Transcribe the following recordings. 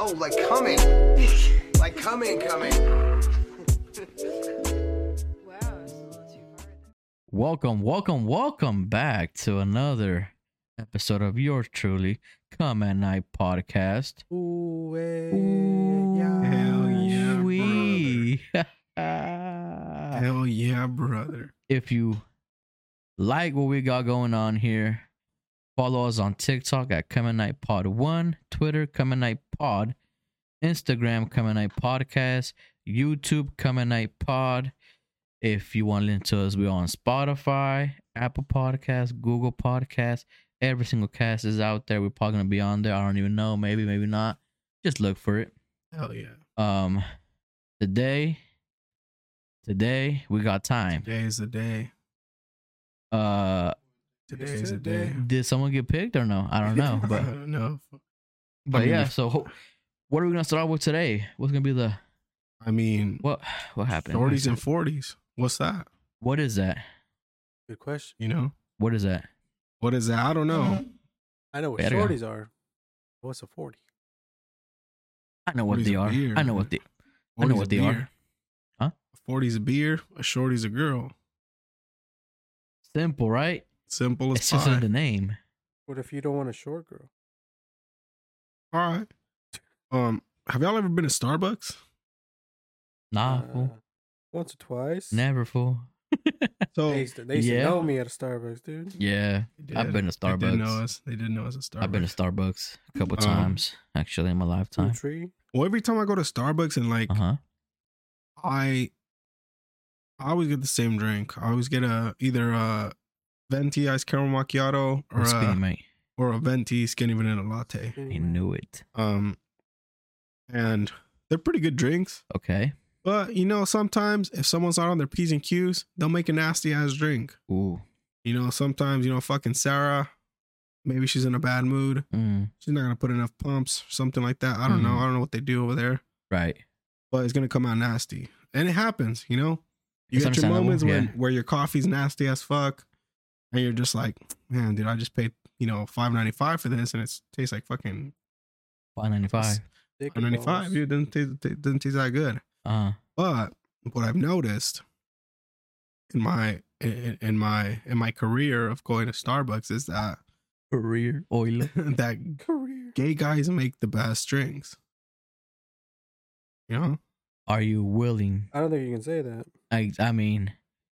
Oh, like coming. like coming, coming. Wow, it's a little too far. Welcome, welcome, welcome back to another episode of yours truly, Come at Night podcast. Ooh, eh, Hell yeah, Wee. Hell yeah, brother. if you like what we got going on here, follow us on TikTok at Come at Night Pod One, Twitter Come at Night Pod, Instagram Come at Night Podcast, YouTube Come at Night Pod. If you want to listen to us, we're on Spotify, Apple Podcast, Google Podcast. Every single cast is out there. We're probably gonna be on there. I don't even know. Maybe, maybe not. Just look for it. Hell yeah. Um, today, today we got time. Today is the day. Uh, Today is the day. did someone get picked or no? I don't know, But I don't know. But mean, yeah. if- So, ho- what are we gonna start off with today? What's gonna be the I mean, what? What happened? 40s and 40s. What's that? What is that? Good question. You know? What is that? What is that? I don't know. Mm-hmm. I know what Better. shorties are. What's a 40? I know what they are. beer, I know what they. I know 40's what a they are. beer. Huh? A 40's a beer, a shorty's a girl. Simple, right? Simple as It's just in the name. What if you don't want a short girl? All right. Um, have y'all ever been to Starbucks? Nah, Uh, fool. Once or twice. Never fool. So They used, to, they used Yeah. to know me at a Starbucks, dude. Yeah, They I've been to They did know Starbucks. us. They did know us at Starbucks. I've been to Starbucks a couple Um, times actually in my Blue lifetime. tree. Well, every time I go to Starbucks and like Uh huh. I I always get the same drink. I always get a either a venti iced caramel macchiato or Or skinny a, mate. Or a venti skinny vanilla latte. I knew it. Um, and they're pretty good drinks. Okay. But you know, sometimes if someone's not on their p's and q's, they'll make a nasty ass drink. Ooh. You know, sometimes you know, fucking Sarah, maybe she's in a bad mood. Mm, She's not gonna put enough pumps, something like that. I don't know. Mhm. I don't know what they do over there, right. but it's gonna come out nasty, and it happens. You know, you It's get your understandable, moments when where your coffee's nasty as fuck, and you're just like, man, dude, I just paid you know five ninety five for this, and it tastes like fucking five ninety five. Five ninety five, balls. Dude, it doesn't taste, it doesn't taste that good. Uh huh. But what I've noticed in my in, in my in my career of going to Starbucks is that Career oil. that Career. gay guys make the best drinks. You know? Are you willing? I don't think you can say that. I I mean,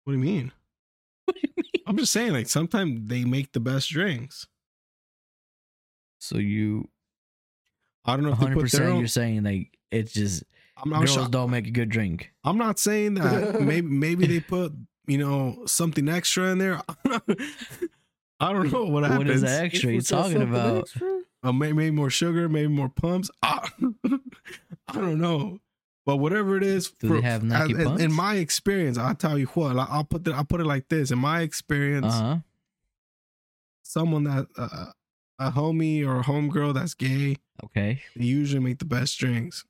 What do you mean? what do you mean? I'm just saying, like sometimes they make the best drinks. So you I don't know if they hundred put percent you're saying like it's just I'm, I'm, girls sho- don't make a good drink. I'm not saying that. maybe maybe they put you know something extra in there. I don't know what happens. What is that extra you Equals to talking about? extra? Uh, maybe, maybe more sugar, maybe more pumps. Ah, I don't know, but whatever it is, Do they have Nike as- in- pumps? in my experience, I'll tell you what. I'll put the, I'll put it like this. In my experience, Uh huh. someone that uh, a homie or a homegirl that's gay, Okay. they usually make the best drinks.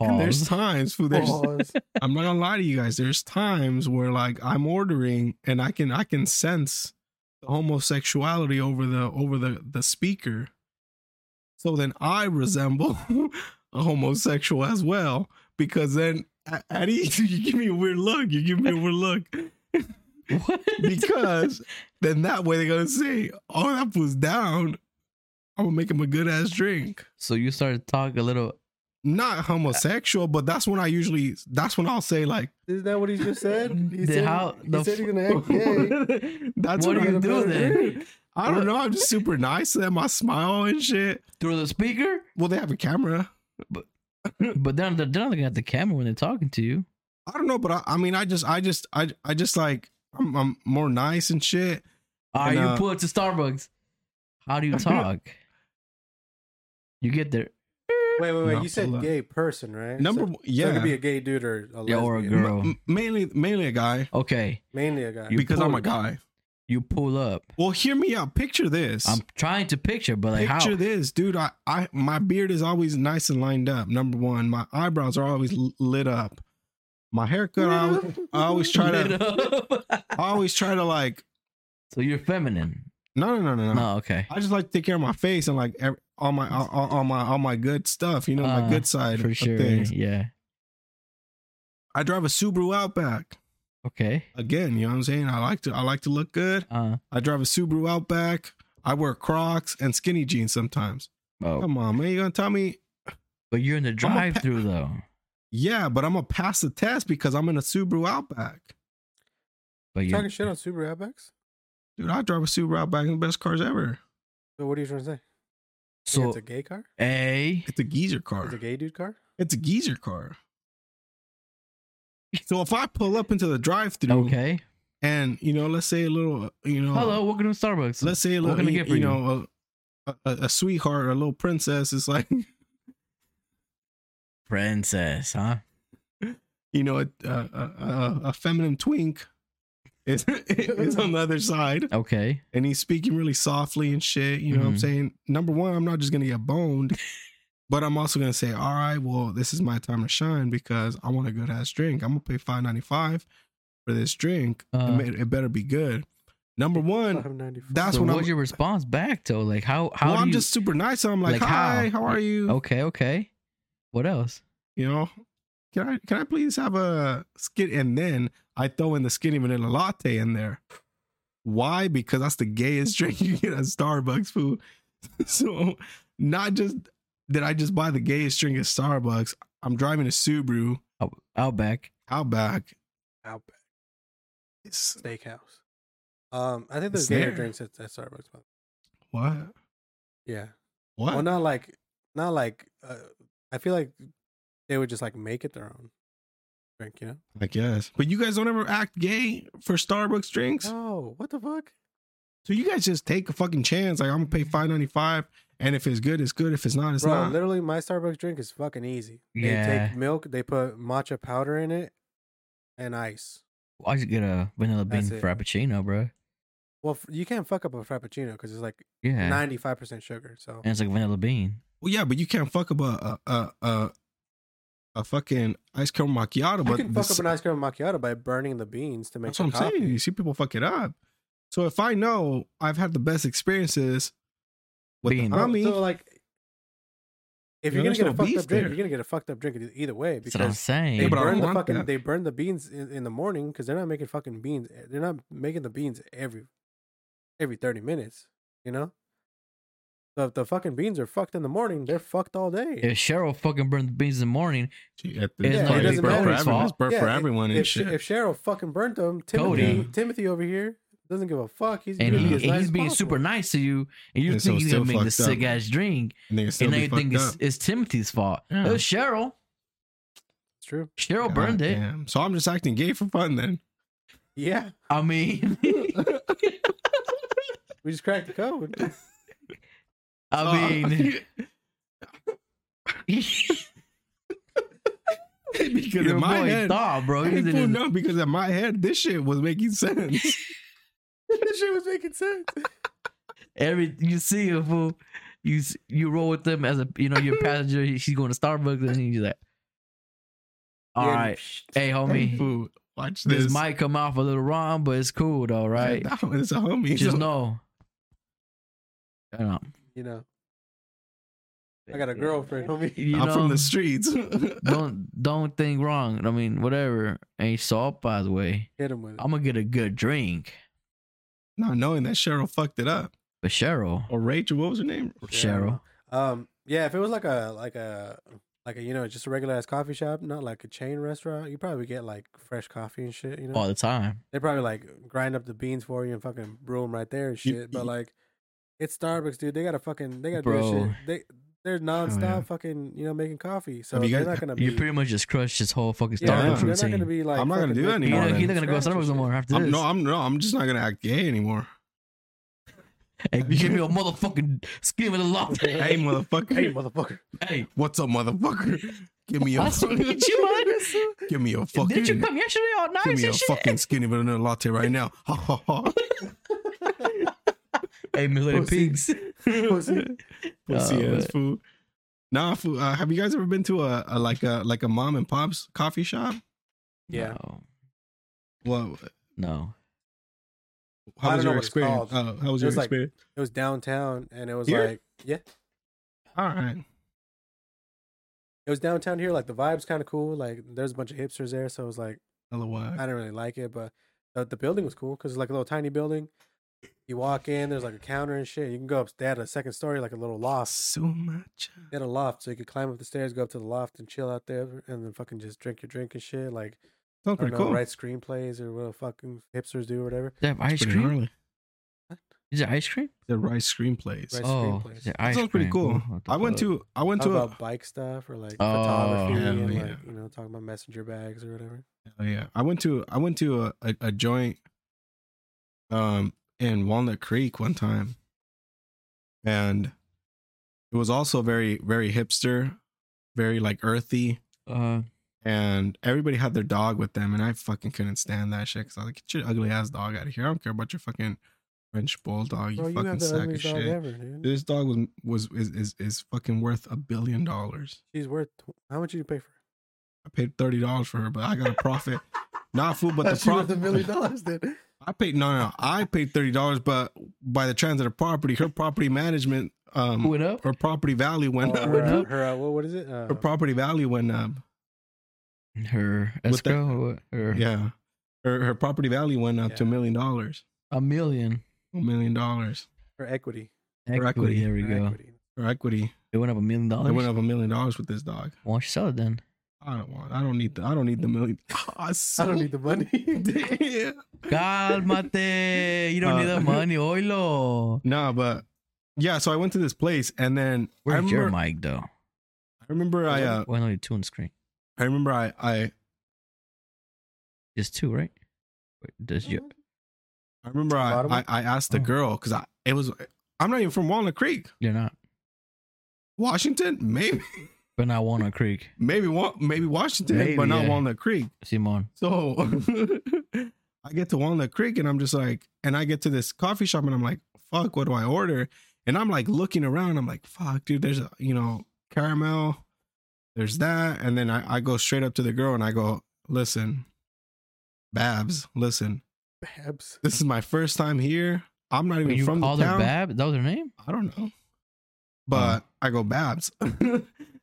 And there's times, fool, there's Pause. I'm not gonna lie to you guys. There's times where like I'm ordering and I can I can sense the homosexuality over the over the the speaker. So then I resemble a homosexual as well because then at, at each you give me a weird look. You give me a weird look What? because then that way they're gonna say, "Oh, that was down." I'm gonna make him a good ass drink. so you started talking a little. Not homosexual, but that's when I usually. That's when I'll say like. Isn't that what he just said? He The said, how- he the said he's gonna act gay. That's What what, do I you do then? I don't know. I'm just super nice to them. I smile and shit. Through the speaker? Well, they have a camera. But but then they're not looking at the camera when they're talking to you. I don't know, but I, I mean, I just, I just, I, I just like, I'm, I'm more nice and shit. All right, And, you uh, pull it to Starbucks. How do you talk? you get there. Wait, wait, wait. No, you said gay person, right? Number, so, one- So yeah, it could be a gay dude or a Yeah, or a girl. M- mainly, mainly a guy Okay, Mainly a guy. You because I'm a guy. you pull up. Well, hear me out. Picture this. I'm trying to picture, but like Picture how? this, dude. I, I, my beard is always nice and lined up. Number one, my eyebrows are always l- lit up. My haircut, I always, I always try to, I always try to like. so you're feminine. No, no, no, no, no. No, okay. I just like to take care of my face and like. Every, on my all, on my all my good stuff. You know, my Uh, good side for of sure. things. Yeah. I drive a Subaru Outback. Okay. Again, you know what I'm saying. I like to I like to look good. Uh. I drive a Subaru Outback. I wear Crocs and skinny jeans sometimes. Oh, Come on, man. You gonna tell me? but you're in the drive-through though. Yeah, but I'm gonna pass the test because I'm in a Subaru Outback. But You you're talking shit on Subaru Outbacks? Dude, I drive a Subaru Outback and the best cars ever. So what are you trying to say? Think so it's a gay car? a It's a geezer car. It's a gay dude car? It's a geezer car. So if I pull up into the drive-through okay. and you know, let's say a little, you know, Hello, welcome to Starbucks. let's say a What little, can I you, get for you you? know, a, a, a sweetheart or a little princess is like, Princess, huh? you know, a, a, a, a feminine twink is, is on the other side Okay. and he's speaking really softly and shit. You know what I'm Mhm. saying? Number one, I'm not just gonna get boned, but I'm also gonna say, all right, well, this is my time to shine because I want a good ass drink. I'm gonna pay five ninety five for this drink. Uh. it, may- it better be good. Number one, that's so when what's I'm. your response back though? Like how how well, do I'm you just super nice. So I'm like, like, hi, how? how, are you? Okay, okay. What else? You know, can I can I please have a skin? And then I throw in the skinny vanilla latte in there. Why? Because that's the gayest drink you get at Starbucks food. so not just did I just buy the gayest drink at Starbucks. I'm driving a Subaru Out, Outback. Outback. Outback It's, Steakhouse. Um, I think there's It's gayer there. drinks at, at Starbucks. What? yeah. What? Well, not like, not like. Uh, I feel like they would just like make it their own drink. You know? I guess. But you guys don't ever act gay for Starbucks drinks. Oh, what the fuck? So you guys just take a fucking chance. Like I'm gonna pay five ninety five, and if it's good, it's good. If it's not, it's Bro, not. literally, my Starbucks drink is fucking easy. Yeah. They take milk, they put matcha powder in it, and ice. I should get a vanilla bean That's it. frappuccino, bro. Well, you can't fuck up a frappuccino because it's like Yeah. ninety five percent sugar. So and it's like vanilla bean. Well, yeah, but you can't fuck up a a a, a, a fucking ice cream macchiato. you But can fuck this- up an ice cream macchiato by burning the beans to make that's what I'm coffee. saying. You see people fuck it up. So if I know I've had the best experiences with Bean. the Bro, homie, So like, if Yeah, you're gonna there's get a fucked up drink, there. you're gonna get a fucked up drink either way That's what I'm because saying. they Yeah, burn the fucking that. they burn the beans in, in the morning because they're not making fucking beans. They're not making the beans every every thirty minutes. You know. So if the fucking beans are fucked in the morning, they're fucked all day. if Cheryl fucking burned the beans in the morning, Gee, the- It's it's not burnt his for Cody's. It's burnt Yeah, for if- everyone and if, shit. if Cheryl fucking burnt them, Cody. Timothy Timothy over here doesn't give a fuck. He's and he, be as and nice he's as being possible. super nice to you, and you And so think he's still gonna make the sick ass drink, and they still and now you think it's, it's Timothy's fault. Yeah. It was Cheryl. It's true. Cheryl God burned it. So I'm just acting gay for fun then. Yeah, I mean, we just cracked the code. I Uh, mean, because in my head, thought, bro. In fool, his- no, because in my head, this shit was making sense. this shit was making sense. every you see a fool, you you roll with them as a you know your passenger. he- She's going to Starbucks and he's like, "All Yeah, right, hey Hey, homie, fool, watch this this. might come off a little wrong, but it's cool though, right? Yeah, no, it's a homie. Just So- know, you know, You know, I got a girlfriend, homie. You I'm know, from the streets. don't don't think wrong. I mean, whatever. Ain't salt, by the way. Hit him with it. I'm gonna get a good drink. Not knowing that Cheryl fucked it up. But Cheryl, Or Rachel, what was her name? Cheryl, Um, yeah, if it was like a like a like a you know just a regular ass coffee shop, not like a chain restaurant, you probably get like fresh coffee and shit. You know, all the time. they probably like grind up the beans for you and fucking brew them right there and You- shit. but you- like, it's Starbucks, dude. They gotta fucking they gotta Bro. do shit. They they're nonstop yeah. fucking you know making coffee, so Have you they're guys- not gonna be. You pretty much just crushed his whole fucking Starbucks Yeah. they're not gonna be like. I'm not gonna do that anymore You're not, then. you're not gonna go to Starbucks no more after I'm, this. no, I'm no, I'm just not gonna act gay anymore. hey, give me a motherfucking skin with a lot. hey, motherfucker. Hey, motherfucker! hey, What's up, motherfucker? Give me a I saw you, man. give me a fucking Did you come yesterday all nice give me a shit? fucking skinny vanilla latte right now. Ha ha ha. Hey, Millennium Pussy. Pigs. Pussy. Pussy Oh, ass food. Nah, food. Uh, have you guys ever been to a, a like a like a mom and pop's coffee shop? Yeah. No. Well, no. how I was don't know your experience? called. Uh, how was It your like- experience? It was downtown, and it was Here? like yeah, All right. It was downtown here. Like the vibe's kind of cool. Like there's a bunch of hipsters there, so it was like LOL. I didn't really like it, but the, the building was cool because it's like a little tiny building. You walk in, there's like a counter and shit. You can go up. They had a second story, like a little loft. So much. They had a loft, so you could climb up the stairs, go up to the loft, and chill out there, and then fucking just drink your drink and shit. Like Sounds I don't pretty know, cool. write screenplays or what the fucking hipsters do or whatever. They have ice Pretty cream. gnarly. Is it ice cream? The right screenplays. Right. Oh, screenplays. is it That ice sounds pretty cream? cool. Ooh, what the I went fuck? to I went Talk to a, bike stuff or like Oh, photography hell and yeah. like you know talking about messenger bags or whatever. Oh yeah, I went to I went to a, a, a joint um in Walnut Creek one time, and it was also very very hipster, very like earthy, Uh, and everybody had their dog with them, and I fucking couldn't stand that shit because I was like, get your ugly ass dog out of here. I don't care about your fucking French bulldog, you Bro, you fucking sack of shit. ever. This dog was was is, is is fucking worth a billion dollars. She's worth how much did you pay for? her? I paid thirty dollars for her, but I got a profit. Not food, but the profit. a million dollars, then. I paid no, no, no. I paid thirty dollars, but by the transit of property, her property management, um, went up. her property value went Oh, up. Went her, up? her uh, what, what is it? Uh, Her property value went up. Her With the- escrow. or what? Her, Yeah, her her property value went up to a million dollars. a million. A million dollars. her equity. Her equity. There we Her go. equity. Her equity. It went up a million dollars. It went up a million dollars with this dog. Why don't you sell it then? I don't want. I don't need the. I don't need the million. I don't need the money. Damn. Cálmate. You don't need Uh, the money. Oilo. No, but yeah. So I went to this place, and then I Where's remember. your mic though? I remember. I. Uh, Why only two on the screen? I remember. I. I. Just two, right? Does you? I remember. I. I. I asked the Oh. girl because I. It was. I'm not even from Walnut Creek, You're not. Washington. Maybe. But not Walnut Creek, Maybe. Wa- Maybe Washington, Maybe, but not yeah. Walnut Creek. Simon. So I get to Walnut Creek and I'm just like, and I get to this coffee shop and I'm like, fuck, what do I order? And I'm like looking around. I'm like, fuck, dude, there's a, you know, caramel, there's that. And then I, I go straight up to the girl and I go, listen, Babs, listen, Babs. this is my first time here. I'm not even you from the called her town. Bab? That was her name? I don't know. But oh. I go, Babs,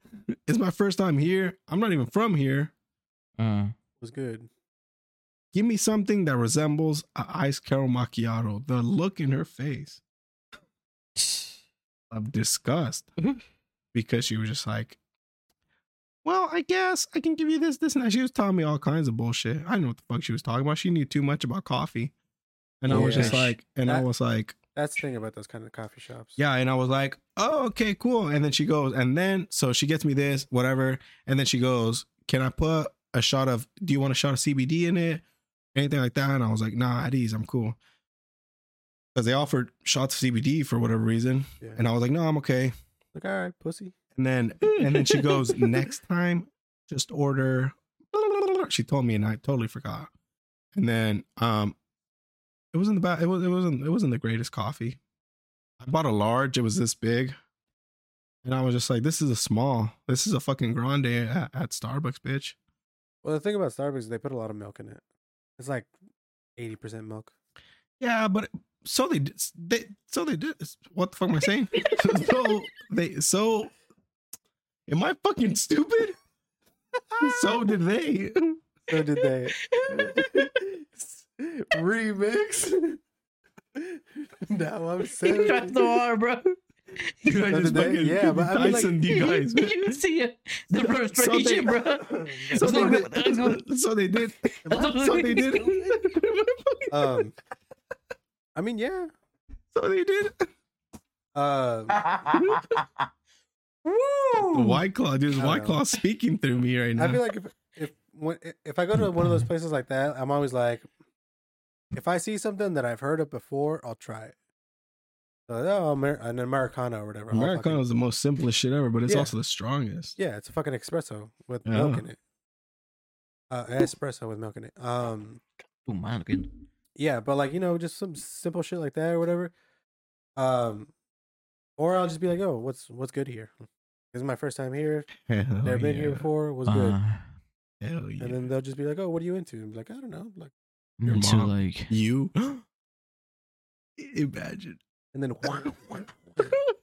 it's my first time here. I'm not even from here. Uh, was good. Give me something that resembles a ice caramel macchiato. The look in her face of disgust because she was just like, "Well, I guess I can give you this, this, and that." She was telling me all kinds of bullshit. I didn't know what the fuck she was talking about. She knew too much about coffee, and I was just like, and I was like, That's the thing about those kind of coffee shops. yeah, and I was like, oh, okay, cool. And then she goes, and then so she gets me this, whatever, and then she goes, can I put a shot of? Do you want a shot of CBD in it? Anything like that? And I was like, nah, at ease, I'm cool. Because they offered shots of CBD for whatever reason, Yeah. and I was like, no, I'm okay. like, all right, pussy. And then and then she goes, next time, just order. She told me, and I totally forgot. And then um, it wasn't the bad. It was it wasn't it wasn't the greatest coffee. I bought a large. It was this big, and I was just like, this is a small. This is a fucking grande at, at Starbucks, bitch. Well, the thing about Starbucks is they put a lot of milk in it. It's like eighty percent milk. Yeah, but so they did- they so they did. What the fuck am I saying? so they so. Am I fucking stupid? so did they. So did they remix? now I'm you saying. tried so hard, bro. Dude, I So just did fucking Yeah, but I mean, like- you guys. man. you see it? The So- so frustration, they- bro. So they go, did. So they did. So they did. um, I mean, yeah. So they did. Uh, Woo! White Claw, dude. White. Claw speaking through me right now. I feel like if if when, if I go to one of those places like that, I'm always like, if I see something that I've heard of before, I'll try it. So, oh, Amer- an Americano or whatever. I'll Americano fucking- is the most simplest shit ever, but it's Yeah. also the strongest. yeah, it's a fucking espresso with Yeah. milk in it. Uh, espresso with milk in it. Um, Ooh, man, good. yeah, but like you know, just some simple shit like that or whatever. Um, or I'll just be like, oh, what's what's good here? This is my first time here. Hell Never been here yeah. before. Was good. Uh, Hell yeah. And then they'll just be like, oh, what are you into? And be like, I don't know. Like, I'm Your into mom. like you imagine. and then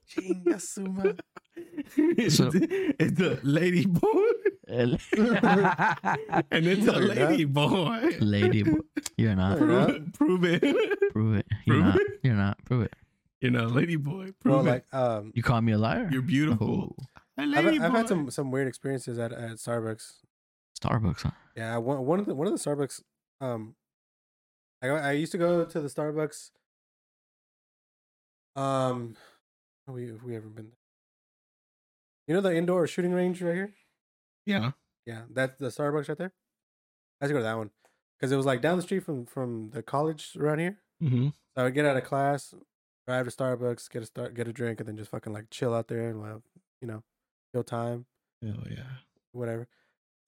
Chinga su madre. it's, So- it's the lady boy, and it's a you're not. lady boy. Lady, boy. you're not. You're not. Prove, prove it. Prove it. You're Prove not. it. You're not. Prove it. You're not a lady boy. Bro, Prove it. like um, You call me a liar? You're beautiful. Oh, A I've, I've had some some weird experiences at, at Starbucks. Starbucks, huh? Yeah, one one of the one of the Starbucks. Um, I go- I used to go to the Starbucks. Um, have we have we ever been? There? You know the indoor shooting range right here. Yeah. Yeah, that's the Starbucks right there. I used to go to that one because it was like down the street from from the college around here. Mm-hmm. So I would get out of class, drive to Starbucks, get a start, get a drink, and then just fucking like chill out there and like, you know, kill time, Hell yeah. whatever.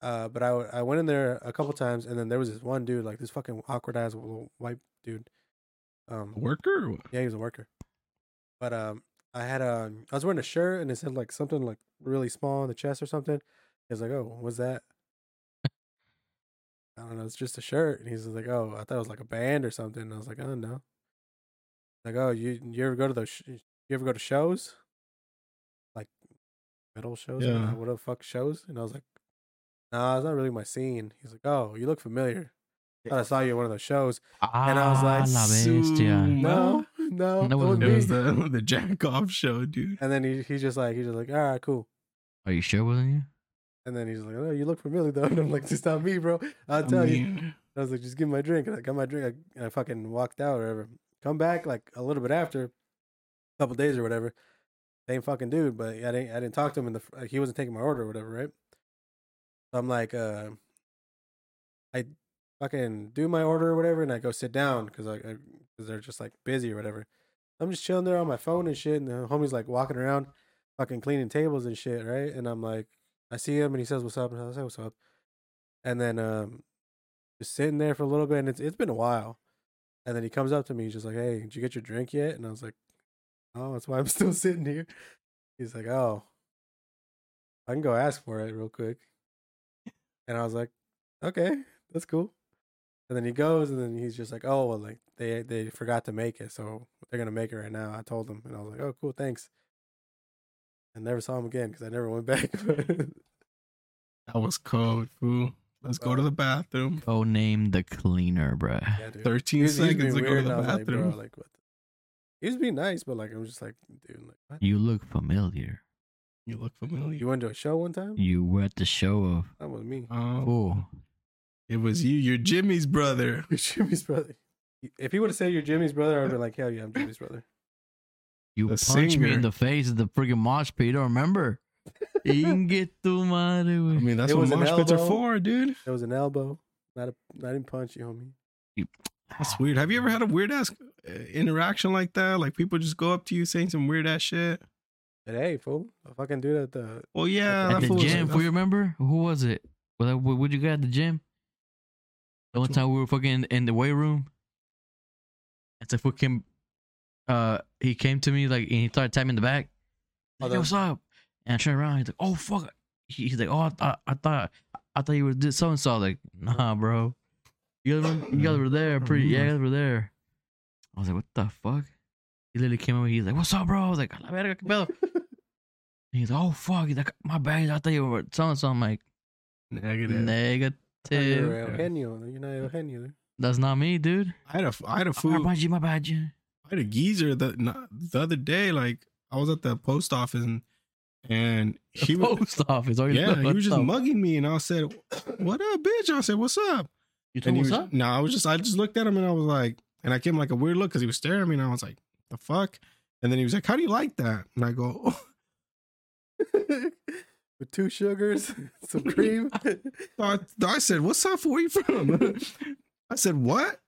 Uh, but I, I went in there a couple times, and then there was this one dude, like this fucking awkward ass little white dude. Um, Worker? yeah, he was a worker. But um, I had a, I was wearing a shirt, and it said like something like really small on the chest or something. He was like, "Oh, what's that?" I don't know. It's just a shirt, and he's like, "Oh, I thought it was like a band or something." And I was like, "Oh no." Like, oh, you you ever go to those? Sh- you ever go to shows? Like metal shows? Yeah. know, What the fuck shows? And I was like, "Nah, it's not really my scene." He's like, "Oh, you look familiar. Thought I saw you at one of those shows." And I was like, Ah, la bestia. "Su- No, no, That it wasn't wasn't It was the the jack off show, dude. And then he he's just like he's just like, all right, cool. Are you sure it wasn't you? And then he's like, oh, you look familiar though. And I'm like, it's not me, bro. I'll I tell you. I was like, just give me my drink. And I got my drink. I, and I fucking walked out or whatever. Come back like a little bit after, a couple days or whatever. Same fucking dude, but I didn't I didn't talk to him. In the like, he wasn't taking my order or whatever, right? So I'm like, uh, I fucking do my order or whatever, and I go sit down because like because they're just like busy or whatever. I'm just chilling there on my phone and shit, and the homie's like walking around, fucking cleaning tables and shit, right? And I'm like, I see him and he says, "What's up?" And I say, "What's up?" And then um, just sitting there for a little bit, and it's it's been a while. And then he comes up to me, he's just like, "Hey, did you get your drink yet?" And I was like, "Oh, that's why I'm still sitting here." He's like, "Oh, I can go ask for it real quick." And I was like, "Okay, that's cool." And then he goes, and then he's just like, "Oh, well, like they they forgot to make it, so they're gonna make it right now." I told him, and I was like, "Oh, cool, thanks." I never saw him again because I never went back. that was code, fool. Let's go to the bathroom. Go name the cleaner, bruh. yeah, dude. 13 He was- he seconds to being go to the and I was like, bro, bathroom. like, what? the- He was being nice, but like, I'm just like, dude, like, what? You look familiar. You look familiar. You went to a show one time? You were at the show of. That was me. Oh, Oh, it was you. You're Jimmy's brother. You're Jimmy's brother. If he would have said you're Jimmy's brother, I would have been like, hell yeah, I'm Jimmy's brother. you The punched me in the face at the freaking mosh pit. You don't remember? Inge tu madre, I mean, that's It what was an mosh pits are elbow. for, dude. There was an elbow, not a, I didn't punch you, homie. That's weird. Have you ever had a weird ass uh, interaction like that? Like people just go up to you saying some weird ass shit. But hey, fool, I fucking do that. the Well, yeah, At At that the gym, that fool, you remember? Who was it? Well, what would you get at the gym? The one time we were fucking in the weight room. It's a fucking. Uh, he came to me like and he started tapping the back. Like, "Hey, what's up? And I turned around. He's like, "Oh fuck!" He- He's like, "Oh, I thought, I thought, I thought you were this so and so." Like, nah, bro. You guys, were, you guys were there, pretty. Yeah, you guys were there. I was like, "What the fuck?" He literally came over. He's like, "What's up, bro?" I was like, "A la verga, qué pedo?" He's like, "Oh fuck!" He's like, "My bad. I thought you were so and so." I'm like, negative. "Negative." you're Eugenio. You're not Eugenio. That's not me, dude. I had a I had a My food. bad, G, my bad, G. I had a geezer the not- the other day. Like I was at the post office and and he was Post office. Or yeah he was just up? mugging me and I said, "What up, bitch?" I said, "What's up?" You And told he me was, up? no, I was just I just looked at him and I was like, and I gave him like a weird look because he was staring at me and I was like, "The fuck." And then he was like, "How do you like that?" And I go, oh. With two sugars, some cream. I, I said, "What's up? Where you from?" I said, "What?"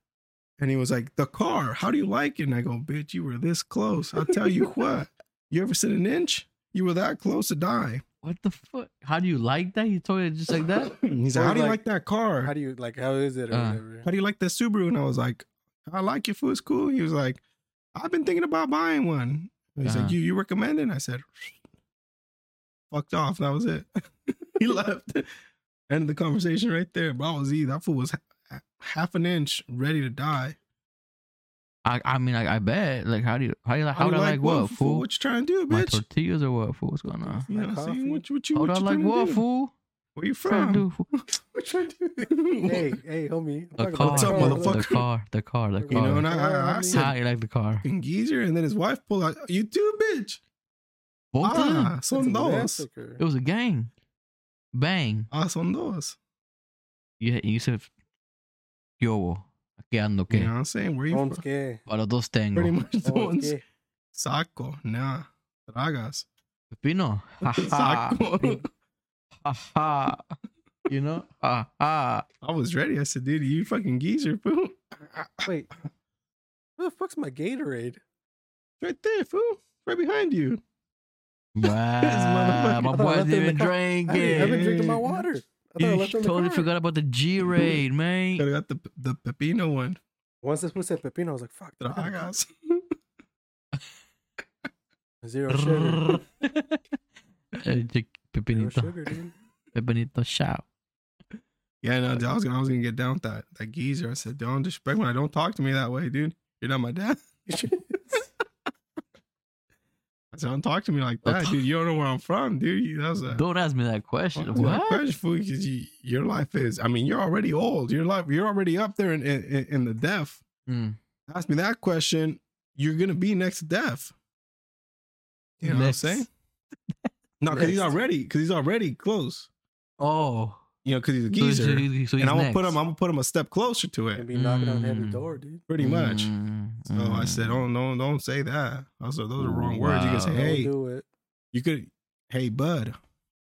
And he was like, "The car. How do you like it?" And I go, "Bitch, you were this close. I'll tell you what. You ever sit an inch? You were that close to die." What the fuck? How do you like that? You told it just like that? He's like, "How do you like- like that car? How do you like? How is it or Uh, whatever? How do you like that Subaru?" And I was like, "I like your food. It's cool." He was like, "I've been thinking about buying one." He's Uh-huh. like, "You you recommend it?" And I said, "Fucked off." That was it. he left. Ended the conversation right there. Bro, I was E. That fool was ha- half an inch ready to die. I I mean I, I bet. Like how do you how do you like How how do do I like what fool? What you trying to do, bitch? My tortillas or what fool? What's going on? You know Like what I'm saying? What, you- what you what you like trying what do? fool? Where you from? to do, fool? What you do? hey, hey, homie. The car, What's up, motherfucker? the car, the car, the You You know, car. and I, I, I said, How you like the car? fucking geezer, and then his wife pulled out, you too, bitch. Both of them. Ah, son dos. It was a gang. Bang. Ah, son dos. You, you said, yo, aquí ando You que. know what I'm saying? Where you Homes from? que. Para dos tengo. Pretty much the Homes ones. que. Saco, nah. Tragas. Pepino. Ha ha. Saco. Ha ha. You know? Ha ha. I was ready. I said, dude, you fucking geezer, fool. Wait. Where the fuck's my Gatorade? Right there, fool. Right behind you. Wow. My I thought I boy's left it in even the car. I drinking. I've been drinking my water. I thought I You left it in the totally car. forgot about the G raid, man. Could have got the the pepino one. Once this was said pepino, I was like, fuck. Tragas. Zero sugar. Zero sugar, dude. Pepinito shout. Yeah, no, I was gonna I was gonna get down with that that geezer. I said, don't disrespect me. Don't talk to me that way, dude. You're not my dad. I said, don't talk to me like that, dude. You don't know where I'm from, dude. You- That was a Don't ask me that question. That's my What? question, fool, 'cause you, your life is. I mean, you're already old. Your life, you're already up there in in, in the death. Mm. Ask me that question. You're gonna be next to death. You know Next. what I'm saying? No, because he's already because he's already close. Oh. You know, because he's a geezer, so he's- so he's and I'm gonna put him. I'm gonna put him a step closer to it. And it. be knocking on heaven's Mm. door, dude. Pretty much. Mm, So I said, mm. "Oh no, don't say that." Those are those are wrong words. You can say, "Hey, Don't do it. you could, hey, bud,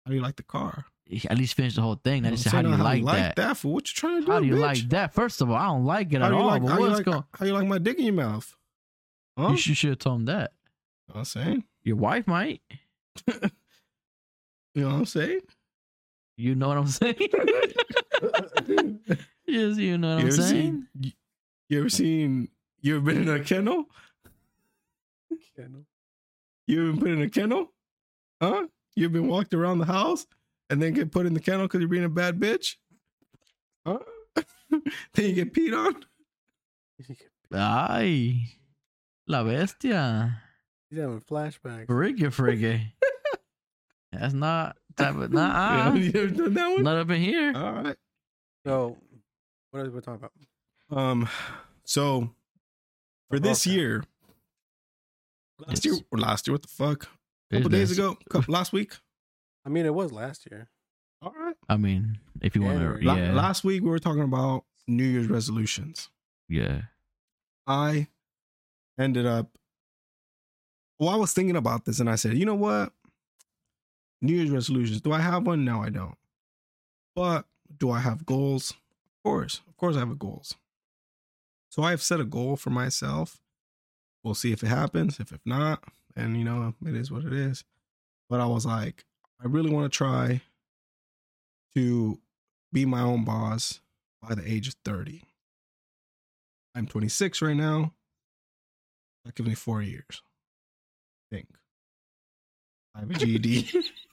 how do you like the car?" At least finish the whole thing. Not You know just what say, how do you saying? like that? For what you trying to do? How do you bitch? like that? First of all, I don't like it How at do you all. like? but How you what's like? going? How you like my dick in your mouth? Huh? You should, should have told him that. You know what I'm saying? Your wife might. You know what I'm saying? You know what I'm saying? yes, you know what you I'm ever saying. seen? You, you ever seen? You ever been in a kennel? Kennel. You ever been put in a kennel? Huh? You ever been walked around the house and then get put in the kennel because you're being a bad bitch? Huh? then you get peed on? Ay, la bestia. He's having flashbacks. Friggy, friggy. That's not that. But Yeah, nah, you ever done that one? not up in here. All right. So, what are we talking about? Um. So for this Okay. year, last year, or last year, what the fuck? A couple days ago, couple, last week. I mean, it was last year. All right. I mean, if you want January. to, La- yeah, last week we were talking about New Year's resolutions. yeah. I ended up. Well, I was thinking about this, and I said, you know what? New Year's resolutions. Do I have one? No, I don't. But do I have goals? Of course, of course, I have goals. So I have set a goal for myself. We'll see if it happens. If if not, and you know, it is what it is. But I was like, I really want to try to be my own boss by the age of 30. I'm 26 right now. That gives me four years. I think. I have a GED.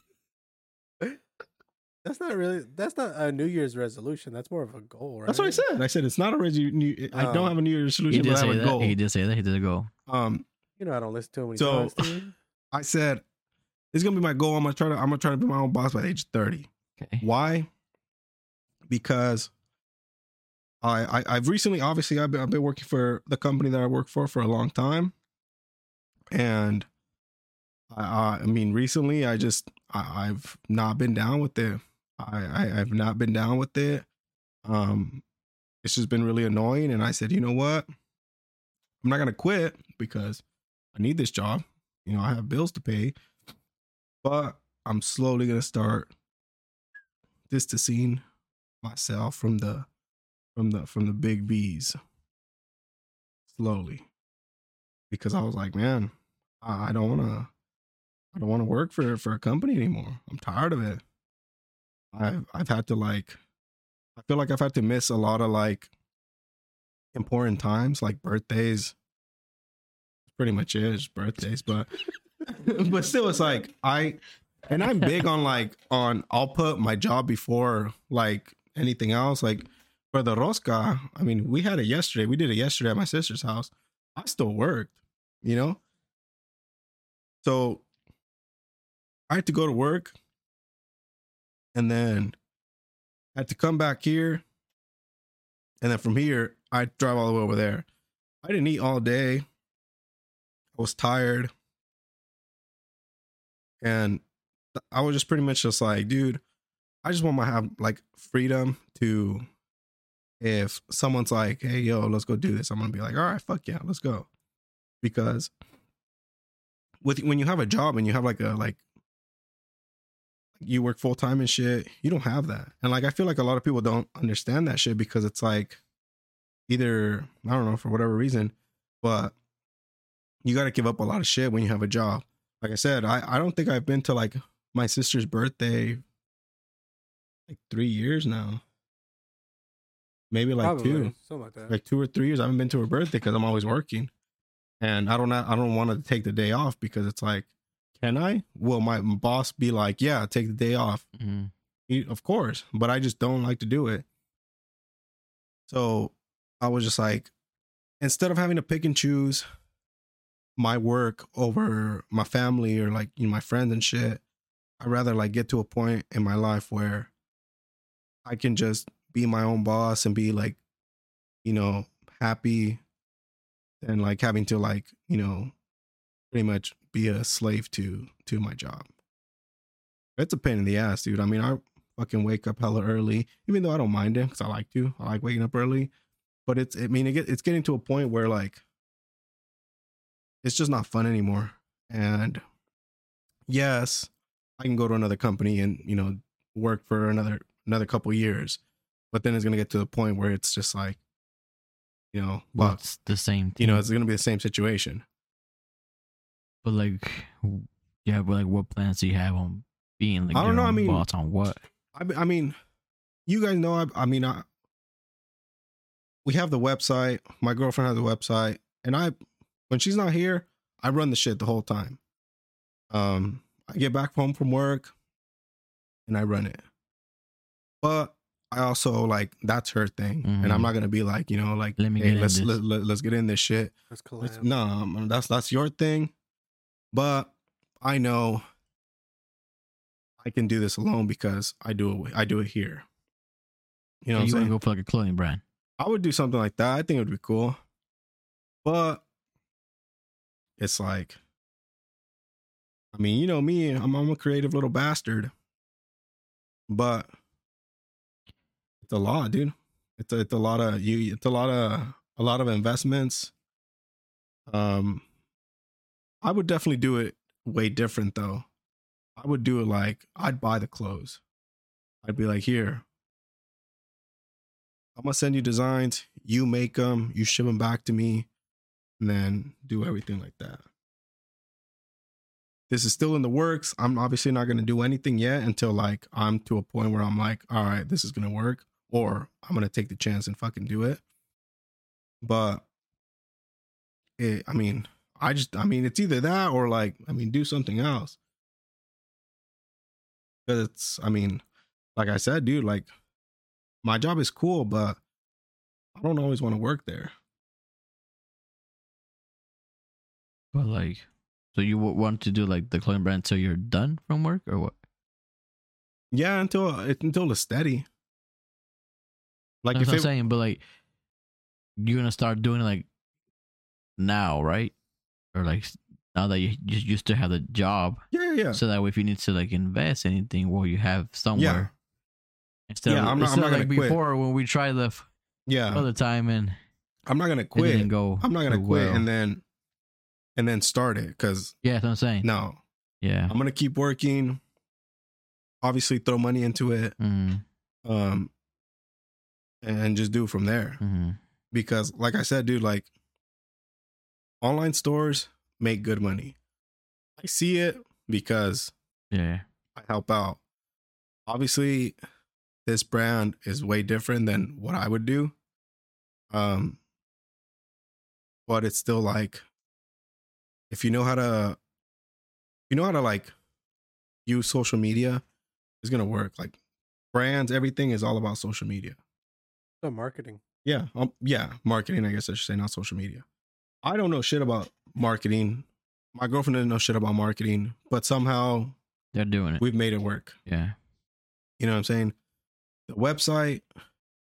That's not really. That's not a New Year's resolution. That's more of a goal, right? That's what I said. I said it's not a resi- new. I don't Oh. have a New Year's He resolution, did but I say have a that. goal. He did say that. He did a goal. Um, You know, I don't listen to him when he So- talks to me. I said it's gonna be my goal. I'm gonna try to. I'm gonna try to be my own boss by age 30. Okay. Why? Because I, I I've recently obviously I've been I've been working for the company that I work for for a long time, and I I, I mean recently I just I, I've not been down with it. I, I I've not been down with it. Um, it's just been really annoying, and I said, you know what? I'm not gonna quit because I need this job. You know, I have bills to pay, but I'm slowly gonna start distancing myself from the from the from the big B's slowly because I was like, man, I, don't want to I don't want to work for for a company anymore. I'm tired of it. I've I've had to like I feel like I've had to miss a lot of like important times like birthdays. Pretty much it's birthdays, but but still it's like I and I'm big on like on I'll put my job before like anything else. Like for the rosca, I mean, we had it yesterday. We did it yesterday at my sister's house. I still worked, you know? So I had to go to work and then had to come back here. And then from here, I drive all the way over there. I didn't eat all day. I was tired. And I was just pretty much just like, dude, I just want my have like freedom to if someone's like, hey, yo, let's go do this, I'm gonna be like, all right, fuck yeah, let's go. Because with when you have a job and you have like a like you work full time and shit, you don't have that. And like I feel like a lot of people don't understand that shit because it's like either I don't know for whatever reason, but you got to give up a lot of shit when you have a job. Like I said, I I don't think I've been to like my sister's birthday like 3 years now. Maybe like Probably, two something like that. like two or three years. I haven't been to her birthday because I'm always working, and I don't I don't want to take the day off because it's like, can I? Will my boss be like, yeah, take the day off? Mhm. He- Of course, but I just don't like to do it. So I was just like, instead of having to pick and choose my work over my family or like you know, my friends and shit, I'd rather like get to a point in my life where I can just be my own boss and be like, you know, happy than like having to like, you know, pretty much be a slave to to my job. It's a pain in the ass, dude. I mean, I fucking wake up hella early, even though I don't mind it because I like to. I like waking up early, but it's. I mean, it get, it's getting to a point where like it's just not fun anymore. And yes, I can go to another company and you know work for another another couple years, but then it's gonna get to the point where it's just like, you know, Well, well, it's the same. you know, it's gonna be the same situation. But like, yeah, but like, what plans do you have on being like? I don't your know, I own mean- boss on what? I I mean, you guys know. I, I mean, I we have the website. My girlfriend has the website, and I when she's not here, I run the shit the whole time. Um, I get back home from work, and I run it. But I also like that's her thing, and I'm Mhm. not gonna be like you know like Let me hey, get let's this. let, let, let's get in this shit. That's It's- collab. No, um, that's that's your thing. But I know I can do this alone because I do it. I do it here. You know, what you want to go for like a clothing brand? I would do something like that. I think it would be cool. But it's like, I mean, you know me. I'm I'm a creative little bastard. But it's a lot, dude. It's a, it's a lot of you. It's a lot of a lot of investments. Um, I would definitely do it way different though. I would do it like I'd buy the clothes. I'd be like, here, I'm gonna send you designs. You make them. You ship them back to me, and then do everything like that. This is still in the works. I'm obviously not gonna do anything yet until like I'm to a point where I'm like, all right, this is gonna work, or I'm gonna take the chance and fucking do it. But it, I mean, I just, I mean, it's either that or like, I mean, do something else. Because it's, I mean, like I said, dude, like my job is cool, but I don't always want to work there. But like, so you want to do like the clothing brand until you're done from work, or what? Yeah, until uh, it's until it's steady. Like That's if what I'm it, saying. But like, you're gonna start doing it like now, right? Or like now that you you, you still have the job, yeah, yeah, so that way if you need to like invest anything, well, you have somewhere. Instead Yeah, of, I'm not- I'm not of like before when we tried the f- yeah. other time and I'm not gonna it quit. didn't go. I'm not gonna quit well. and then and then start it because yeah, that's what I'm saying. no, Yeah. I'm gonna keep working. Obviously, throw money into it, Mm-hmm. um, and just do it from there. Mm-hmm. because like I said, dude, like online stores make good money. I see it because Yeah. I help out. Obviously, this brand is way different than what I would do. Um but it's still like if you know how to you know how to like use social media, it's going to work. Like brands, everything is all about social media. So marketing. Yeah, um, yeah, marketing. I guess I should say not social media. I don't know shit about marketing. My girlfriend doesn't know shit about marketing, but somehow They're doing it. we've made it work. yeah. You know what I'm saying? The website,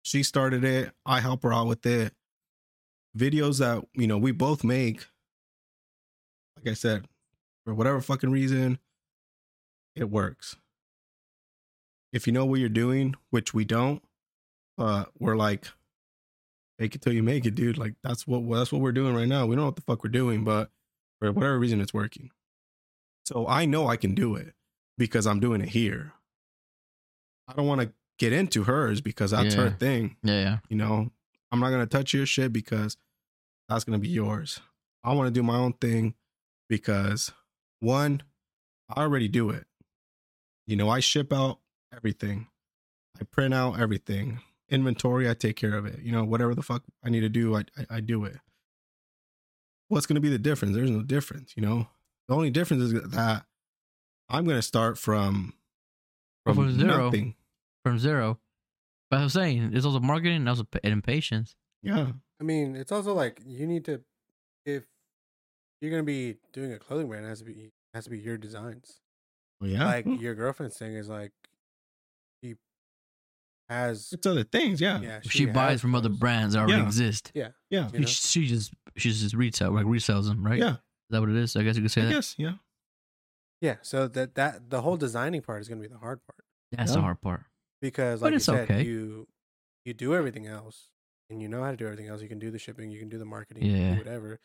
she started it. I help her out with it. Videos that, you know, we both make. Like I said, for whatever fucking reason, it works. If you know what you're doing, which we don't, uh, we're like, make it till you make it, dude. Like that's what that's what we're doing right now. We don't know what the fuck we're doing, but for whatever reason, it's working. So I know I can do it because I'm doing it here. I don't want to get into hers because that's her thing. Yeah. Yeah. You know, I'm not gonna touch your shit because that's gonna be yours. I want to do my own thing because one, I already do it. You know, I ship out everything. I print out everything. Inventory, I take care of it. You know, whatever the fuck I need to do, I I, I do it. What's gonna be the difference? There's no difference. You know, the only difference is that I'm gonna start from from From zero. nothing. From zero. But I'm saying it's also marketing and also pa- and patience. Yeah, I mean, it's also like you need to, if you're gonna be doing a clothing brand, it has to be it has to be your designs. Well, yeah. Like hmm. your girlfriend's thing is like, she has it's other things. Yeah, yeah. She, buys from other brands that already Yeah. exist. Yeah, yeah. you know? She, she just she just retail like resells them, right? Yeah. Is that what it is? I guess you could say I that. Yes, Yeah. yeah. So that that the whole designing part is gonna be the hard part That's Yeah. the hard part. because, But like you it's said, okay. you you do everything else and you know how to do everything else. You can do the shipping, you can do the marketing, Yeah. whatever.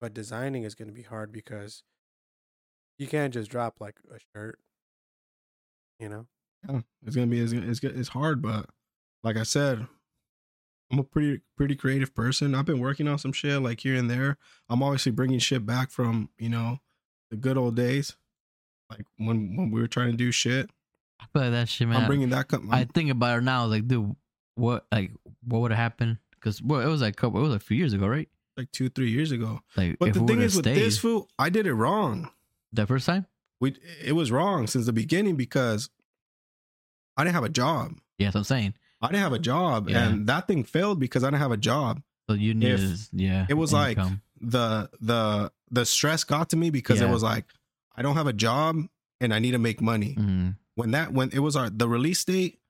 But designing is gonna be hard because you can't just drop like a shirt. You know. Yeah, it's gonna be it's, it's it's hard, but like I said, I'm a pretty pretty creative person. I've been working on some shit like here and there. I'm obviously bringing shit back from you know the good old days, like when when we were trying to do shit. I feel like that shit, man. I'm bringing that. co- I think about it now, like, dude, what like what would have happened? Because well, it was like a couple, it was like a few years ago, right? like two three years ago. Like, But the thing is with stayed, this food, I did it wrong. That first time, We it was wrong since the beginning because I didn't have a job. yeah, that's what I'm saying. I didn't have a job, Yeah. and that thing failed because I didn't have a job. So you needed, yeah, it was like the the the stress got to me because it was like I don't have a job and I need to make money. Mhm. When that when it was our the release date,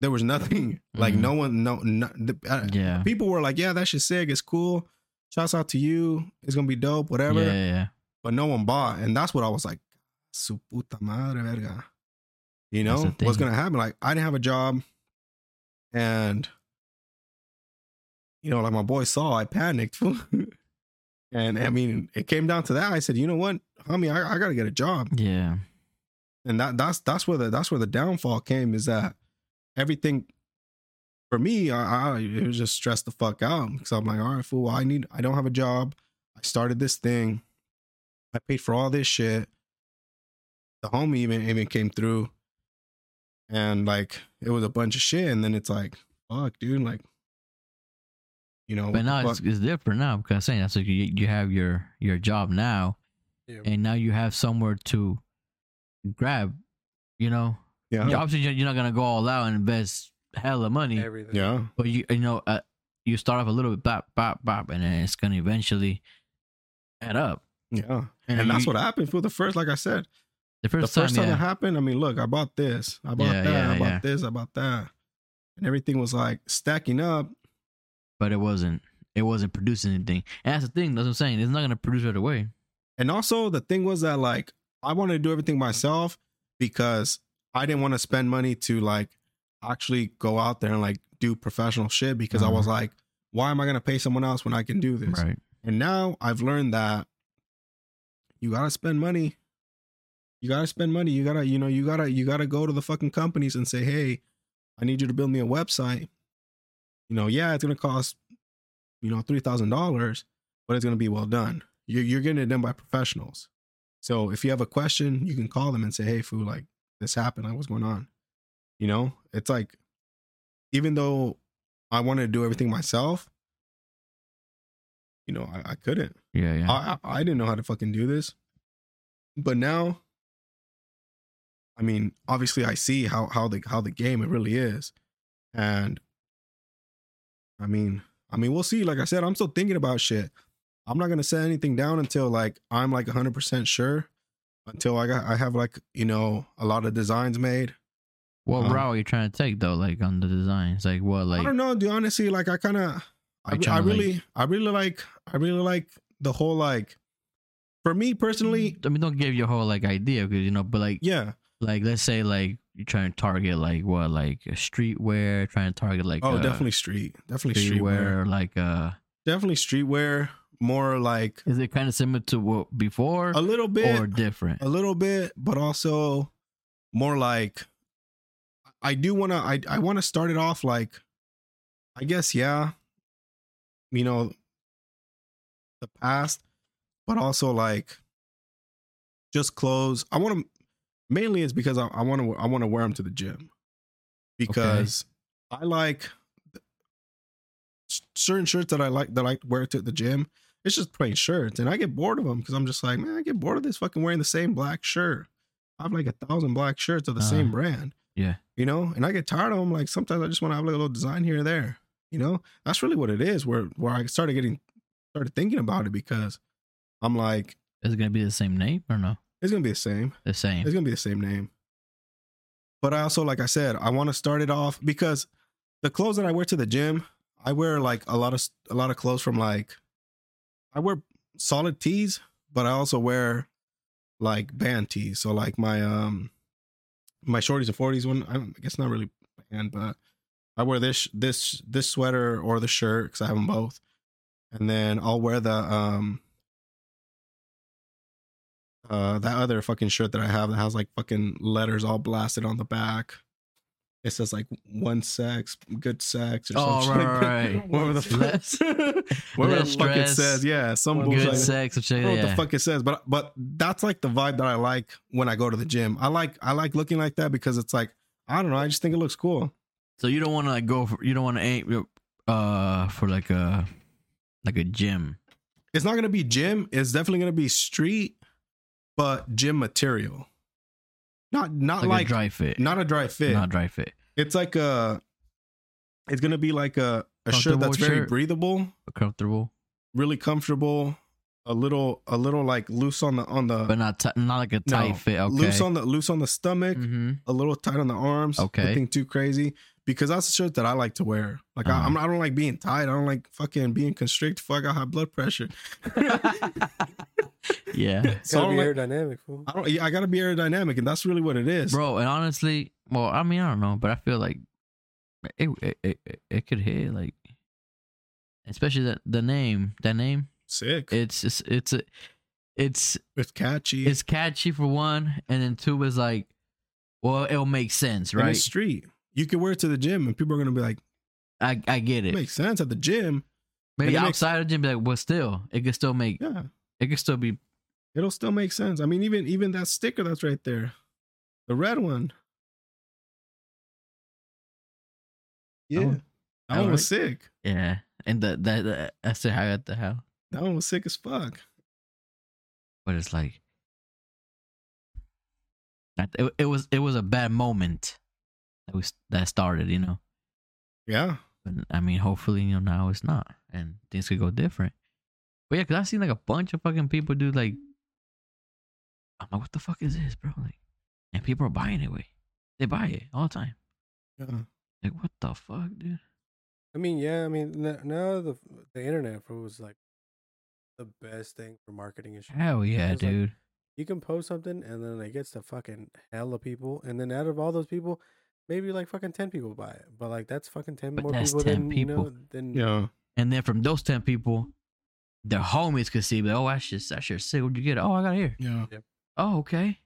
there was nothing like Mhm. no one no, no the, uh, yeah, people were like yeah that shit's sick it's cool shouts out to you it's gonna be dope yeah, whatever yeah, yeah. but no one bought and that's what I was like su puta madre verga you know what's gonna happen? Like I didn't have a job and you know like my boy saw I panicked. And I mean it came down to that. I said you know what homie I, I gotta get a job. Yeah. and that that's that's where the that's where the downfall came is that everything for me I, I it was just stressed the fuck out because I'm like all right fool I need I don't have a job. I started this thing. I paid for all this shit. The homie even even came through and like it was a bunch of shit and then it's like fuck dude like you know But now it's, it's different now because I'm saying that's like you, you have your your job now, Yeah. and now you have somewhere to grab. You know, yeah You- obviously you're- you're not gonna go all out and invest hella money, Everything. yeah but you you know uh, you start off a little bit bop bop bop, and then it's gonna eventually add up. yeah And, and that's you- what happened for the first like I said the first, the first time, time, it happened, I mean, look, I bought this, I bought Yeah, that, yeah, I bought yeah. this, I bought that, and everything was like stacking up. but it wasn't it wasn't producing anything. And that's the thing. That's what I'm saying. It's not gonna produce right away. And also, the thing was that like I wanted to do everything myself because I didn't want to spend money to like actually go out there and like do professional shit because I was Uh-huh. like, why am I gonna pay someone else when I can do this? Right. And now I've learned that you gotta spend money. You gotta spend money. You gotta, you know, you gotta, you gotta go to the fucking companies and say, hey, I need you to build me a website. You know, yeah, it's gonna cost, you know, three thousand dollars, but it's gonna be well done. You're you're getting it done by professionals. So if you have a question, you can call them and say, hey, fool, like this happened. Like, what's going on? You know, it's like, even though I wanted to do everything myself, you know, I, I couldn't. Yeah. Yeah. I, I I didn't know how to fucking do this, but now, I mean, obviously, I see how how the how the game it really is, and I mean, I mean, we'll see. Like I said, I'm still thinking about shit. I'm not gonna set anything down until like I'm like 100 percent sure. Until I got I have like you know a lot of designs made. What Um, route are you trying to take though? Like on the designs, like what? Like I don't know, dude. Honestly, like I kind of, I, Are you trying I to, like- really, I really like, I really like the whole like. For me personally, I mean, don't give your whole like idea because you know, but like, yeah. Like let's say like you're trying to target like what, like streetwear, trying to target like Oh, uh, definitely street, definitely streetwear, streetwear, like uh, definitely streetwear. More like is it kind of similar to what before a little bit, or different? a little bit, but also more like I do want to I I want to start it off like I guess yeah. You know the past, but also like just clothes. I want to mainly it's because I want to I want to wear them to the gym. Because I like certain shirts that I like that I wear to the gym. It's just plain shirts, and I get bored of them because I'm just like, man, I get bored of this fucking wearing the same black shirt. I have like a thousand black shirts of the same Uh, brand. yeah. you know, and I get tired of them. Like sometimes I just want to have like a little design here or there. You know, that's really what it is. Where where I started getting started thinking about it because I'm like, Is it gonna be the same name or no? It's gonna be the same. The same. It's gonna be the same name. But I also, like I said, I want to start it off because the clothes that I wear to the gym, I wear like a lot of a lot of clothes from like I wear solid tees, but I also wear like band tees. So like my um my shorties and forties one, I I guess not really band, but I wear this this this sweater or the shirt because I have them both, and then I'll wear the um uh that other fucking shirt that I have that has like fucking letters all blasted on the back. It says like one sex, good sex, or Oh, something. right, right, right. Whatever the fuck, whatever the fuck it says. Yeah, some Good bullshit. Good like that. sex, I don't know what the fuck it says, but but that's like the vibe that I like when I go to the gym. I like I like looking like that because it's like I don't know. I just think it looks cool. So you don't want to like go for you don't want to aim uh for like a like a gym. It's not gonna be gym. It's definitely gonna be street, but gym material. Not not Like, like, a dry fit. not a dry fit. Not dry fit. It's like a. It's gonna be like a a shirt that's very shirt. breathable, Comfortable, really comfortable, a little a little like loose on the on the but not t- not like a No, tight fit. Okay. loose on the loose on the stomach, mm-hmm. a little tight on the arms. Okay. nothing too crazy because that's the shirt that I like to wear. Like Uh-huh. I, I'm, I don't like being tight. I don't like fucking being constricted. Fuck, I got high blood pressure. yeah. So I Gotta don't be like- aerodynamic, fool. I don't. yeah, I gotta be aerodynamic, and that's really what it is. Bro, and honestly, well, I mean, I don't know, but I feel like it it it, it- it could hit like especially the the name, that name. Sick. It's just it's a it's it's catchy. it's catchy for one, and then two is like, well, it'll make sense, and right? it's street. You can wear it to the gym, and people are gonna be like, I I get "It it. makes sense at the gym." Maybe and it makes- outside of the gym, be like, well, still, it could still make Yeah, it could still be. it'll still make sense. I mean, even even that sticker that's right there, the red one. Yeah, Oh, that one was alright. sick. Yeah, and the that the, that's the how at the hell, That one was sick as fuck. but it's like. that- It, it was it was a bad moment that was that started, you know. Yeah, But I mean, hopefully, you know, now it's not, and things could go different. But yeah, cause I've seen like a bunch of fucking people do like, I'm like, what the fuck is this, bro? Like, and people are buying it. Way they buy it all the time. yeah. Like, what the fuck, dude? I mean, yeah. I mean, now the the internet was like the best thing for marketing and shit. Hell yeah, It's like- dude. You can post something, and then it gets to fucking hella people, and then out of all those people, maybe like fucking ten people buy it. But like that's fucking ten But more that's people 10 than you know people. than Yeah. and then from those ten people, their homies could see, like, oh, that's just that's just sick. Where'd you get it? Oh, I got it here. Yeah. Oh, okay.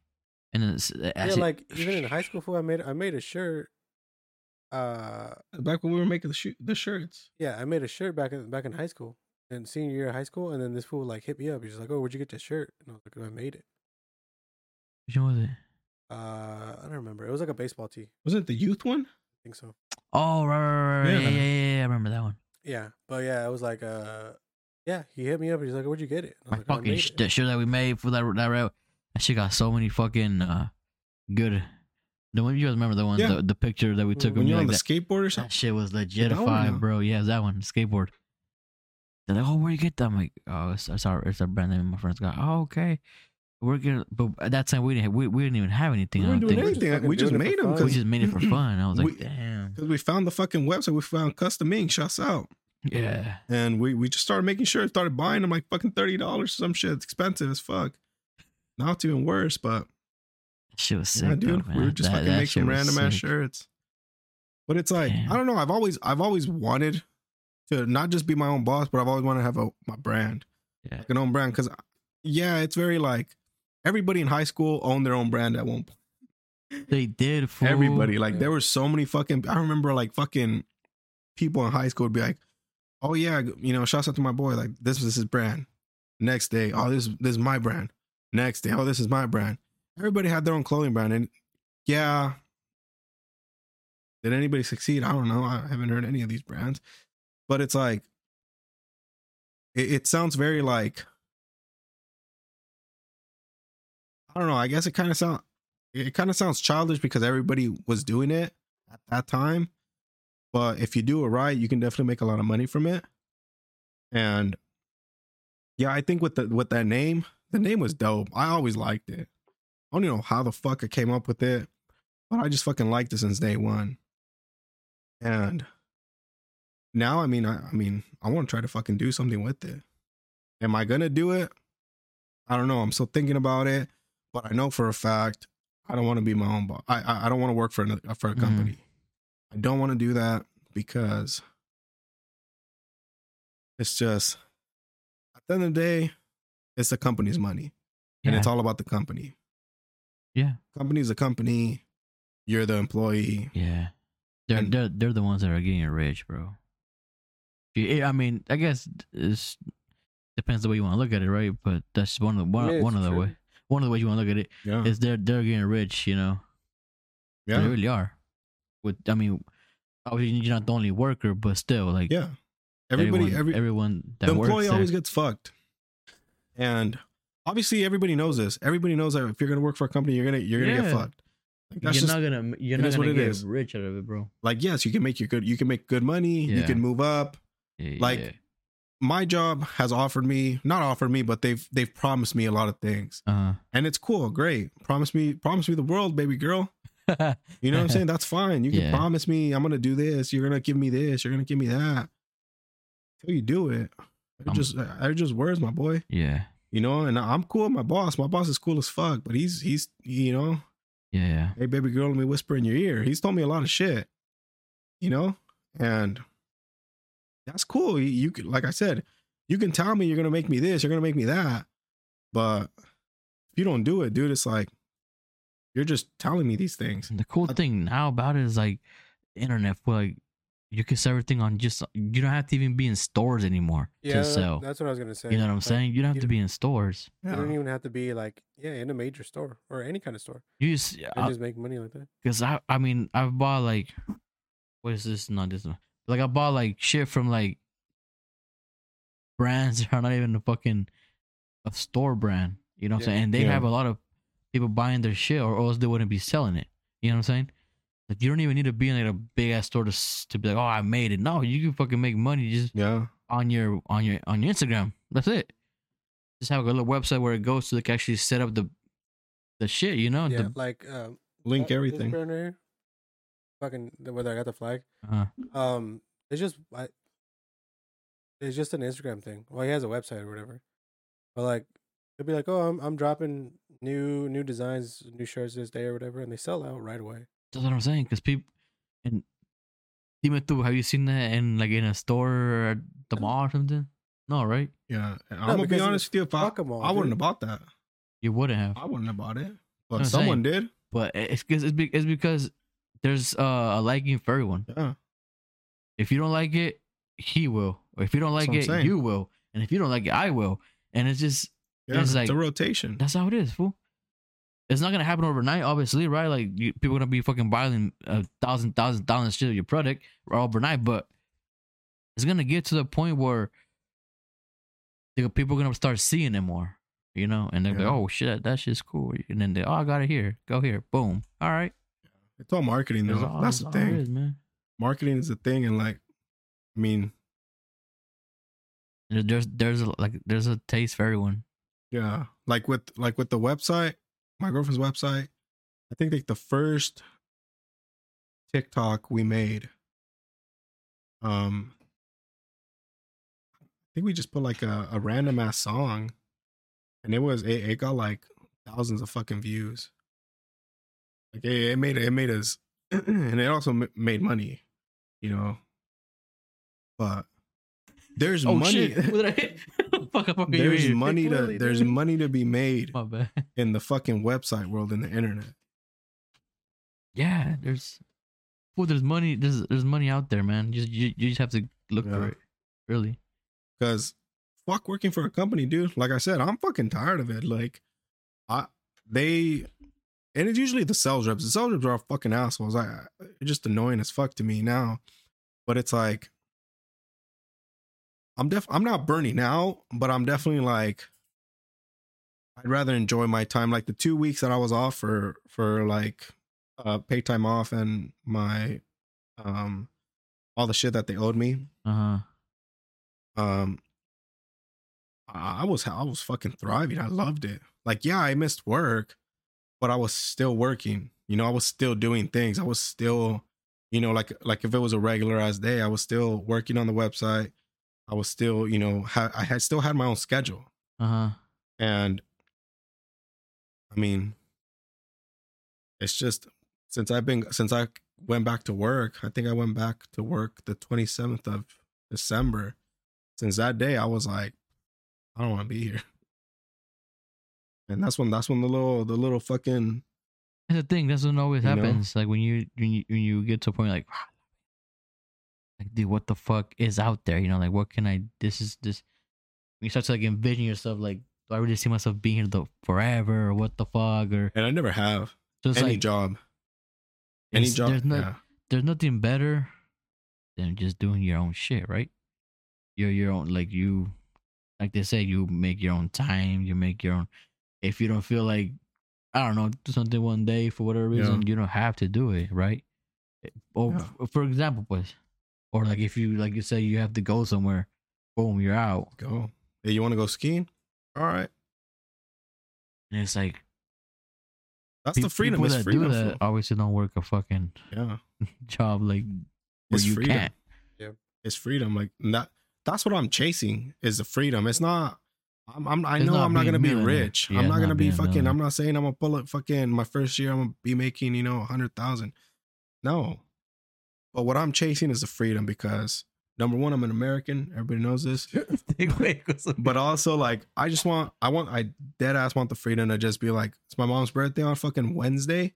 And then it's, yeah, shit- like even in high school, fool, I made I made a shirt. Uh, Back when we were making the sh- the shirts. yeah, I made a shirt back in back in high school, and senior year of high school, and then this fool like hit me up. He's like, "Oh, where'd you get this shirt?" And I was like, "I made it." which one was it? Uh, I don't remember. It was like a baseball tee. Wasn't it the youth one? I think so. Oh, right, right, right, right. Yeah, Yeah. yeah, yeah, yeah. I remember that one. Yeah, but yeah, it was like, uh, yeah, he hit me up. He's like, "Where'd you get it?" And I My was like, "I fucking made sh- it." that shirt that we made for that that route. That shit got so many fucking uh good. The one you guys remember the one Yeah. the, the picture that we took When of When me you're on like the that. skateboard or something. That shit was that one, legitified, bro. Yeah, that one, skateboard. They're like, oh, where you get that? I'm like, oh, it's, it's our it's our brand name. My friends got, oh, okay. We're gonna, but at that time we didn't we, we didn't even have anything. We I weren't don't doing think. anything. We just doing it made them fun. We just made it for fun. I was like, We- damn, because we found the fucking website. We found custom ink. Shouts out. yeah. and we we just started making sure started buying them like fucking thirty dollars some shit it's expensive as fuck now it's even worse but Shit was sick, yeah, though, dude man. we would just That- fucking that make shit some was random ass shirts but it's like Damn. i don't know i've always i've always wanted to not just be my own boss but i've always wanted to have a my brand Yeah. like an own brand because yeah it's very like everybody in high school owned their own brand at one point. They did. Fool. everybody like Yeah. there were so many fucking i remember like fucking people in high school would be like oh yeah you know shouts out to my boy like this was his brand. Next day oh this this is my brand. Next day oh this is my brand. Everybody had their own clothing brand and yeah. Did anybody succeed? I don't know. I haven't heard any of these brands. But it's like it, it sounds very like i don't know i guess it kind of sounds it kind of sounds childish because everybody was doing it at that time. But if you do it right, you can definitely make a lot of money from it. And yeah, I think with the with that name, the name was dope. I always liked it. I don't even know how the fuck I came up with it, but I just fucking liked it since day one. And now, I mean, I, I mean, I want to try to fucking do something with it. Am I gonna do it? I don't know. I'm still thinking about it, but I know for a fact I don't want to be my own boss. I I, I don't want to work for another for a Mhm. company. I don't want to do that because it's just at the end of the day, it's the company's money, and it's all about the company. Yeah. Company's a company. You're the employee. Yeah, they're And- they're they're the ones that are getting rich, bro. Yeah, I mean, I guess it depends the way you want to look at it, right? But that's one of the one, Yeah, one of the true. way one of the ways you want to look at it Yeah, is they're they're getting rich, you know. Yeah, They really are. With I mean, obviously you're not the only worker, but still, like yeah. Everybody, everyone, every everyone that the works employee there, always gets fucked. And obviously, everybody knows this. Everybody knows that if you're gonna work for a company, you're gonna you're gonna get fucked. Like, that's you're just not gonna you're not what gonna get rich out of it, bro. like yes, you can make your good. You can make good money. You can move up. Yeah, Like, yeah. My job has offered me, not offered me, but they've they've promised me a lot of things, uh and it's cool, great. Promise me, promise me the world, baby girl. You know what I'm saying? That's fine. You can Yeah. promise me I'm gonna do this. You're gonna give me this. You're gonna give me that. Till you do it, they're Um, just they're just words, my boy. yeah, You know, and I'm cool with my boss. My boss is cool as fuck, but he's he's you know, yeah, yeah. hey baby girl, let me whisper in your ear. He's told me a lot of shit. You know, and that's cool. You, you can, like I said, you can tell me you're gonna make me this, you're gonna make me that, but if you don't do it, dude, it's like you're just telling me these things. And The cool I- thing now about it is like internet, where like you can sell everything on just you don't have to even be in stores anymore Yeah, to sell. that's what I was gonna say. You know what I'm Like, saying? You don't have you to be in stores. You Yeah. don't even have to be like yeah in a major store or any kind of store. You just And uh, just make money like that. because I I mean I've bought like what is this? Not this one. Like I bought like shit from like brands that are not even a fucking a store brand. You know what I'm saying? And they Yeah. have a lot of people buying their shit, or else they wouldn't be selling it. You know what I'm saying? Like you don't even need to be in like a big ass store to to be like, oh, I made it. No, you can fucking make money just Yeah, on your on your on your Instagram. That's it. Just have a little website where it goes so they can actually set up the the shit. You know? Yeah, The, like um, link that- this everything. Brand right here, Fucking the- whether I got the flag. uh, Um, it's just I, it's just an Instagram thing. Well, he has a website or whatever, but like it'd be like, oh, I'm I'm dropping new new designs, new shirts this day or whatever, and they sell out right away. That's what I'm saying. Because people and Dime tu, have you seen that in like in a store or at the mall or something? No, right? Yeah, I'm gonna be honest with you. If I, fuck 'em all, I wouldn't dude. have bought that. You wouldn't have. I wouldn't have bought it, but someone saying. did. But it's because it's, be- it's because there's uh, a liking for everyone. Yeah, If you don't like it, he will. Or if you don't like it, saying. you will. And if you don't like it, I will. And it's just yeah. It's It's, like- a rotation. that's how it is, fool. It's not gonna happen overnight, obviously, right? Like you, people gonna be fucking buying a thousand, thousand, thousand shit of your product overnight, but it's gonna get to the point where the people are gonna start seeing it more, you know, and they're Yeah. like, "Oh shit, that shit's cool," and then they, "Oh, I got it here, go here, boom, all right." It's all marketing, That's though. all- That's the thing. is, man. Marketing is the thing, and like, I mean, There- There's there's a, like there's a taste for everyone. Yeah, like with like with the website, my girlfriend's website. I think like the first TikTok we made, um, I think we just put like a, a random ass song, and it was it, it got like thousands of fucking views. Like it, it made it made us, and it also ma- made money, you know. But there's Oh money. shit! What did I hit? Fuck, fucking there's money to there's money to be made in the fucking website world in the internet. Yeah, there's well, there's money. There's there's money out there, man. You you, you just have to look Yeah. for it. Really. Cause fuck working for a company, dude. Like I said, I'm fucking tired of it. Like I they and it's usually the sales reps. The sales reps are fucking assholes. I it's just annoying as fuck to me now. But it's like I'm def I'm not burning out, but I'm definitely like I'd rather enjoy my time. Like the two weeks that I was off for for like uh pay time off and my um all the shit that they owed me. Uh huh. um I was I was fucking thriving. I loved it. Like yeah, I missed work, but I was still working. You know, I was still doing things. I was still, you know, like like if it was a regular ass day, I was still working on the website. I was still, you know, ha- I had still had my own schedule. Uh huh. And I mean, it's just since I've been since I went back to work, I think I went back to work the 27th of December. Since that day, I was like, I don't want to be here. And that's when that's when the little the little fucking That's the thing. That's what always You know? happens. Like when you when you when you get to a point like, like dude, what the fuck is out there? You know, like what can I? This is this. When you start to like envision yourself, like, do I really see myself being here the forever, or what the fuck, or and I never have so any like job. Any job. There's no, yeah. there's nothing better than just doing your own shit, right? You're your own, like you, like they say, you make your own time. You make your own. If you don't feel like, I don't know, do something one day for whatever Yeah. reason, you don't have to do it, right? Eh, or Yeah. for example, pues, or like if you like you say you have to go somewhere, boom, you're out, Go. Hey, you want to go skiing? All right. and it's like That's pe- the freedom. People that freedom. do that obviously don't work a fucking Yeah. job like where It's you freedom. can't. Yeah, It's freedom. Like that. That's what I'm chasing. Is the freedom. It's not. I'm. I'm I know I'm not gonna be rich. Yeah, I'm not not gonna be fucking. I'm not saying I'm gonna pull it. Fucking my first year. I'm gonna be making you know a hundred thousand. No. But what I'm chasing is the freedom because number one, I'm an American. Everybody knows this. but also like I just want I want I dead ass want the freedom to just be like it's my mom's birthday on fucking Wednesday.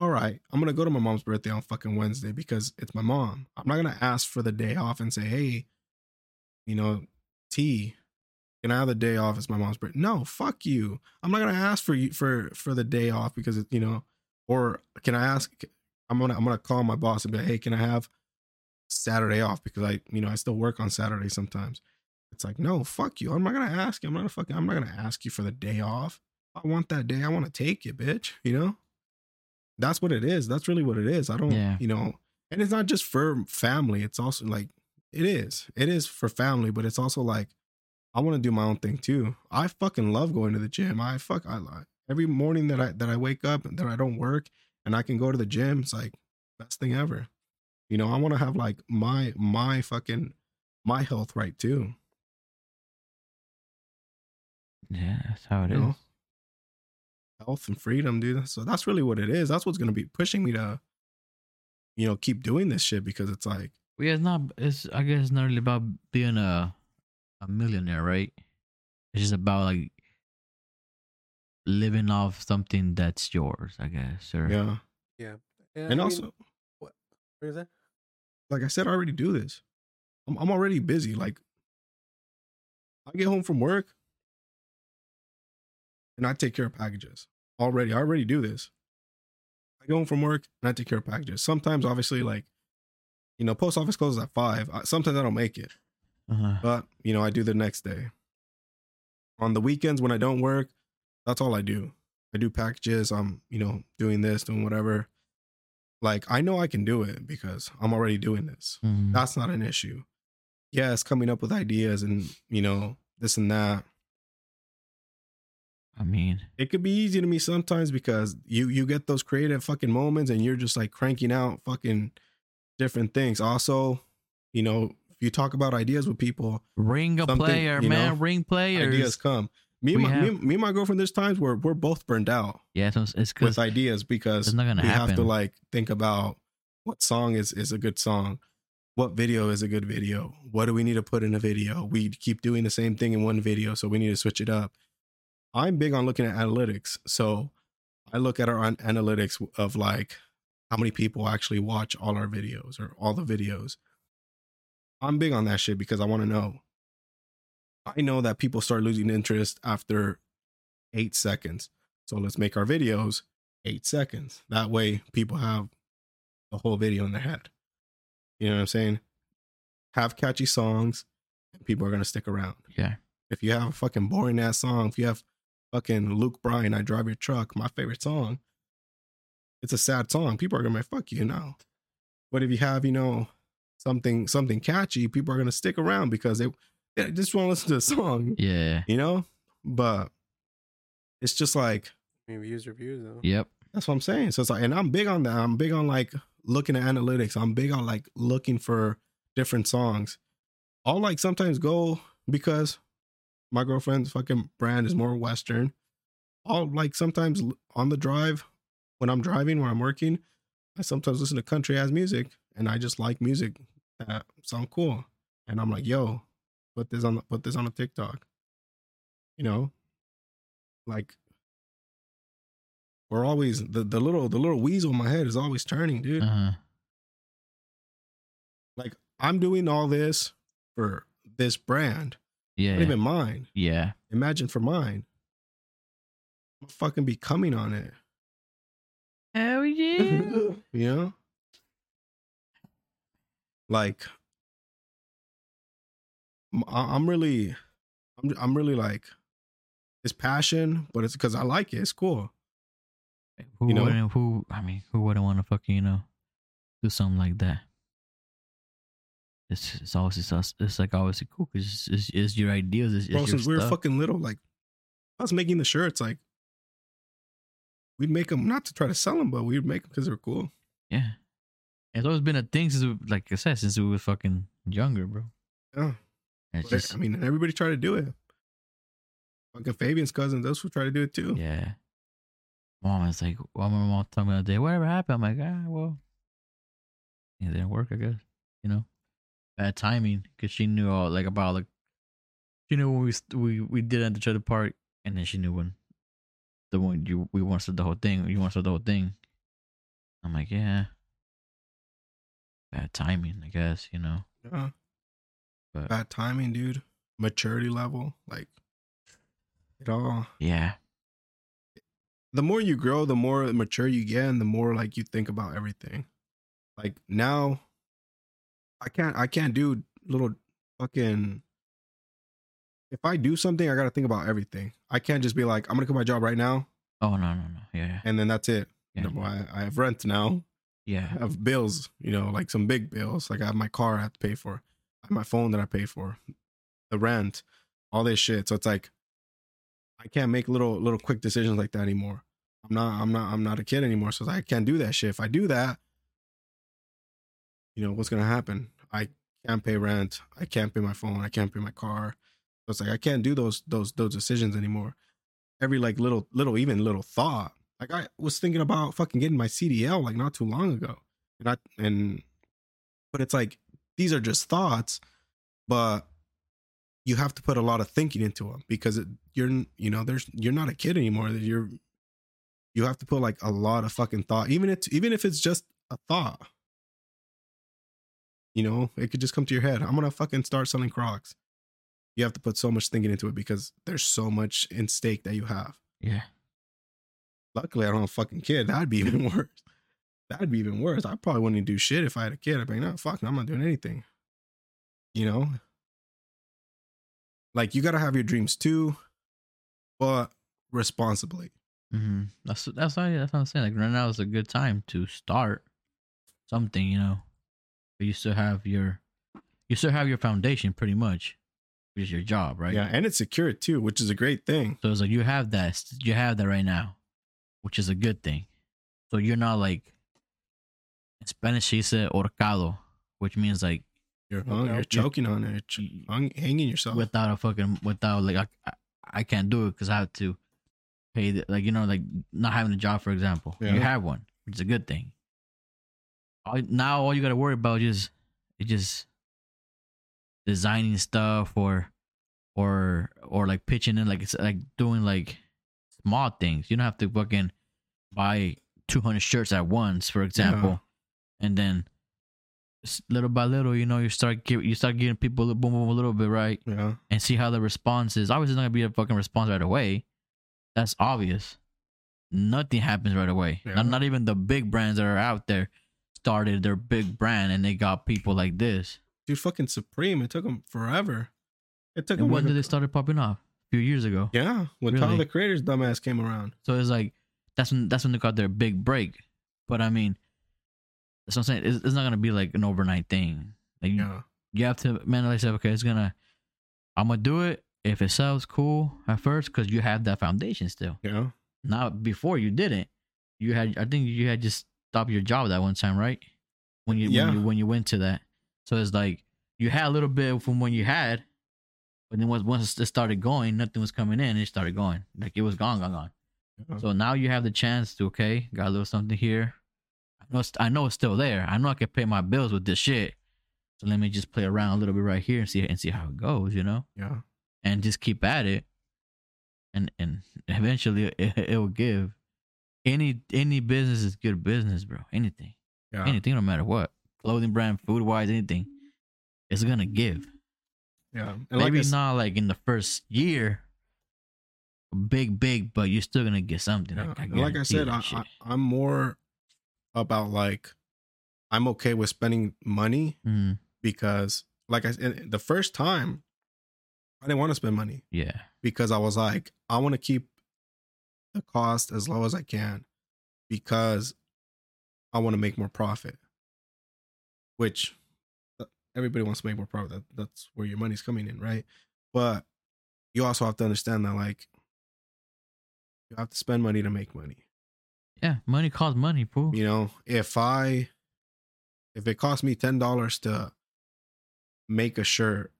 All right, I'm gonna go to my mom's birthday on fucking Wednesday because it's my mom. I'm not gonna ask for the day off and say, hey, you know, T, can I have the day off? It's my mom's birthday. No, fuck you. I'm not gonna ask for you for for the day off because it, you know, or can I ask? I'm gonna I'm gonna call my boss and be like, hey, can I have Saturday off because I you know I still work on Saturday sometimes. It's like, no, fuck you. I'm not gonna ask you. I'm not gonna fucking. I'm not gonna ask you for the day off. I want that day. I want to take it, bitch. You know. That's what it is. That's really what it is. I don't. Yeah. You know. And it's not just for family. It's also like it is. It is for family, but it's also like I want to do my own thing too. I fucking love going to the gym. I fuck. I like every morning that I that I wake up that I don't work and I can go to the gym. It's like best thing ever. You know. I want to have like my my fucking my health right too. Yeah, that's how it you is. know? Health and freedom, dude. So that's really what it is. That's what's gonna be pushing me to, you know, keep doing this shit because it's like, yeah, it's not. It's I guess it's not really about being a a millionaire, right? It's just about like living off something that's yours, I guess. Or yeah. I And mean, also, what is that? like I said, I already do this. I'm I'm already busy. Like, I get home from work, and I take care of packages already. I already do this. I go home from work and I take care of packages. Sometimes, obviously, like, you know, post office closes at five. I- Sometimes I don't make it. Uh but you know i do the next day. On the weekends when i don't work that's all i do. I do packages i'm you know doing this doing whatever. Like i know i can do it because i'm already doing this. Mhm. that's not an issue. Yes, coming up with ideas and you know this and that. I mean, It could be easy to me sometimes because you you get those creative fucking moments and you're just like cranking out fucking different things. Also, you know, if you talk about ideas with people, ring a player, you man. know, ring players. ideas come. Me and, my, me, have- and- me and my girlfriend, there's times where we're both burned out Yeah, so it's- with ideas because it's not gonna we have to like think about what song is is a good song what video is a good video what do we need to put in a video we keep doing the same thing in one video so we need to switch it up i'm big on looking at analytics so i look at our analytics of like how many people actually watch all our videos or all the videos i'm big on that shit because i want to know i know that people start losing interest after eight seconds so let's make our videos eight seconds. That way, people have the whole video in their head. You know what I'm saying? Have catchy songs, and people are gonna stick around. yeah, If you have a fucking boring ass song, if you have fucking Luke Bryan, "I Drive Your Truck," my favorite song, it's a sad song. People are gonna be like, "Fuck you" now. But if you have, you know, something something catchy, people are gonna stick around because they, they just want to listen to the song. yeah, You know, but it's just like I mean, views reviews though. yep, that's what I'm saying. So it's like, and I'm big on that. I'm big on like looking at analytics. I'm big on like looking for different songs. I'll like sometimes go because my girlfriend's fucking brand is more Western. I'll like sometimes on the drive when I'm driving, when I'm working, I sometimes listen to country as music and I just like music that sound cool. And I'm like, yo, put this on the, put this on a TikTok. You know? Like we're always the, the little the little weasel in my head is always turning, dude. uh huh, Like I'm doing all this for this brand, yeah, not even mine. yeah. Imagine for mine. I'm fucking be coming on it. Hell yeah. you know? Like I'm- really I'm I'm really like it's passion, but it's because I like it. It's cool. Who You know? wouldn't? Who? I mean, who wouldn't want to fucking you know do something like that? It's it's always it's, us- it's like always cool because it's, it's, it's your ideas. It's, Bro, your since we were fucking little, like I was making the shirts, like we'd make them not to try to sell them, but we'd make them because they were cool. Yeah, it's always been a thing since, we, like I said, since we were fucking younger, bro. Yeah, just I mean, everybody tried to do it. Fucking Fabian's cousin, those who try to do it too. yeah. Mom was like, well, my mom told me the day, whatever happened. I'm like, ah, well, it didn't work. I guess you know, bad timing because she knew all like about like she knew when we we we did at the trailer park, and then she knew when the one you we wanted the whole thing. You wanted the whole thing. I'm like, yeah, bad timing. I guess you know, Yeah. but Bad timing, dude. Maturity level, like it all. yeah, The more you grow, the more mature you get, and the more like you think about everything. Like now, I can't. I can't do little fucking. If I do something, I got to think about everything. I can't just be like, I'm gonna quit my job right now, oh no no no yeah and then that's it. yeah You know, I, I have rent now. Yeah have bills, you know, like some big bills. Like I have my car I have to pay for. I have my phone that I pay for. The rent, all this shit. So it's like I can't make little little quick decisions like that anymore. I'm not I'm not I'm not a kid anymore. So I can't do that shit. If I do that, you know, what's gonna happen? I can't pay rent. I can't pay my phone. I can't pay my car. So it's like I can't do those those those decisions anymore. Every like little little even little thought. Like I was thinking about fucking getting my CDL like not too long ago. And I and but it's like these are just thoughts, but you have to put a lot of thinking into them because it, you're you know there's you're not a kid anymore. You're you have to put like a lot of fucking thought, even if even if it's just a thought. You know, it could just come to your head. I'm gonna fucking start selling Crocs. You have to put so much thinking into it because there's so much in stake that you have. yeah Luckily, I don't have a fucking kid. That'd be even worse. That'd be even worse. I probably wouldn't do shit if I had a kid. I'd be like, no, fuck, I'm not doing anything. You know? Like, you gotta have your dreams too, but responsibly. hmm That's that's why that's what I'm saying. Like right now is a good time to start something, you know. But you still have your you still have your foundation pretty much, which is your job, right? Yeah, and it's secure too, which is a great thing. So it's like you have that, you have that right now, which is a good thing. So you're not like in Spanish she said horcado, which means like You're hung, you're You- choking on it, ch- hung, hanging yourself. without a fucking without like I, I, I can't do it because I have to pay the like you know like not having a job for example. Yeah. You have one, which is a good thing. All, now all you got to worry about is is just designing stuff or or or like pitching in like it's like doing like small things. You don't have to fucking buy 200 shirts at once, for example, and then little by little, you know, you start give you start giving people a little boom boom a little bit, right? yeah, and see how the response is. Obviously, it's not gonna be a fucking response right away. That's obvious. Nothing happens right away. Yeah. Not, not even the big brands that are out there started their big brand and they got people like this. dude, fucking Supreme. It took them forever. It took And them when like did a- they started popping off? Few years ago. Yeah, when Really? Tyler the Creator's dumbass came around. So it's like that's when that's when they got their big break. But I mean, that's what I'm saying. It's, it's not gonna be like an overnight thing. Like you, Yeah, you have to mentally say, okay, it's gonna, I'm gonna do it. If it sells, cool at first, because you have that foundation still. yeah, Now, before you didn't, you had. I think you had just stopped your job that one time, right? When you Yeah. when you when you went to that, so it's like you had a little bit from when you had, but then once it started going, nothing was coming in. It started going like it was gone, gone, gone. yeah. So now you have the chance to okay, got a little something here. I know it's, I know it's still there. I know I can pay my bills with this shit. So let me just play around a little bit right here and see and see how it goes, you know, yeah. and just keep at it, and and eventually it, it will give. Any any business is good business, bro. Anything, yeah. anything, no matter what, clothing brand, food wise, anything, it's gonna give. Yeah, and Maybe s- not like in the first year, big big, but you're still gonna get something. yeah, Like, I like I said, I, I, I'm more about like I'm okay with spending money Mhm. because, like I said, the first time I didn't want to spend money Yeah. because I was like, I want to keep the cost as low as I can because I want to make more profit. Which everybody wants to make more profit. That, that's where your money's coming in, right? But you also have to understand that, like, you have to spend money to make money. Yeah. Money costs money, fool. You know, if I, if it costs me ten dollars to make a shirt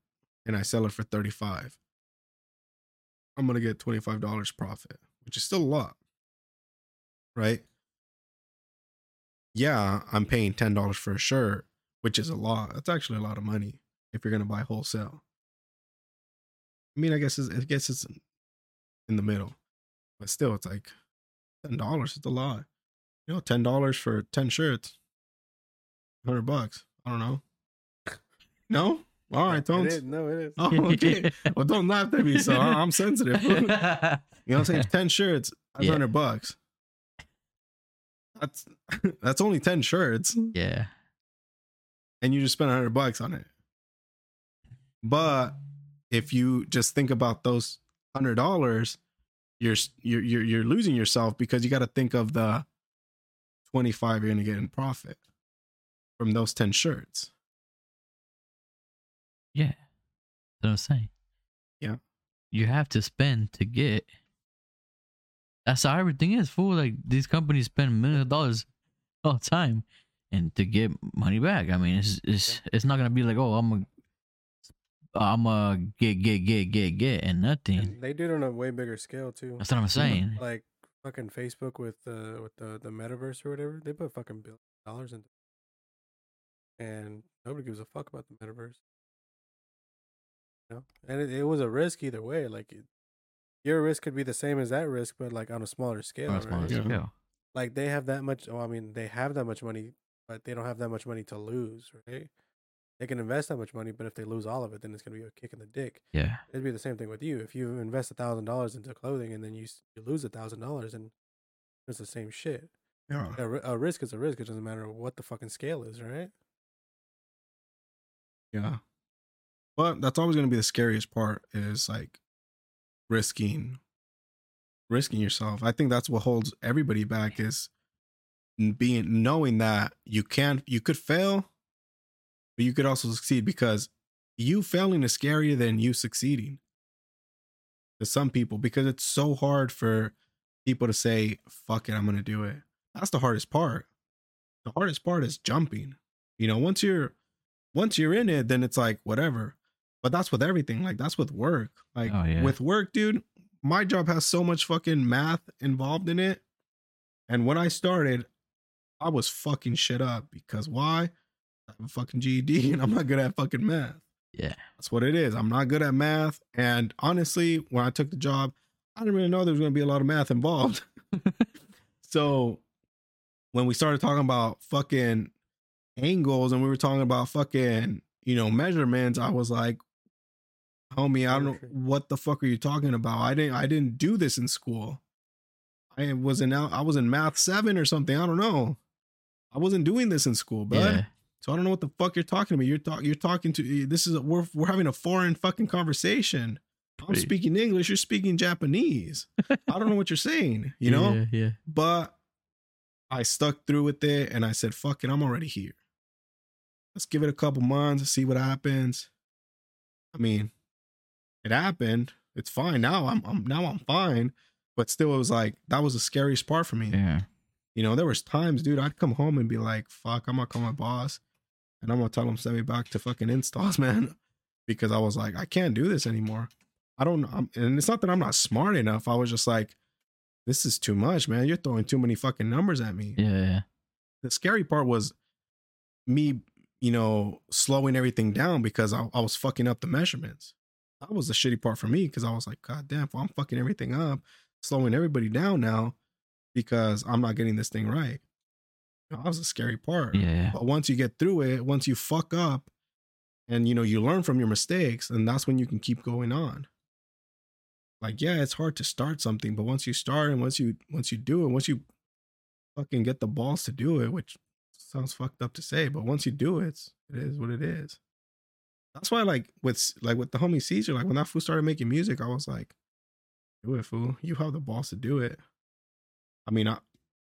and I sell it for thirty five, I'm gonna get twenty five dollars profit, which is still a lot, right? Yeah, I'm paying ten dollars for a shirt, which is a lot. That's actually a lot of money if you're gonna buy wholesale. I mean, I guess it's, I guess it's in the middle, but still, it's like ten dollars. It's a lot. You know, ten dollars for ten shirts, hundred bucks. I don't know. No, all right, don't. is. No, it is. Oh, okay. well, don't laugh at me. So I'm sensitive. you know what I'm saying? Ten shirts, Yeah. hundred bucks. That's that's only ten shirts, yeah. And you just spent hundred bucks on it. But if you just think about those hundred dollars, you're you're you're you're losing yourself because you got to think of the twenty five you're gonna get in profit from those ten shirts. Yeah. That's what I'm saying. Yeah. You have to spend to get. That's how everything is, fool. Like these companies spend millions of dollars all the time and to get money back. I mean, it's it's it's not gonna be like, oh, I'm a I'm a get get get get get and nothing. And they do it on a way bigger scale too. That's what I'm saying. Like fucking Facebook with uh with the the metaverse or whatever. They put fucking billion dollars into, and nobody gives a fuck about the metaverse. You know, and it, it was a risk either way. Like it, your risk could be the same as that risk, but like on a smaller scale. On a smaller right? Scale. Like they have that much. Well, I mean, they have that much money, but they don't have that much money to lose, right? They can invest that much money, but if they lose all of it, then it's gonna be a kick in the dick. Yeah. It'd be the same thing with you. If you invest a thousand dollars into clothing and then you you lose a thousand dollars, and it's the same shit. Yeah. A, a risk is a risk. It doesn't matter what the fucking scale is, right? Yeah. But that's always going to be the scariest part is like risking risking yourself. I think that's what holds everybody back is being knowing that you can you could fail but you could also succeed because you failing is scarier than you succeeding to some people because it's so hard for people to say, fuck it, I'm gonna do it. That's the hardest part. The hardest part is jumping. You know, once you're once you're in it, then it's like whatever. But that's with everything. Like that's with work. Like Oh, yeah. with work, dude, my job has so much fucking math involved in it. And when I started, I was fucking shit up because why? I have a fucking GED and I'm not good at fucking math. Yeah. That's what it is. I'm not good at math. And honestly, when I took the job, I didn't really know there was going to be a lot of math involved. so when we started talking about fucking angles and we were talking about fucking, you know, measurements, I was like, homie, I don't know what the fuck are you talking about? I didn't I didn't do this in school. I was in I was in math 7 or something. I don't know. I wasn't doing this in school, bud. Yeah. So I don't know what the fuck you're talking to me. You're talking. You're talking to. Eh, this is a, we're we're having a foreign fucking conversation. I'm Pretty- speaking English. You're speaking Japanese. I don't know what you're saying. You know. Yeah. Yeah. But I stuck through with it, and I said, "Fuck it, I'm already here. Let's give it a couple months, see what happens." I mean, it happened. It's fine now. I'm, I'm now I'm fine. But still, it was like that was the scariest part for me. Yeah. You know, there was times, dude, I'd come home and be like, fuck, I'm gonna call my boss and I'm gonna tell him send me back to fucking installs, man. Because I was like, I can't do this anymore. I don't know. I'm- And it's not that I'm not smart enough. I was just like, this is too much, man. You're throwing too many fucking numbers at me. Yeah. Yeah. The scary part was me, you know, slowing everything down because I, I was fucking up the measurements. That was the shitty part for me because I was like, God damn, well, I'm fucking everything up, slowing everybody down now because I'm not getting this thing right. You know, that was a scary part. Yeah. But once you get through it, once you fuck up and you know you learn from your mistakes, and that's when you can keep going on. Like, yeah, it's hard to start something, but once you start and once you once you do it, once you fucking get the balls to do it, which sounds fucked up to say, but once you do it, it's, it is what it is. That's why, like with like with the homie Caesar, like when that fool started making music, I was like, "Do it, fool! You have the balls to do it." I mean, I,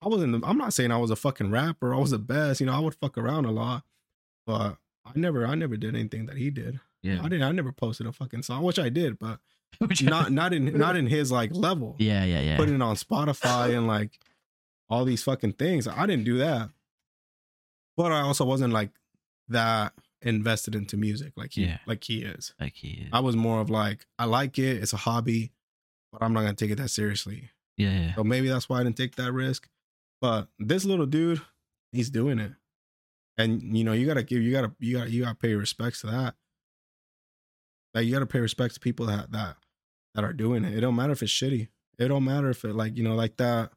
I wasn't. I'm not saying I was a fucking rapper. I was the best. You know, I would fuck around a lot, but I never, I never did anything that he did. Yeah. I didn't. I never posted a fucking song, which I did, but not not in not in his like level. Yeah. Yeah. Yeah. Putting it on Spotify and like all these fucking things. I didn't do that, but I also wasn't like that invested into music like he Yeah. like he is. Like he is. I was more of like I like it. It's a hobby, but I'm not gonna take it that seriously. Yeah. Yeah. So maybe that's why I didn't take that risk. But this little dude, he's doing it. And you know, you gotta give you gotta you gotta you gotta pay respects to that. Like you gotta pay respect to people that that that are doing it. It don't matter if it's shitty. It don't matter if it like, you know, like that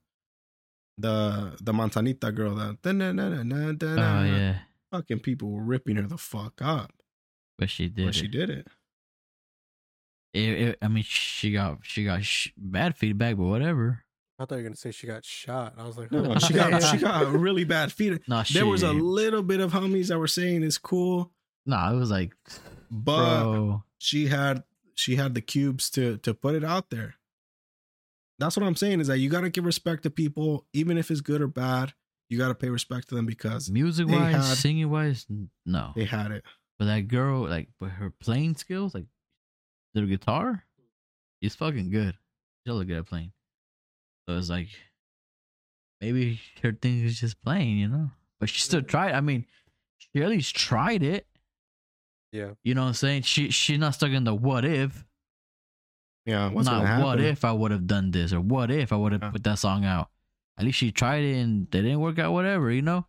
the the Montanita girl that Oh yeah. fucking people were ripping her the fuck up. But she did. But she did it. It, it- I mean, she got she got sh- bad feedback, but whatever. I thought you were gonna say she got shot. I was like, No, she got she got really bad feedback. No, There was a little bit of homies that were saying it's cool, Nah, it was like, but bro. she had she had the cubes to to put it out there. That's what I'm saying is that you got to give respect to people, even if it's good or bad. You got to pay respect to them because Music wise, singing wise, no. they had it. But that girl, like, but her playing skills, like, the guitar, He's fucking good. She's really good at playing. So it's like, maybe her thing is just playing, you know. But she still tried. I mean, she at least tried it. Yeah. You know what I'm saying? She she's not stuck in the what if. Yeah, what's not gonna happen? what if I would have done this or what if I would have Yeah. put that song out. At least she tried it and they didn't work out. Whatever, you know.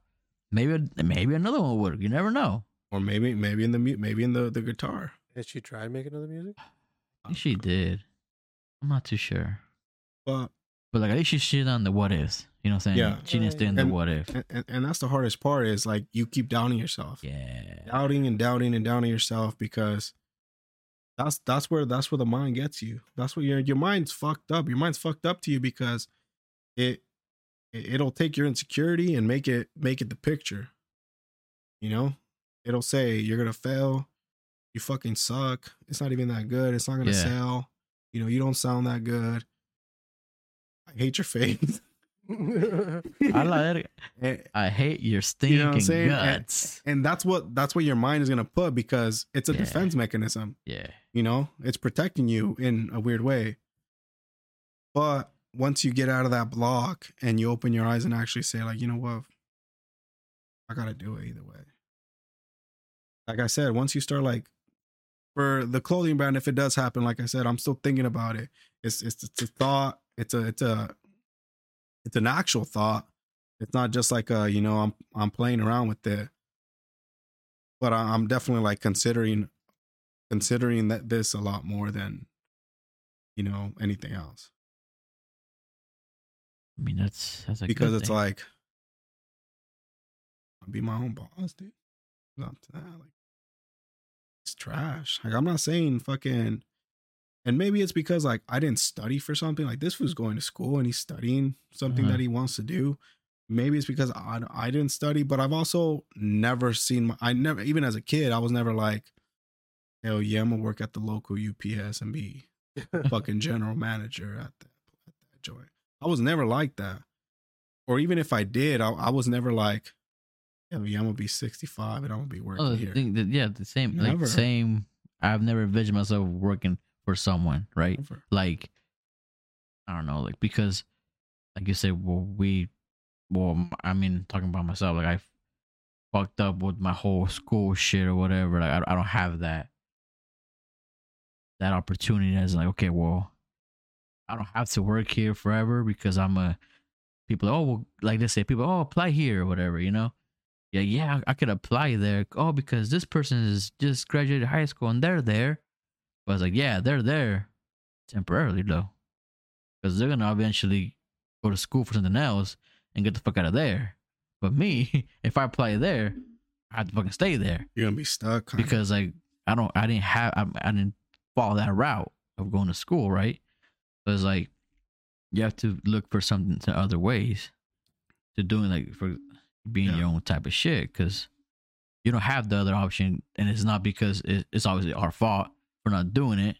Maybe maybe another one would. You never know. Or maybe maybe in the mu- maybe in the the guitar. Did she try making other music? I think she did. I'm not too sure. But But like at least she she's on the what ifs. You know what I'm saying? Yeah. She didn't stay in the And- what if. and, and, and that's the hardest part is like you keep doubting yourself. Yeah. doubting and doubting and doubting yourself because that's that's where that's where the mind gets you. That's where your your mind's fucked up. Your mind's fucked up to you because it it'll take your insecurity and make it make it the picture. You know, it'll say you're gonna fail. You fucking suck. It's not even that good. It's not gonna Yeah. sell. You know, you don't sound that good. I hate your face. I like it. I hate your You stinking know what I'm saying? guts. and that's what that's what your mind is gonna put because it's a Yeah. defense mechanism. Yeah. You know, it's protecting you in a weird way. But once you get out of that block and you open your eyes and actually say, like, you know what, I gotta do it either way. Like I said, once you start like for the clothing brand, if it does happen, like I said, I'm still thinking about it. It's it's it's a thought. It's a it's a it's an actual thought. It's not just like a you know I'm I'm playing around with it. But I- I'm definitely like considering considering that this a lot more than you know anything else I mean, that's that's a because it's thing. like I'll be my own boss, dude. Not to that, like it's trash. Like I'm not saying fucking, and maybe it's because like I didn't study for something. Like this was going to school and he's studying something Uh-huh. that he wants to do. Maybe it's because I I didn't study, but I've also never seen. My, I never even as a kid I was never like, hell yeah, I'm gonna work at the local UPS and be fucking general manager at that, at that joint. I was never like that. Or even if I did, I, I was never like, yeah, I'm gonna be 65 and I'm gonna be working Oh, here. thing that, yeah, the same, like Never. same. I've never envisioned myself working for someone, right? Never. Like, I don't know, like because, like you said, well, we, well, I mean, talking about myself, like I fucked up with my whole school shit or whatever. Like I, I don't have that that opportunity as like, okay, well, I don't have to work here forever because I'm a people. Oh, well, like they say, people, oh, apply here or whatever, you know yeah, yeah, I could apply there. Oh, because this person is just graduated high school and they're there. But I was like, yeah, they're there temporarily though, because they're gonna eventually go to school for something else and get the fuck out of there. But me, if I apply there, I have to fucking stay there You're gonna be stuck because like I don't, I didn't have, I, I didn't follow that route of going to school, right? So it's like you have to look for something to other ways to doing like for being Yeah. your own type of shit because you don't have the other option, and it's not because it, it's obviously our fault for not doing it,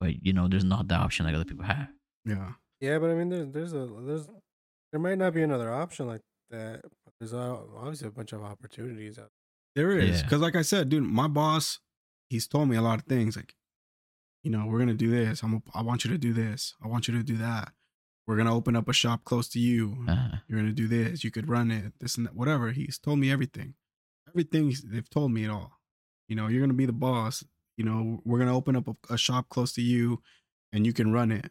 but you know there's not the option like other people have. yeah, Yeah, but I mean, there's there's a there's there might not be another option like that. But there's uh, obviously a bunch of opportunities out. There, there is. Yeah. Because like I said, dude, my boss, he's told me a lot of things. Like, you know, we're gonna do this. I'm. I want you to do this. I want you to do that. We're gonna open up a shop close to you. Uh, You're gonna do this. You could run it. This and that. Whatever. He's told me everything. Everything. They've told me it all. You know, you're gonna be the boss. You know, we're gonna open up a, a shop close to you, and you can run it.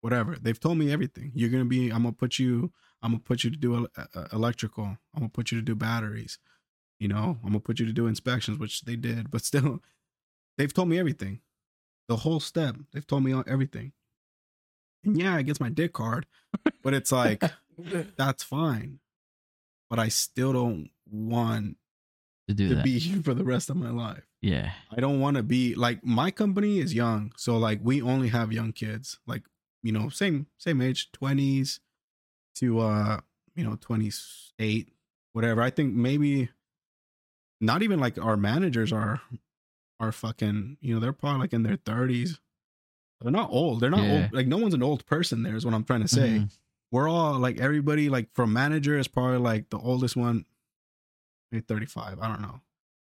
Whatever. They've told me everything. You're gonna be. I'm gonna put you. I'm gonna put you to do el- uh, electrical. I'm gonna put you to do batteries. You know, I'm gonna put you to do inspections, which they did, but still, they've told me everything. The whole step. They've told me everything. And yeah, it gets my dick hard, but it's like that's fine. But I still don't want to do to that, be here for the rest of my life. yeah, I don't want to be like my company is young, so like we only have young kids, like you know, same same age, twenties to uh, you know, twenty eight, whatever. I think maybe not even like our managers are are fucking, you know, they're probably like in their thirties. They're not old. They're not Yeah. old. Like no one's an old person. There is what I'm trying to say Mhm. we're all like everybody like from manager is probably like the oldest one maybe 35 i don't know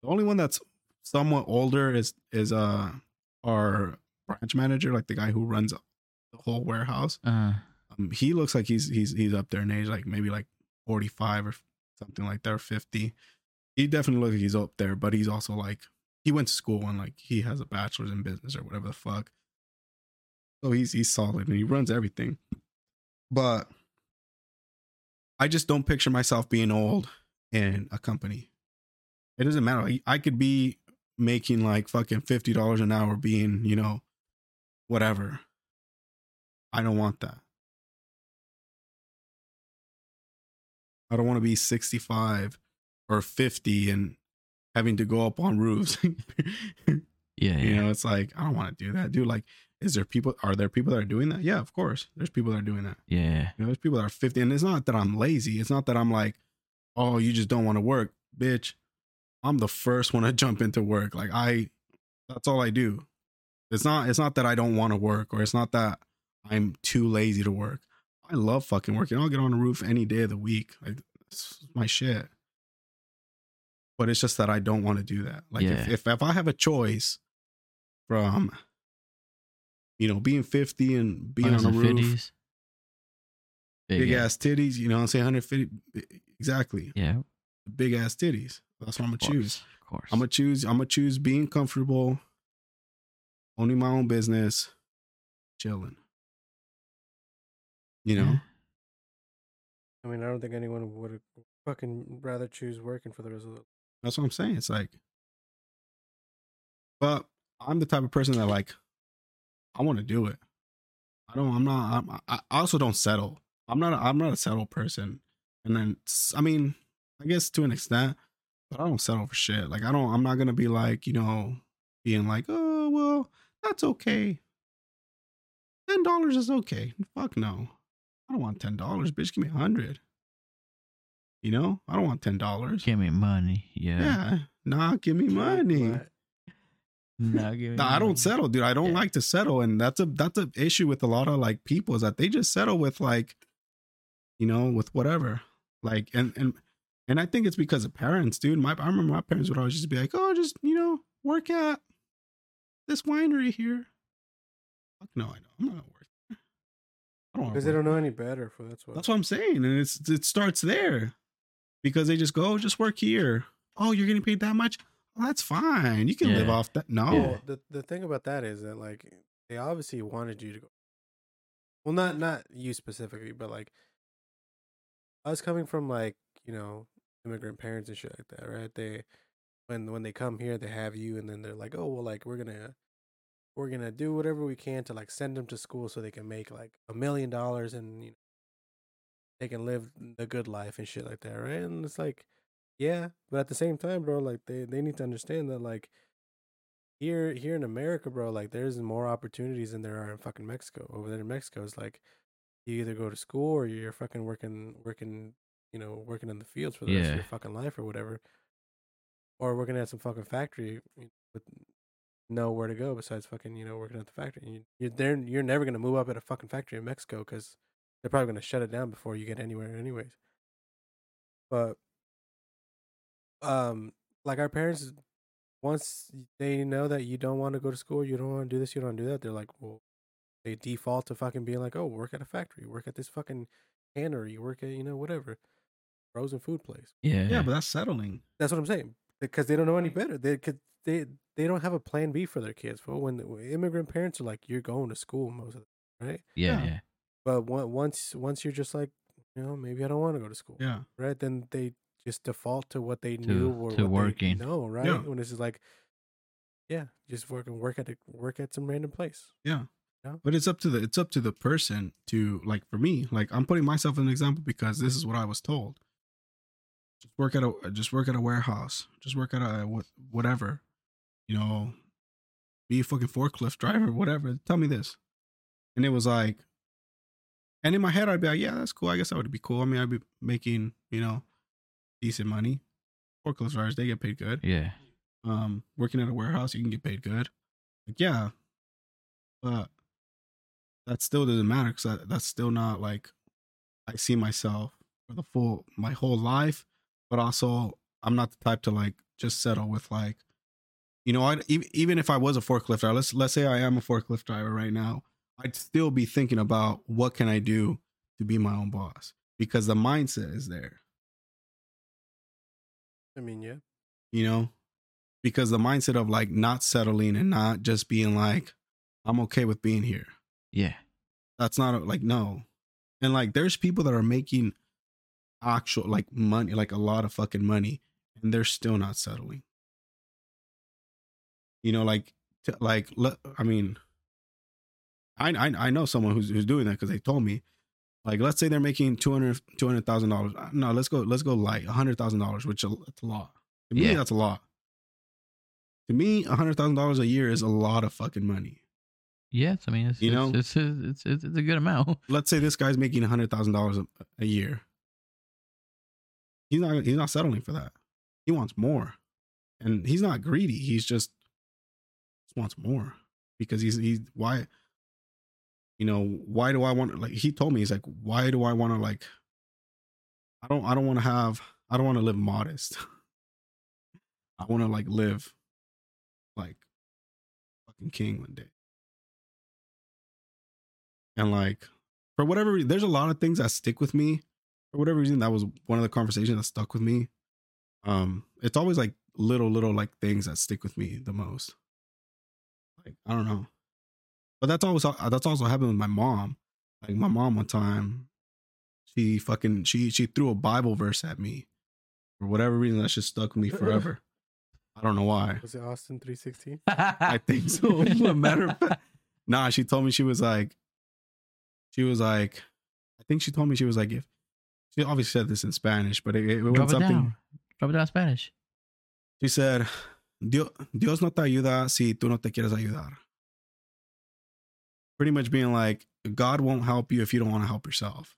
the only one that's somewhat older is is uh our branch manager like the guy who runs the whole warehouse Uh, um, he looks like he's he's he's up there in age like maybe like 45 or something like that or 50 he definitely looks like he's up there but he's also like he went to school and like he has a bachelor's in business or whatever the fuck so he's he's solid and he runs everything but I just don't picture myself being old in a company. It doesn't matter. I could be making like fucking fifty dollars an hour, being you know, whatever. I don't want that. I don't want to be sixty five or fifty and having to go up on roofs. yeah, You yeah, know, it's like I don't want to do that, dude. Like, is there people? Are there people that are doing that? Yeah, of course. There's people that are doing that. yeah, You know, there's people that are 50, and it's not that I'm lazy. It's not that I'm like, oh, you just don't want to work, bitch. I'm the first one to jump into work. Like I, that's all I do. It's not. It's not that I don't want to work, or it's not that I'm too lazy to work. I love fucking working. I'll get on the roof any day of the week. Like it's my shit. But it's just that I don't want to do that. Like if, if if I have a choice from you know being 50 and being on a roof, 150s. big yeah. ass titties, you know, I'm saying 150 exactly. Yeah, Big ass titties. That's what I'm gonna course, choose. Of course. I'm gonna choose. I'm gonna choose being comfortable, owning my own business, chilling. You know, Yeah. I mean, I don't think anyone would fucking rather choose working for the rest of the. that's what I'm saying. It's like, but I'm the type of person that like, I want to do it. I don't. I'm not. I'm, I I also don't settle. I'm not. A, I'm not a settle person. And then, I mean, I guess to an extent, but I don't settle for shit. Like I don't. I'm not gonna be like you know, being like, oh well, that's okay. Ten dollars is okay. Fuck no. I don't want ten dollars, bitch. Give me a hundred. You know, I don't want ten dollars. Give me money. Yeah. Yeah. Nah, give me money. But No, give I don't settle, dude. I don't Yeah. like to settle. And that's a that's a issue with a lot of like people is that they just settle with like, you know, with whatever. Like and and and I think it's because of parents, dude. My I remember my parents would always just be like, Oh, just, you know, work at this winery here. Fuck no, I don't. I'm not gonna work there. I don't because they don't know any better. For that's what. that's what I'm saying. And it's it starts there. Because they just go, "Oh, just work here. Oh, you're getting paid that much? Well, that's fine. You can live off that. No. Well, the the thing about that is that like they obviously wanted you to go. Well, not not you specifically, but like us coming from like you know immigrant parents and shit like that, right? They when when they come here, they have you, and then they're like, oh well, like we're gonna we're gonna do whatever we can to like send them to school so they can make like a million dollars and you know they can live the good life and shit like that, right? And it's like, yeah, but at the same time, bro, like they they need to understand that like here here in America, bro, like there's more opportunities than there are in fucking Mexico. Over there in Mexico, it's like you either go to school or you're fucking working working, you know, working in the fields for the rest of your fucking life or whatever. Or working at some fucking factory with nowhere to go besides fucking, you know, working at the factory. You, you're there. You're never gonna move up at a fucking factory in Mexico because they're probably gonna shut it down before you get anywhere, anyways. But, um, like our parents, once they know that you don't want to go to school, you don't want to do this, you don't want to do that, they're like, well, they default to fucking being like, oh, work at a factory, work at this fucking cannery, work at you know whatever, frozen food place. Yeah. Yeah, but that's settling. That's what I'm saying because they don't know any better. They could they they don't have a plan B for their kids. But when, when immigrant parents are like, you're going to school most of the time, right. yeah. Yeah. Yeah. But on- once once you're just like, you know, maybe I don't want to go to school, Yeah. right? Then they just default to what they To- knew or to what working. They know, right? Yeah. When it's just like, yeah, just work and work at a, work at some random place. Yeah. Yeah. But it's up to the it's up to the person to like for me, like I'm putting myself an example because this is what I was told. Just work at a uh, just work at a warehouse. Just work at a what whatever. You know, be a fucking forklift driver, whatever. Tell me this. And it was like and in my head I'd be like, yeah, that's cool. I guess that would be cool. I mean, I'd be making, you know, decent money. Forklift drivers, they get paid good. Yeah. um working at a warehouse you can get paid good. Like yeah. But that still doesn't matter because that's still not like i see myself for the full my whole life. But also i'm not the type to like just settle with like you know I, even, even if i was a forklift driver let's let's say i am a forklift driver right now i'd still be thinking about what can i do to be my own boss because the mindset is there I mean, yeah, you know? Because the mindset of like not settling and not just being like i'm okay with being here. Yeah. that's not a, like no. And like there's people that are making actual like money like a lot of fucking money and they're still not settling. You know like t- like le- i mean i i, I know someone who's who's doing that because they told me like let's say they're making 200 200000 dollars uh, no let's go let's go light a hundred thousand dollars which is a lot to me Yeah. that's a lot to me a hundred thousand dollars a year is a lot of fucking money Yes. I mean, it's You it's, know? it's, it's, it's, it's a good amount. let's say this guy's making a hundred thousand dollars a year. He's not he's not settling for that. He wants more. And he's not greedy. He's just, just wants more. Because he's he's why you know, why do I want like he told me he's like, why do I want to like I don't I don't want to have I don't want to live modest. I want to like live like fucking king one day. And like for whatever reason, there's a lot of things that stick with me. For whatever reason, that was one of the conversations that stuck with me. Um, it's always like little, little like things that stick with me the most. Like I don't know, but that's always that's also happened with my mom. Like my mom one time, she fucking she she threw a Bible verse at me for whatever reason that just stuck with me forever. I don't know why. Was it Austin three sixteen? I think so. A matter of fact, nah, she told me she was like, she was like, I think she told me she was like, if she obviously said this in Spanish, but it, it went Drop it something. down. Drop it down Spanish. She said, Dios, Dios no te ayuda si tú no te quieres ayudar. Pretty much being like, God won't help you if you don't want to help yourself.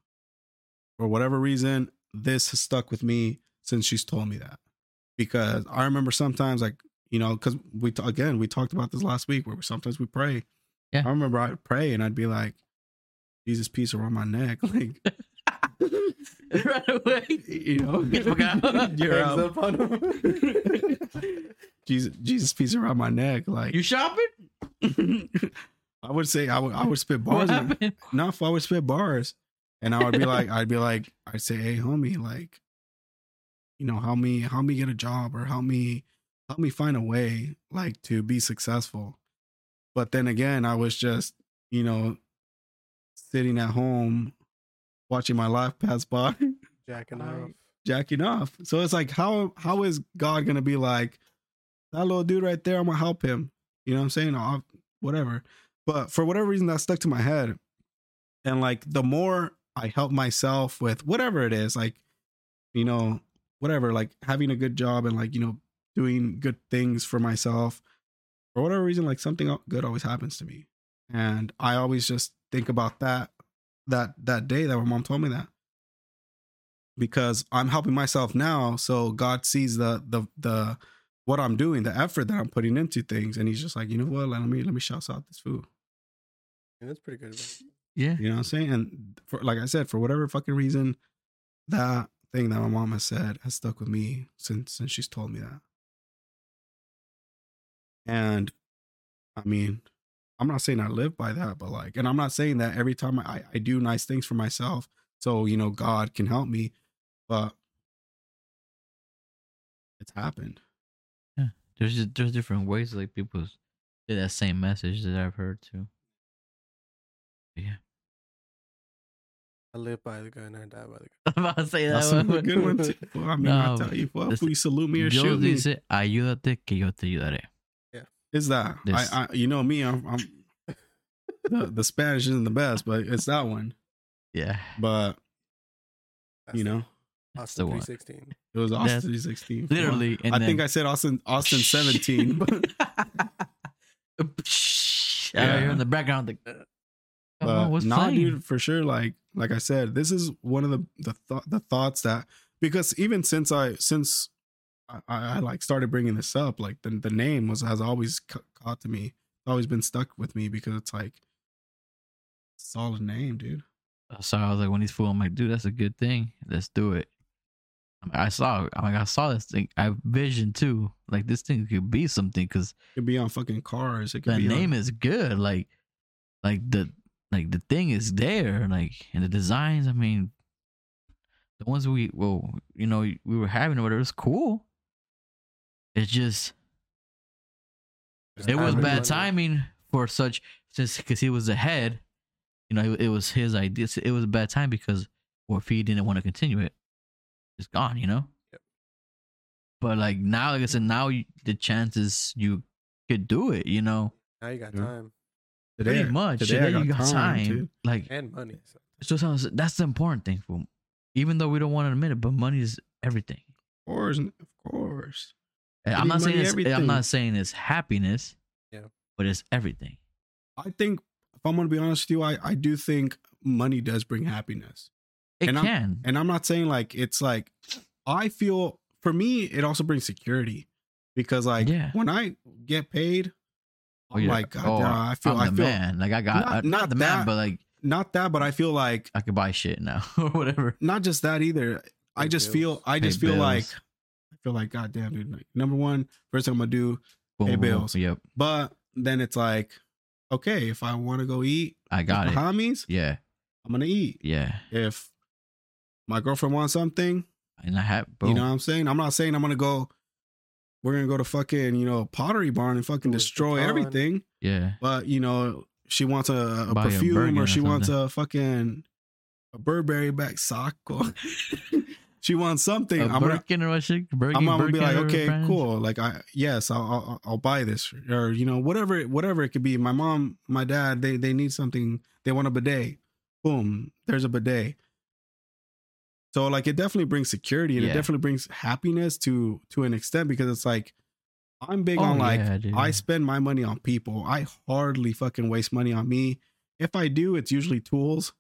For whatever reason, this has stuck with me since she's told me that. Because I remember sometimes, like, you know, because we, t- again, we talked about this last week where sometimes we pray. Yeah. I remember I'd pray and I'd be like, Jesus, peace around my neck. Like, right away. you know, Get the fuck you're out. up on him. Jesus, Jesus, peace around my neck. Like, You shopping? I would say I would I would spit bars. in- happened? No, if I would spit bars, and I would be like, I'd be like, I'd say, hey, homie, like, you know, help me, help me get a job, or help me, help me find a way, like, to be successful. But then again, I was just, you know, sitting at home, watching my life pass by, Jacking I- off. jacking off. So it's like, how how is God gonna be like that little dude right there? I'm gonna help him. You know what I'm saying? I'll, whatever. But for whatever reason, that stuck to my head. And like, the more I help myself with whatever it is, like, you know, whatever, like having a good job and like, you know, doing good things for myself. For whatever reason, like something good always happens to me. And I always just think about that that that day that my mom told me that because I'm helping myself now. So God sees the the the what I'm doing, the effort that I'm putting into things, and He's just like, you know what? Let me let me shout out this food. Yeah, that's pretty good. advice. Yeah. You know what I'm saying? And for like I said, for whatever fucking reason, that thing that my mom has said has stuck with me since since she's told me that. And I mean, I'm not saying I live by that, but like, and I'm not saying that every time I, I do nice things for myself, so you know, God can help me, but it's happened. Yeah. There's just there's different ways like people say that same message that I've heard too. But yeah. I live by the gun, I die by the gun. I'm about to say that That's one. a good one too. Well, I mean, I tell you, well, this- please salute me or Dios shoot me. dice, ayúdate que yo te ayudaré. Yeah. Is that This- I, I? You know me, I'm. I'm the, the Spanish isn't the best, but it's that one. Yeah. But That's you know, That's the Austin one. three sixteen. it was That's- Austin 316. Literally. And I then, think I said Austin Austin 17, but I Yeah. hear in the background like, uh, oh, but what's nah, playing? dude, for sure. Like like I said, this is one of the the th- the thoughts that because even since I since I, I, I like started bringing this up, like the the name was has always ca- caught to me. It's always been stuck with me because it's like solid name, dude. So I was like, when he's fooling, I'm like, dude, that's a good thing. Let's do it. I'm like, I saw, I'm like, I saw this thing. I vision too. Like this thing could be something because It could be on fucking cars. It could the be name on, is good. Like, like the like the thing is there. Like, and the designs. I mean, the ones we well, you know, we were having or whatever. It's cool. It's just Just it was bad timing for such since because he was ahead. You know, it, it was his idea. It was a bad time because or if he didn't want to continue it, it's gone. You know. Yep. But like now, like I said, now you, the chances you could do it. You know, Now you got time today, pretty much. Today, Today, you got time. too. Like and money. So. so, that's the important thing for. Even though we don't want to admit it, but money is everything. Of course, of course. And I'm Getting not saying it's, I'm not saying it's happiness. Yeah. But it's everything. I think if I'm gonna be honest with you, I, I do think money does bring happiness. It And I'm- can. And I'm not saying like it's like I feel for me it also brings security because like Yeah. when I get paid, Oh, yeah. like, oh, damn, I feel, I'm I the feel man. Like I got Not- uh, not, not the man, that. but like not that, but I feel like I could buy shit now or whatever. not just that either. I just bills. feel, I Pay just feel like. I feel like, God damn, dude. Like, number one, first thing I'm gonna do, Boom, Pay boom, bills. Yep, but then it's like, okay, if I want to go eat I got it. homies, Yeah, I'm gonna eat. yeah. If my girlfriend wants something, And I have boom. you know what I'm saying? I'm not saying I'm gonna go. We're gonna go to fucking you know Pottery Barn and fucking destroy everything. yeah, But you know, she wants a, a Buy a perfume Birkin or or she wants a fucking a Burberry back sock or she wants something. a I'm gonna Birkin or what? Birkin, I'm, gonna be like, okay, brands? cool. Like I yes, I'll, I'll I'll buy this or you know whatever whatever it could be. My mom, my dad, they they need something. They want a bidet. Boom, there's a bidet. So like it definitely brings security and it definitely brings happiness to to an extent because it's like I'm big Oh, on like yeah. I spend my money on people. I hardly fucking waste money on me. If I do, it's usually tools.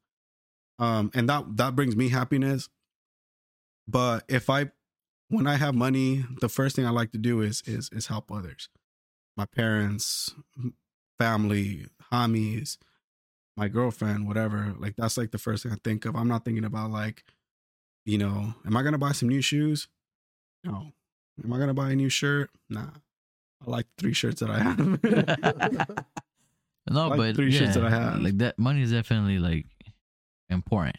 Um, and that that brings me happiness. But if I when I have money, the first thing I like to do is is is help others. My parents, family, homies, my girlfriend, whatever. Like that's like the first thing I think of. I'm not thinking about like, you know, am I gonna buy some new shoes? No. Am I gonna buy a new shirt? Nah. I like the three shirts that I have. no, like but three yeah, shirts that I have. like that money is definitely like important.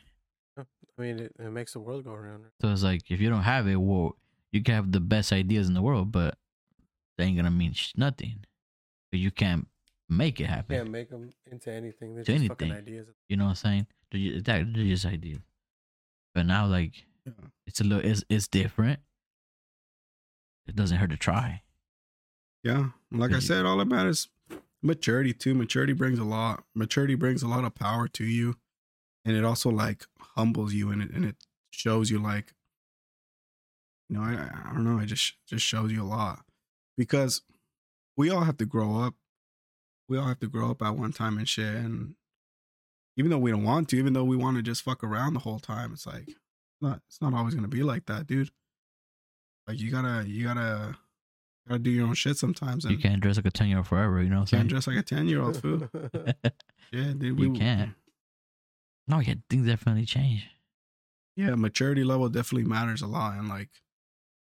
I mean, it, it makes the world go around. So it's like if you don't have it, well, you can have the best ideas in the world, but that ain't gonna mean sh- nothing. But you can't make it happen. You Can't make them into anything. They're To just fucking anything. ideas. You know what I'm saying? They're just, that, they're just ideas. But now, like, Yeah. it's a little, it's, it's different. It doesn't hurt to try. Yeah. Like I said, all that matters maturity too. Maturity brings a lot. Maturity brings a lot of power to you. And it also like humbles you and it and it shows you like you know, I I don't know, it just just shows you a lot. Because we all have to grow up. We all have to grow up at one time and shit. And even though we don't want to, even though we want to just fuck around the whole time, it's like it's not it's not always gonna be like that, dude. Like you gotta you gotta gotta do your own shit sometimes. You can't dress like a 10 year old forever. You know what I'm can't dress like a ten year old fool. Yeah, dude. You we- can't. no, yeah, things definitely change. Yeah, maturity level definitely matters a lot. And like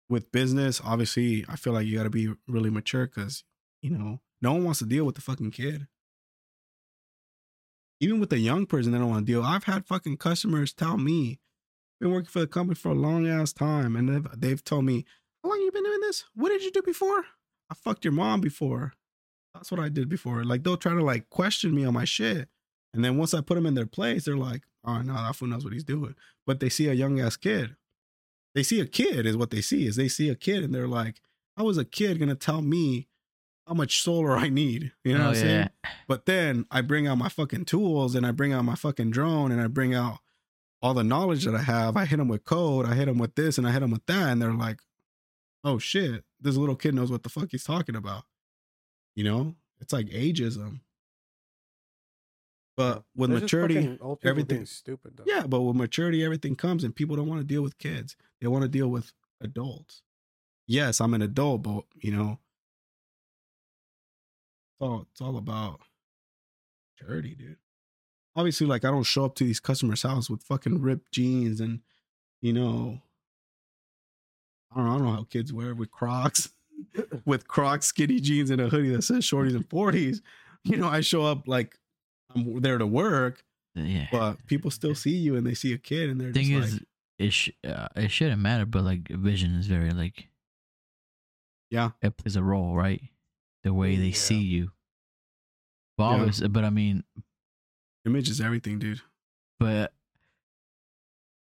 with business, obviously, I feel like you got to be really mature because you know no one wants to deal with the fucking kid. Even with a young person, they don't want to deal. I've had fucking customers tell me, been working for the company for a long ass time, and they've they've told me, "How long you been doing this? What did you do before? I fucked your mom before. That's what I did before." Like they'll try to like question me on my shit, and then once I put them in their place, they're like, "Oh no, that fool knows what he's doing." But they see a young ass kid. They see a kid is what they see is they see a kid and they're like, "How is a kid gonna tell me how much solar I need?" You know oh, what I'm saying? But then I bring out my fucking tools and I bring out my fucking drone and I bring out all the knowledge that I have. I hit them with code, I hit them with this and I hit them with that. And they're like, oh shit, this little kid knows what the fuck he's talking about. You know, it's like ageism. But with They're maturity, fucking everything- stupid though. yeah, but with maturity, everything comes and people don't want to deal with kids. They want to deal with adults. Yes, I'm an adult, but you know, it's all it's all about charity, dude. Obviously, like I don't show up to these customers' house with fucking ripped jeans and you know, I don't know, I don't know how kids wear with Crocs, with Crocs skinny jeans and a hoodie that says shorties and forties. You know, I show up like I'm there to work, yeah. but people still see you and they see a kid and they're thing just is, like, it sh- uh, it shouldn't matter, but like vision is very like Yeah. it plays a role, right? The way they Yeah. see you. But Yeah. always, but I mean, image is everything, dude. but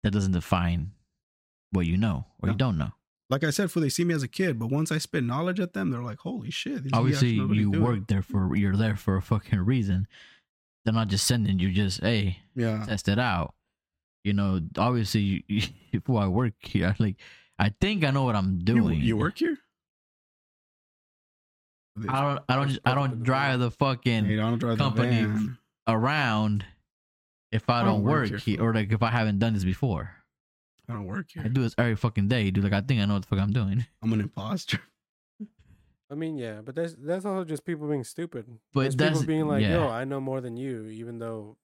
that doesn't define what you know or No. you don't know. Like I said, for they see me as a kid, but once I spit knowledge at them, they're like, "Holy shit!" Obviously, guys know what he's you doing. work there for you're there for a fucking reason. They're not just sending you just hey Yeah, test it out. You know, obviously, you, you, before I work here, like I think I know what I'm you, doing. you work here. I don't. I don't. Just I don't the drive van. the fucking Hey, don't drive company the around if I, I don't, don't work work, here, here, or like if I haven't done this before. I don't work here. I do this every fucking day, dude. Like I think I know what the fuck I'm doing. I'm an imposter. I mean, yeah, but that's that's also just people being stupid. But There's that's- people being like, "Yo. I know more than you," even though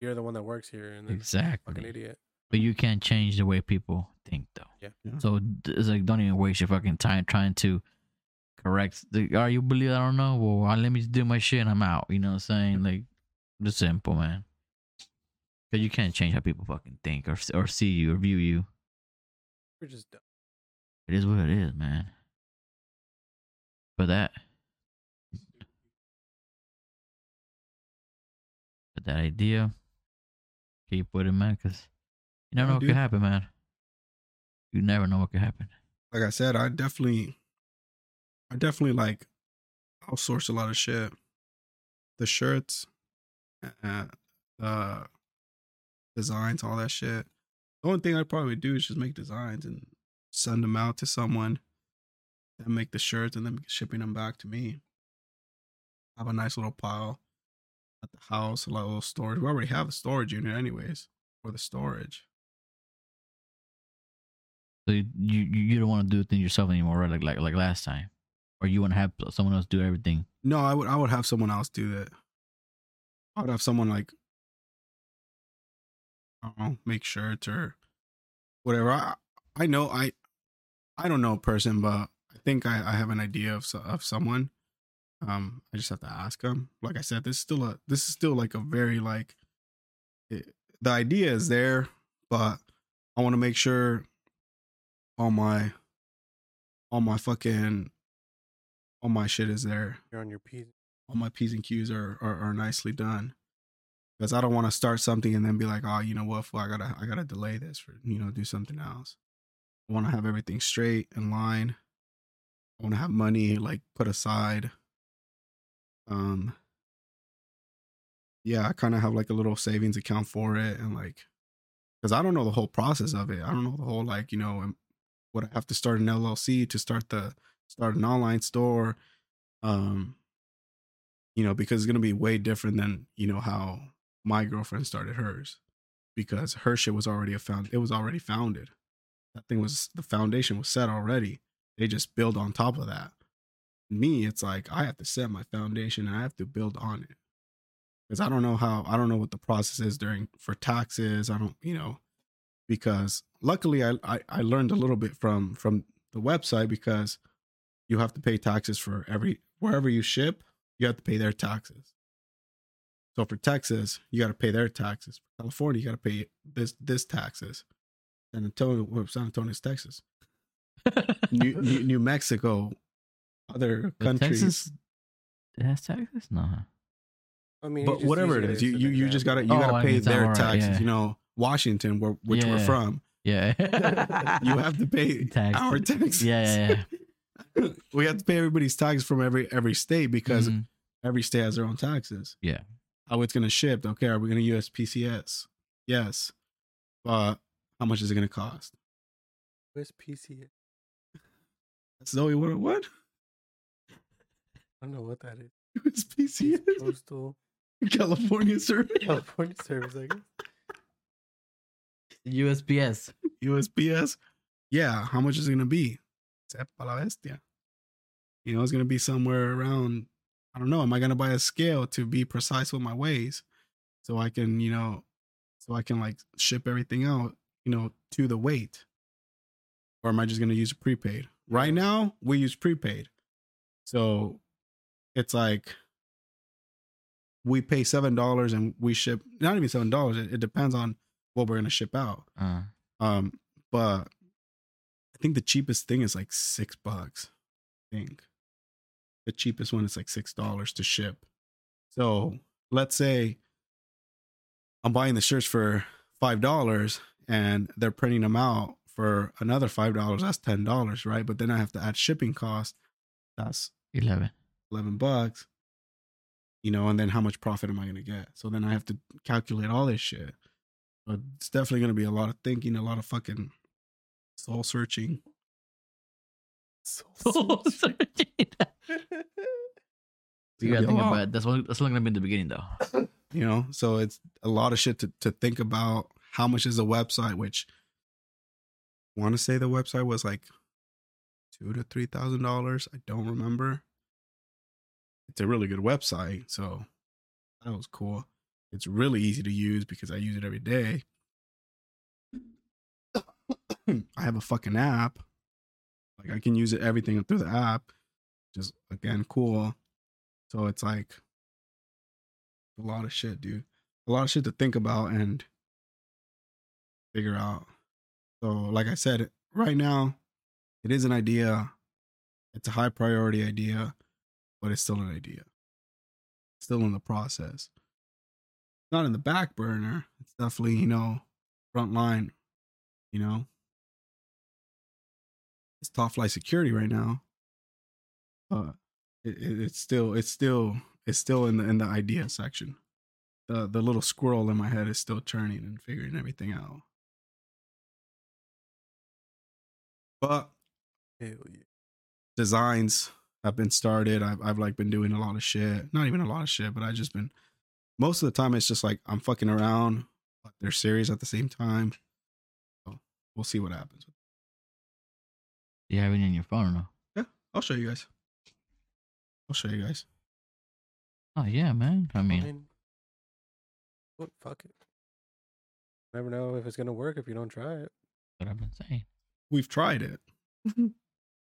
you're the one that works here, and then fucking Exactly. idiot. But you can't change the way people think, though. Yeah. Yeah. So it's like, don't even waste your fucking time trying to correct. Are you believe? I don't know. Well, let me do my shit. and I'm out. You know what I'm saying? Like, just simple, man. Cause you can't change how people fucking think or or see you or view you. We're just dumb. It is what it is, man. But that, but that idea, keep with it, man. Cause you never know what could happen, man. You never know what could happen. like I said, I definitely, I definitely like outsource a lot of shit. The shirts, uh, the designs, all that shit. The only thing I'd probably do is just make designs and send them out to someone, then make the shirts and then shipping them back to me. Have a nice little pile at the house, a little storage. We already have a storage unit, anyways, for the storage. So you you, you don't want to do it yourself anymore, right? Like like like last time, or you want to have someone else do everything. No, I would I would have someone else do that. I would have someone like I don't know, make shirts or whatever. I I know I I don't know a person, but I think I, I have an idea of of someone. Um, I just have to ask them. Like I said, this is still a this is still like a very like it, the idea is there, but I want to make sure all my all my fucking all my shit is there You're on your P's. all my P's and Q's are, are, are nicely done. Because I don't want to start something and then be like, oh, you know what, fool, I gotta I gotta delay this for you know, do something else. I wanna have everything straight in line. I wanna have money like put aside. Um yeah, I kind of have like a little savings account for it and like because I don't know the whole process of it. I don't know the whole like, you know, um, what I have to start an LLC to start the start an online store. Um you know, because it's gonna be way different than you know how my girlfriend started hers, because her shit was already a found. It was already founded. That thing was the foundation was set already. They just build on top of that. Me, it's like I have to set my foundation and I have to build on it. Because I don't know how I don't know what the process is during for taxes. I don't, you know, because luckily I I, I learned a little bit from from the website because you have to pay taxes for every wherever you ship you have to pay their taxes. So for Texas, you got to pay their taxes. For California, you got to pay this this taxes. San Antonio, well, San Antonio's Texas. New, New, New Mexico, other But countries. Texas, it has Texas? No. huh? I mean, but whatever it is, you you, you just gotta you Oh, gotta I pay mean, their alright, taxes. yeah. You know, Washington, where which we're from, Yeah. you have to pay Tax. our taxes. Yeah, yeah, we have to pay everybody's taxes from every every state because Mhm. every state has their own taxes. Yeah. How it's gonna ship? Okay, are we gonna use PCS? Yes, but how much is it gonna cost? Where's PC? Zoe, what? What? I don't know what that is. It's PCS Postal California Service California Service, I guess. USPS. USPS. Yeah, how much is it gonna be? Sepa la bestia. You know, it's gonna be somewhere around. I don't know. Am I gonna buy a scale to be precise with my ways, so I can, you know, so I can like ship everything out, you know, to the weight, or am I just gonna use prepaid? Right now, we use prepaid, so it's like we pay seven dollars and we ship not even seven dollars. It, it depends on what we're gonna ship out. Uh, Um, but think the cheapest thing is like six bucks. I think the cheapest one is like six dollars to ship. So let's say I'm buying the shirts for five dollars and they're printing them out for another five dollars. That's ten dollars, right? But then I have to add shipping cost. That's 11. eleven bucks. You know, and then how much profit am I gonna get? So then I have to calculate all this shit. But it's definitely gonna be a lot of thinking, a lot of fucking soul searching. you gonna gotta think about it. That's only, that's only gonna be in the beginning, though. you know so it's a lot of shit to, to think about how much is the website which I want to say the website was like two to three thousand dollars. I don't remember. It's a really good website, so that was cool. It's really easy to use because I use it every day. I have a fucking app. Like I can use it everything through the app. Just again, cool. So it's like a lot of shit, dude. A lot of shit to think about and figure out. So, like I said, right now, it is an idea. It's a high priority idea, but it's still an idea. Still in the process. Not in the back burner. It's definitely, you know, front line, you know. It's top flight security right now. But it, it, it's still it's still it's still in the in the idea section. The the little squirrel in my head is still turning and figuring everything out. But Hell yeah. designs have been started. I've I've like been doing a lot of shit. Not even a lot of shit, but I just been most of the time it's just like I'm fucking around, but they're serious at the same time. So we'll see what happens. You have it in your phone, no? Yeah, I'll show you guys. I'll show you guys. Oh yeah, man. I mean, Fine. What? Fuck it. Never know if it's gonna work if you don't try it. what I've been saying. We've tried it.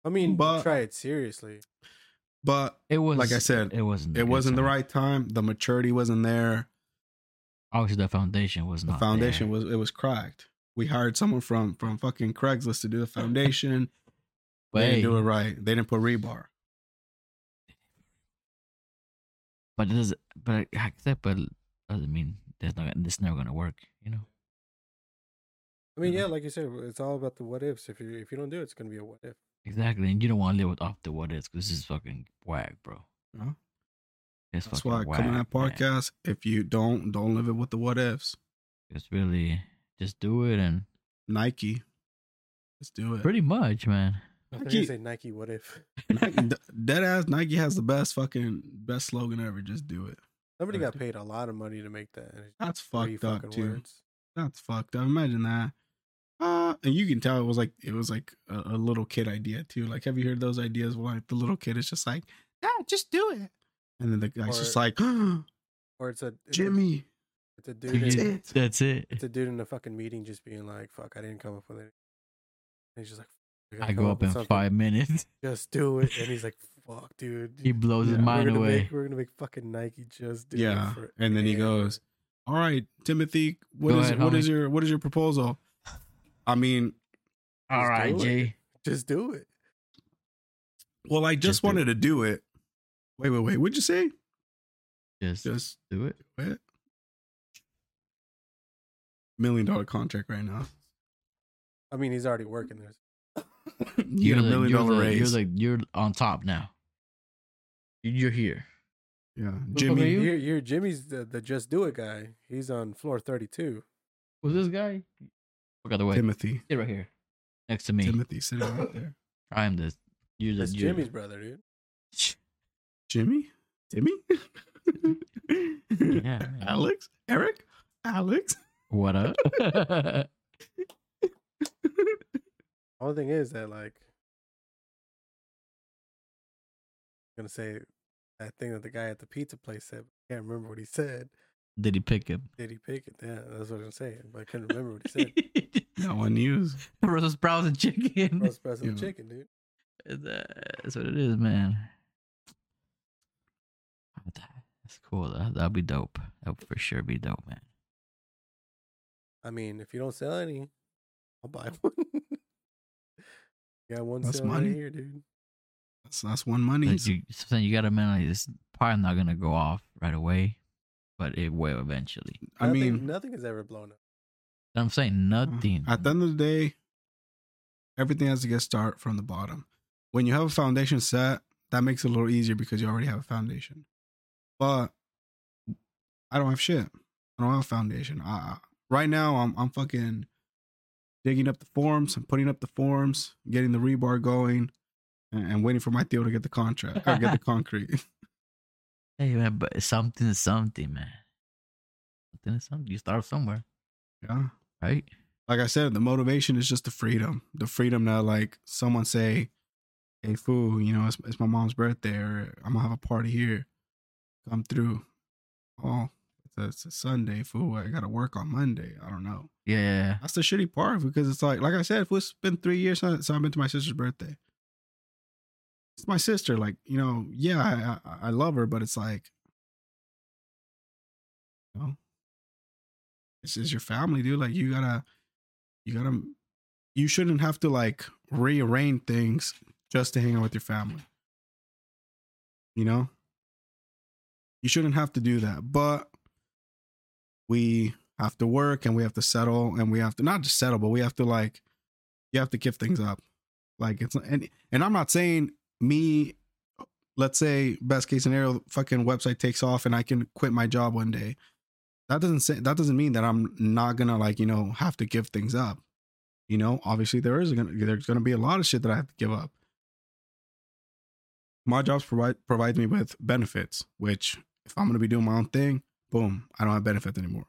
I mean, But- try it seriously. But It was Like I said, It wasn't. a it wasn't the right time. The maturity wasn't there. Obviously, the foundation was The not. The foundation there. was it was cracked. We hired someone from from fucking Craigslist to do the foundation. But they didn't do it right. They didn't put rebar. But it does. But like I said, but doesn't mean there's not. This never gonna work. You know. I mean, yeah, like you said, it's all about the what ifs. If you if you don't do it, it's gonna be a what if. Exactly, and you don't want to live with off the what is because this is fucking whack, bro. No. It's That's fucking why whack, coming that man. podcast. If you don't don't live it with the what ifs. It's really just do it and Nike, let's do it. pretty much, man. I think Nike- you say Nike. What if Nike, dead ass Nike has the best fucking best slogan ever. Just do it. somebody got paid a lot of money to make that? That's fucked up fucking too. words. That's fucked up. Imagine that. Uh, and you can tell it was like it was like a, a little kid idea too. Like, have you heard those ideas where like the little kid is just like, yeah, just do it, and then the guy's just Or- like, Or it's a it's a- Jimmy, It's a dude. That's in- it. That's it. It's a dude in a fucking meeting just being like, "Fuck, I didn't come up with it." And he's just like, gotta I go up in something. five minutes. Just do it. And he's like, "Fuck, dude." He blows his Yeah. we're mind away. Make, we're gonna make fucking Nike just do yeah, it. Yeah. and then he goes, all right, Timothy, what Go is ahead, what is homie. your what is your proposal? I mean, All right, Just do it. Jay. "Just do it." well, I just, Just do wanted to do it. Wait, wait, wait. What'd you say? Just, Just do it. do it. Million dollar contract right now. I mean, he's already working there. You get a the- million you're dollar the- raise. You're like you're on top now. You're here. yeah, Jimmy. over you. You're, you're Jimmy's the, the Just Do It guy. He's on floor thirty-two. Was this guy? Look out the way. Timothy. Sit right here, next to me. Timothy sitting right there. I am the. You're the. That's you're- Jimmy's brother, dude. Jimmy? Timmy? Yeah. Alex? Eric? Alex? What up? Only thing is that like, I'm gonna say that thing that the guy at the pizza place said. I can't remember what he said. Did he pick him? Did he pick it? Yeah, that's what I'm saying. But I couldn't remember what he said. No one news. Brussels sprouts and chicken. Roast breast and Yeah. chicken, dude. That's what it is, man. That's cool. That that'd be dope. That would for sure be dope, man. I mean, if you don't sell any, I'll buy one. Got one That's money. right here, dude. That's, that's one money. But you, so you gotta man, it's probably not gonna go off right away, but it will eventually. I Nothing, mean, nothing has ever blown up. I'm saying uh, nothing. at the end of the day, everything has to get started from the bottom. When you have a foundation set, that makes it a little easier because you already have a foundation. But I don't have shit. I don't have a foundation. I, right now, I'm I'm fucking digging up the forms. I'm putting up the forms, getting the rebar going, and, and waiting for my deal to get the contract or get the concrete. hey man, but something is something, man. Something is something. You start somewhere, yeah. right? like I said, the motivation is just the freedom. The freedom that like someone say, hey, fool, you know, it's, it's my mom's birthday, or I'm gonna have a party here. Come through. Oh, it's a, Sunday, fool. I gotta work on Monday. I don't know. Yeah. That's the shitty part because it's like, like I said, it's been three years since I've been to my sister's birthday. It's my sister. Like, you know, yeah, I, I, I love her, but it's like, you know, this is your family, dude. Like, you gotta, you gotta, you shouldn't have to like rearrange things just to hang out with your family. You know? You shouldn't have to do that. But we have to work and we have to settle and we have to not just settle, but we have to like you have to give things up. Like it's and and I'm not saying me let's say best case scenario fucking website takes off and I can quit my job one day. That doesn't say that doesn't mean that I'm not gonna like, you know, have to give things up. You know, obviously there is gonna there's gonna be a lot of shit that I have to give up. My jobs provide provides me with benefits, which if I'm gonna be doing my own thing, boom, I don't have benefits anymore.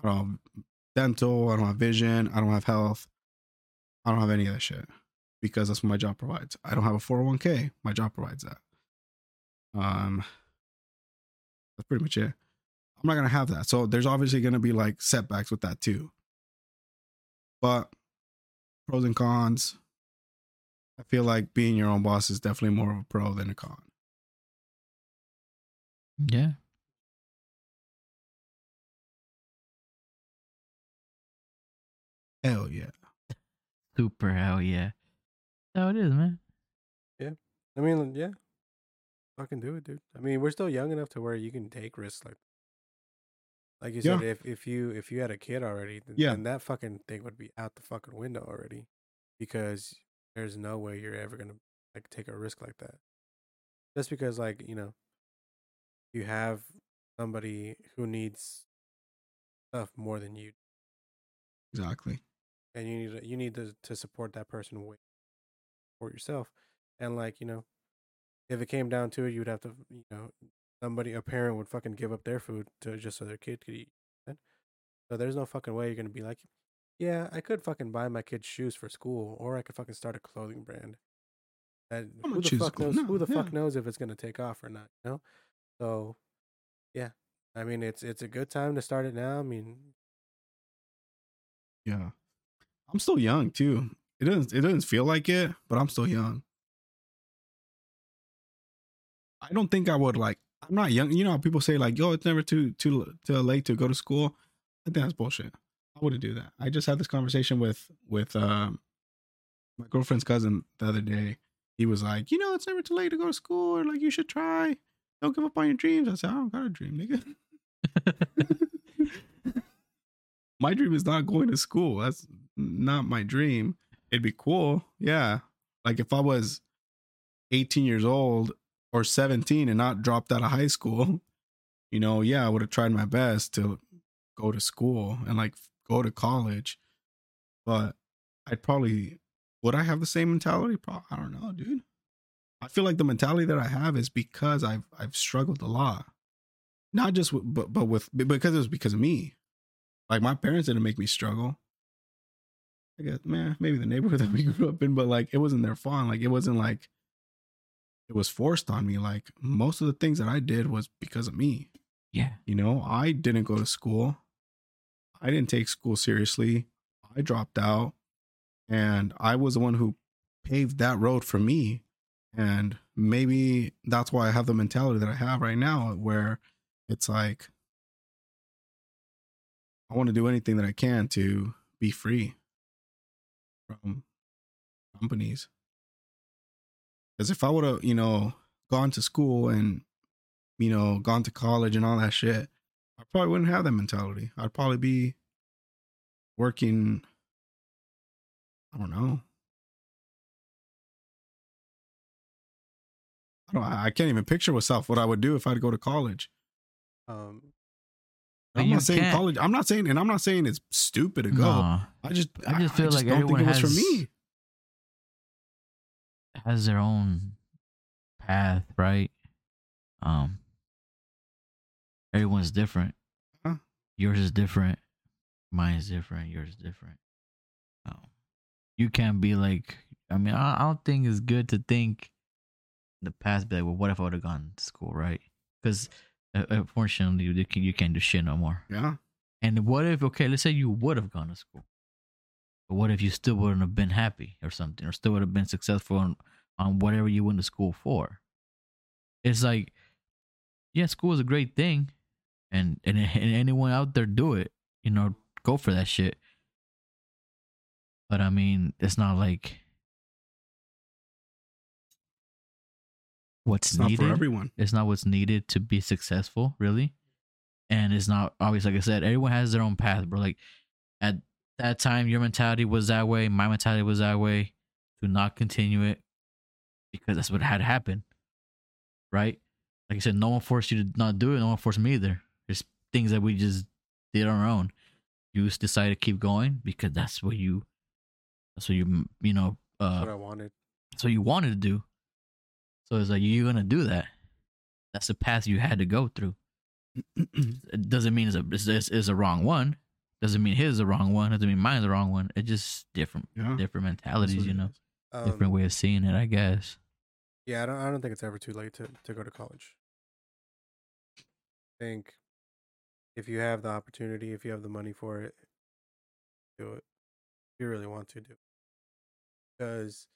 I don't have dental, I don't have vision, I don't have health, I don't have any of that shit because that's what my job provides. I don't have a 401k, my job provides that. Um, that's pretty much it. I'm not gonna have that, so there's obviously gonna be like setbacks with that too. But pros and cons. I feel like being your own boss is definitely more of a pro than a con. Yeah. Hell yeah. Super hell yeah. That's how it is, man. Yeah. I mean, yeah, fucking do it, dude. I mean, we're still young enough to where you can take risks like, like you said. If if you if you had a kid already, then, Yeah. then that fucking thing would be out the fucking window already, because there's no way you're ever gonna like take a risk like that. Just because, like you know, you have somebody who needs stuff more than you, Exactly. And you need to, you need to to support that person way support yourself and like you know if it came down to it you'd have to you know somebody a parent would fucking give up their food to just so their kid could eat so there's no fucking way you're gonna be like yeah i could fucking buy my kids shoes for school or i could fucking start a clothing brand and who the fuck school. knows No, who the fuck knows if it's gonna take off or not you know so yeah i mean it's it's a good time to start it now i mean Yeah. I'm still young too. It doesn't it doesn't feel like it, but I'm still young. I don't think I would like I'm not young. You know how people say like, yo, it's never too too too late to go to school. I think that's bullshit. I wouldn't do that. I just had this conversation with with um my girlfriend's cousin the other day. He was like, you know, it's never too late to go to school, or like you should try. Don't give up on your dreams. I said, I don't got a dream, nigga. my dream is not going to school. That's not my dream. It'd be cool. Yeah. Like if I was 18 years old or 17 and not dropped out of high school, you know, yeah, I would have tried my best to go to school and like go to college. But I'd probably, would I have the same mentality? Pro- I don't know, dude. I feel like the mentality that I have is because I've I've struggled a lot, not just with, but but with because it was because of me. Like my parents didn't make me struggle. I guess, man, maybe the neighborhood that we grew up in, but like it wasn't their fault. Like it wasn't like it was forced on me. Like most of the things that I did was because of me. Yeah. You know, I didn't go to school. I didn't take school seriously. I dropped out. And I was the one who paved that road for me. And maybe that's why I have the mentality that I have right now, where it's like, I want to do anything that I can to be free from companies. Because if I would have, you know, gone to school and, you know, gone to college and all that shit, I probably wouldn't have that mentality. I'd probably be working, I don't know. I don't. I can't even picture myself what I would do if I'd go to college. um I'm not saying can't- college. I'm not saying, and I'm not saying it's stupid to go. Nah. I just, I just feel like don't think everyone it was for has- me. has their own path, right? Um everyone's different. Huh? Yours is different. Mine is different. Yours is different. Um, you can't be like I mean, I, I don't think it's good to think in the past. Be like, well, what if I would have gone to school, right? Because unfortunately, you can you can't do shit no more. Yeah. And what if, okay, let's say you would have gone to school, but what if you still wouldn't have been happy or something, or still would have been successful on on whatever you went to school for? It's like, yeah, school is a great thing, and and, and anyone out there do it, you know, go for that shit. But I mean, it's not like what's It's not needed. for everyone. It's not what's needed to be successful, really. And it's not obvious, like I said, everyone has their own path, bro. Like at that time, your mentality was that way, my mentality was that way. To not continue it because that's what had to happen, right? Like I said, no one forced you to not do it. No one forced me either. There's things that we just did on our own. You just decided to keep going because that's what you, that's what you, you know, That's uh, what I wanted. so you wanted to do. So it's like you're gonna do that. That's the path you had to go through. It doesn't mean it's a it's, it's, it's a wrong one. Doesn't mean his is the wrong one. Doesn't mean mine's the wrong one. It's just different yeah. different mentalities, you know. Um, different way of seeing it. I guess. Yeah, I don't. I don't think it's ever too late to to go to college. I think if you have the opportunity, if you have the money for it, do it. If you really want to do. it. Because,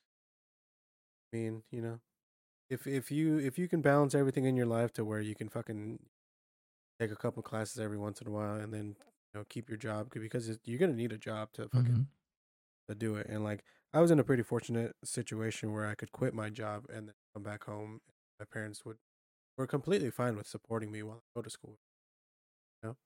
I mean, you know, if if you if you can balance everything in your life to where you can fucking take a couple classes every once in a while and then you know keep your job because it, you're gonna need a job to fucking Mhm. to do it. And like I was in a pretty fortunate situation where I could quit my job and then come back home. My parents would were completely fine with supporting me while I go to school. You know?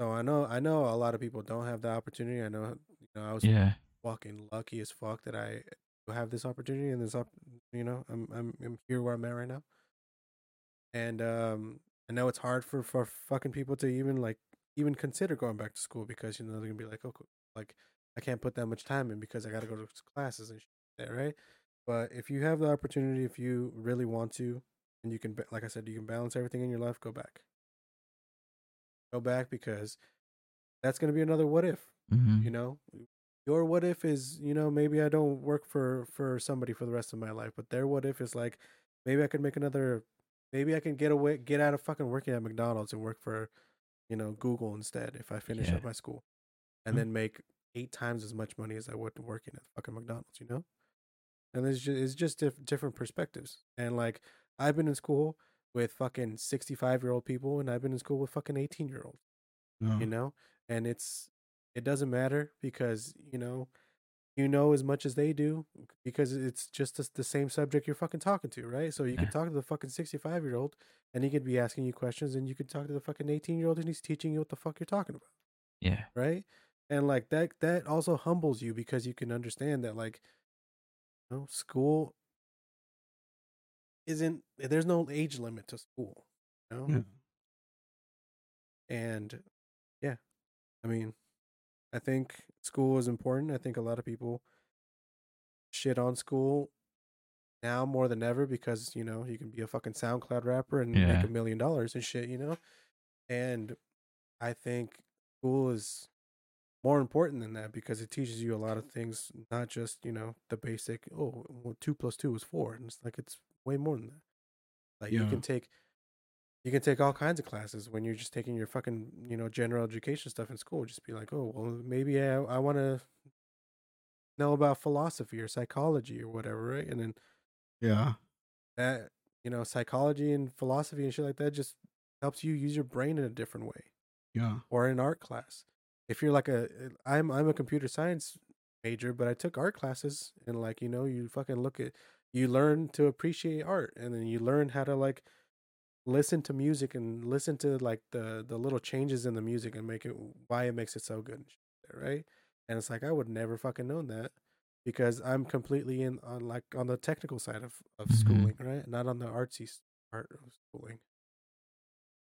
So I know I know a lot of people don't have the opportunity. I know you know I was Yeah. fucking lucky as fuck that I have this opportunity and this up you know, I'm I'm I'm here where I'm at right now. And um I know it's hard for for fucking people to even like even consider going back to school because you know they're gonna be like, oh, cool. like I can't put that much time in because I got to go to classes and shit, like that, right? But if you have the opportunity, if you really want to, and you can, like I said, you can balance everything in your life, go back. Go back because that's gonna be another what if. hmm You know, your what if is you know maybe I don't work for for somebody for the rest of my life, but their what if is like maybe I could make another, maybe I can get away, get out of fucking working at McDonald's and work for, you know, Google instead if I finish Yeah. up my school, and Hmm. then make eight times as much money as I would working at fucking McDonald's. You know, and it's just it's just diff- different perspectives. And like I've been in school with fucking sixty five year old people, and I've been in school with fucking eighteen year olds Yeah. you know and it's it doesn't matter because you know you know as much as they do because it's just the, same subject you're fucking talking to right so you Yeah. can talk to the fucking 65 year old and he could be asking you questions and you could talk to the fucking 18 year old and he's teaching you what the fuck you're talking about Yeah. right and like that that also humbles you because you can understand that like you know school isn't there's no age limit to school you know Yeah. and yeah i mean i think school is important i think a lot of people shit on school now more than ever because you know you can be a fucking soundcloud rapper and Yeah. make a million dollars and shit you know? And i think school is more important than that because it teaches you a lot of things not just you know the basic oh well, two plus two is four and it's like it's way more than that. Like you can take you can take all kinds of classes when you're just taking your fucking you know general education stuff in school just be like oh well maybe i, I want to know about philosophy or psychology or whatever right and then Yeah. that you know psychology and philosophy and shit like that just helps you use your brain in a different way Yeah. or in art class if you're like a i'm i'm a computer science major but i took art classes and like you know you fucking look at you learn to appreciate art and then you learn how to like listen to music and listen to like the the little changes in the music and make it why it makes it so good right and it's like i would never fucking known that because i'm completely in on like on the technical side of of Mhm. schooling right not on the artsy part of schooling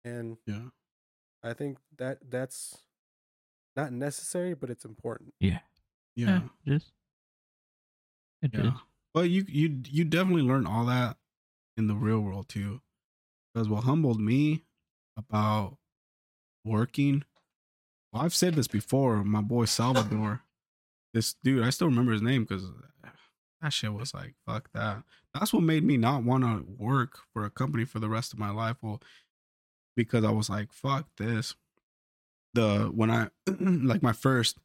and Yeah. I think that that's not necessary, but it's important. Yeah. Yeah. Just. It is. Yeah. But you you you definitely learn all that in the real world too. Because what humbled me about working, well, I've said this before, my boy Salvador, this dude, I still remember his name because that shit was like fuck that. That's what made me not want to work for a company for the rest of my life. Well, because I was like fuck this. The when I like my first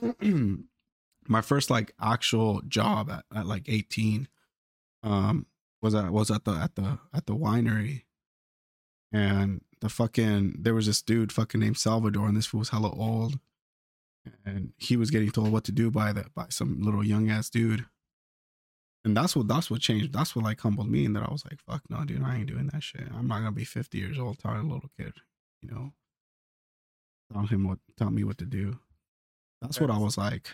my first like actual job at, at like 18 um was at was at the at the at the winery. And the fucking there was this dude fucking named Salvador and this fool was hella old. And he was getting told what to do by the by some little young ass dude. And that's what that's what changed that's what like humbled me and that I was like fuck no dude I ain't doing that shit. I'm not gonna be 50 years old telling a little kid you know? Tell him what tell me what to do. That's what I was like.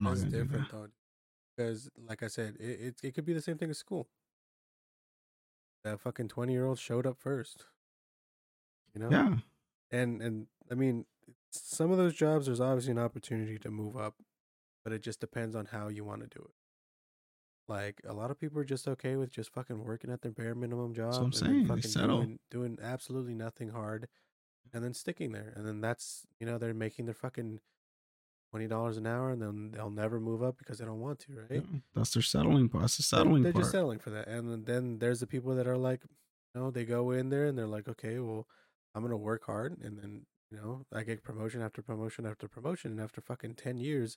That's different that. though, because like I said, it, it it could be the same thing as school. That fucking twenty year old showed up first. You know. yeah And and I mean, some of those jobs, there's obviously an opportunity to move up, but it just depends on how you want to do it. Like a lot of people are just okay with just fucking working at their bare minimum job. what I'm and saying, fucking settle. Doing, doing absolutely nothing hard, and then sticking there, and then that's you know they're making their fucking twenty dollars an hour, and then they'll never move up because they don't want to, right? Yeah, that's their settling part that's the They're- settling they're part. just settling for that, and then- then there's the people that are like, you know, they go in there and they're like, okay, well, I'm gonna work hard, and then you know, I get promotion after promotion after promotion, and after fucking ten years,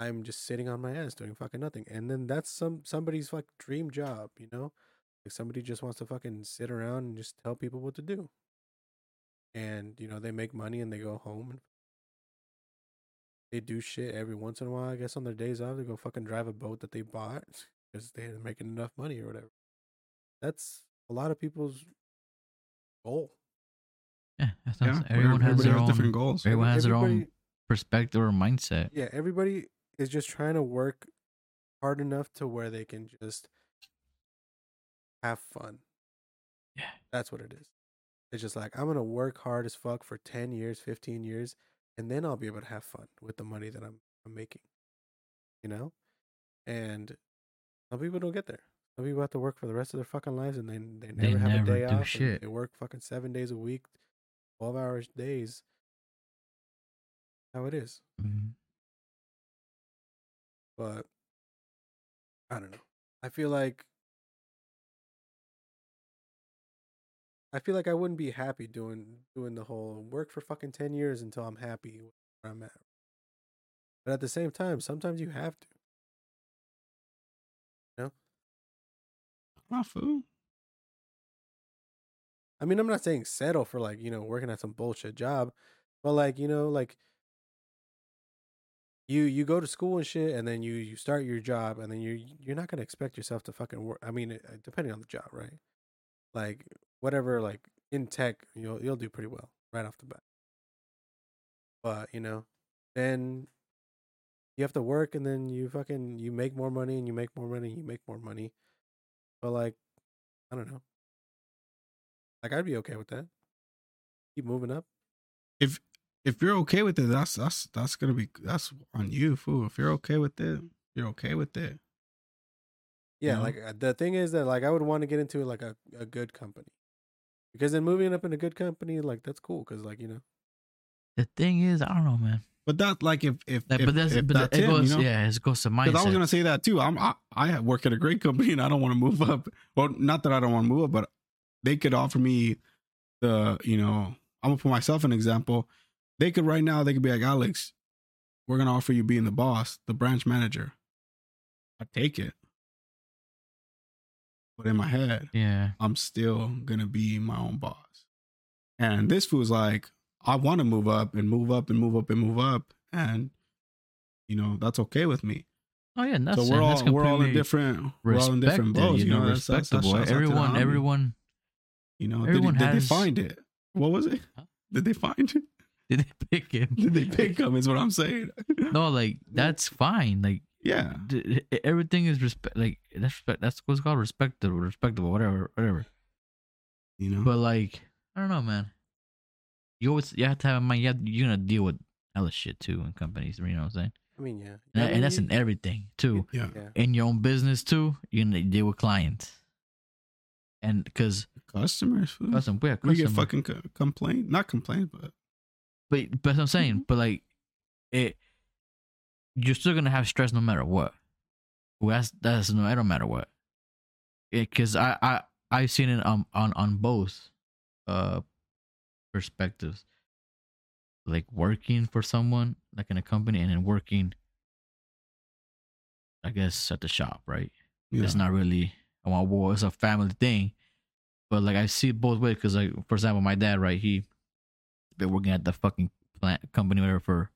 I'm just sitting on my ass doing fucking nothing, and then that's some somebody's like dream job, you know, like somebody just wants to fucking sit around and just tell people what to do, and you know, they make money and they go home and they do shit every once in a while. I guess on their days off, they go fucking drive a boat that they bought because they're making enough money or whatever. That's a lot of people's goal. Yeah, that's yeah everyone has everybody their own different goals everyone has their own perspective or mindset. Yeah, everybody is just trying to work hard enough to where they can just have fun. Yeah. That's what it is. It's just like I'm gonna work hard as fuck for ten years, fifteen years, and then I'll be able to have fun with the money that I'm I'm making. You know? And some people don't get there. Some people have to work for the rest of their fucking lives and they they never They have never a day off. shit. They work fucking seven days a week, twelve hours days. How it is. Mhm. but I don't know. I feel like I feel like I wouldn't be happy doing doing the whole work for fucking ten years until I'm happy where I'm at. But at the same time, sometimes you have to. Ah, fool. I mean, I'm not saying settle for like you know working at some bullshit job, but like you know like you you go to school and shit, and then you you start your job, and then you you're not gonna expect yourself to fucking work. I mean, uh, depending on the job, right? Like whatever, like in tech, you'll you'll do pretty well right off the bat. But you know, then you have to work, and then you fucking you make more money, and you make more money, and you make more money. But like, I don't know. Like I'd be okay with that. Keep moving up. if if you're okay with it that's that's that's gonna be that's on you fool if you're okay with it you're okay with it Yeah, know? like uh, the thing is that like I would want to get into like a, a good company. Because then moving up in a good company, like that's cool. Because like you know, The thing is, I don't know, man. but that like if if, That, if but that's if but that's it him, goes, you know yeah, it goes to Because I was gonna say that too. I'm I, I work at a great company and I don't want to move up. Well, not that I don't want to move up, but they could offer me the you know I'm gonna put myself an example. They could right now they could be like Alex, we're gonna offer you being the boss, the branch manager. I take it, but in my head, yeah, I'm still gonna be my own boss. And this fool's like, I want to move up and move up and move up and move up, and you know that's okay with me oh yeah, that's so we're that's all we're all in different we're all in different boats. You know, that's- that's- that's respectable. to the everyone, everyone. You know, everyone did, he- did they find it? What was it? Huh? Did they find it? Did they pick him? Did they pick him? Is what I'm saying. No, like that's fine. Like yeah, everything is respect. Like that's respect. That's what's called respectable, respectable, whatever, whatever. you know. But like, I don't know, man. You always you have to have in mind. You have, you're gonna deal with hella shit too in companies. You know what I'm saying? I mean, yeah, And, I mean, that's in everything too. yeah, yeah. In your own business too, you're gonna deal with clients. And because customers. fool. custom, yeah, we get customer. fucking co- complaint, not complaint, but But but I'm saying, mm-hmm. but like it you're still gonna have stress no matter what. That's that's no, it don't matter what. Because I I I've seen it on on on both, uh, perspectives. Like working for someone, like in a company, and then working. I guess at the shop, right? Yeah. It's not really. Well, war. it's a family thing, but like I see it both ways. Because like, for example, my dad, right? He been working at the fucking plant company whatever for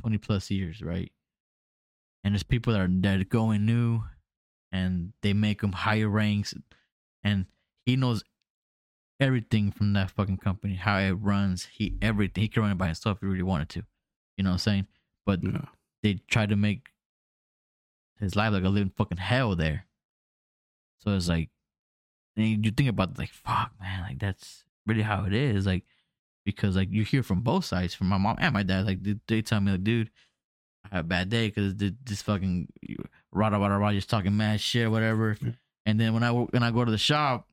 twenty plus years, right? And there's people that are that are going new, and they make him higher ranks, and he knows everything from that fucking company, how it runs. He everything he can run it by himself if he really wanted to. You know what I'm saying? But Yeah. they try to make his life like a living fucking hell there. So it's like, and you think about like, fuck, man, like that's really how it is. Like, because like you hear from both sides, from my mom and my dad, like they, they tell me like, dude, I had a bad day because this fucking rada rada rada just talking mad shit whatever. Yeah. And then when I when I go to the shop,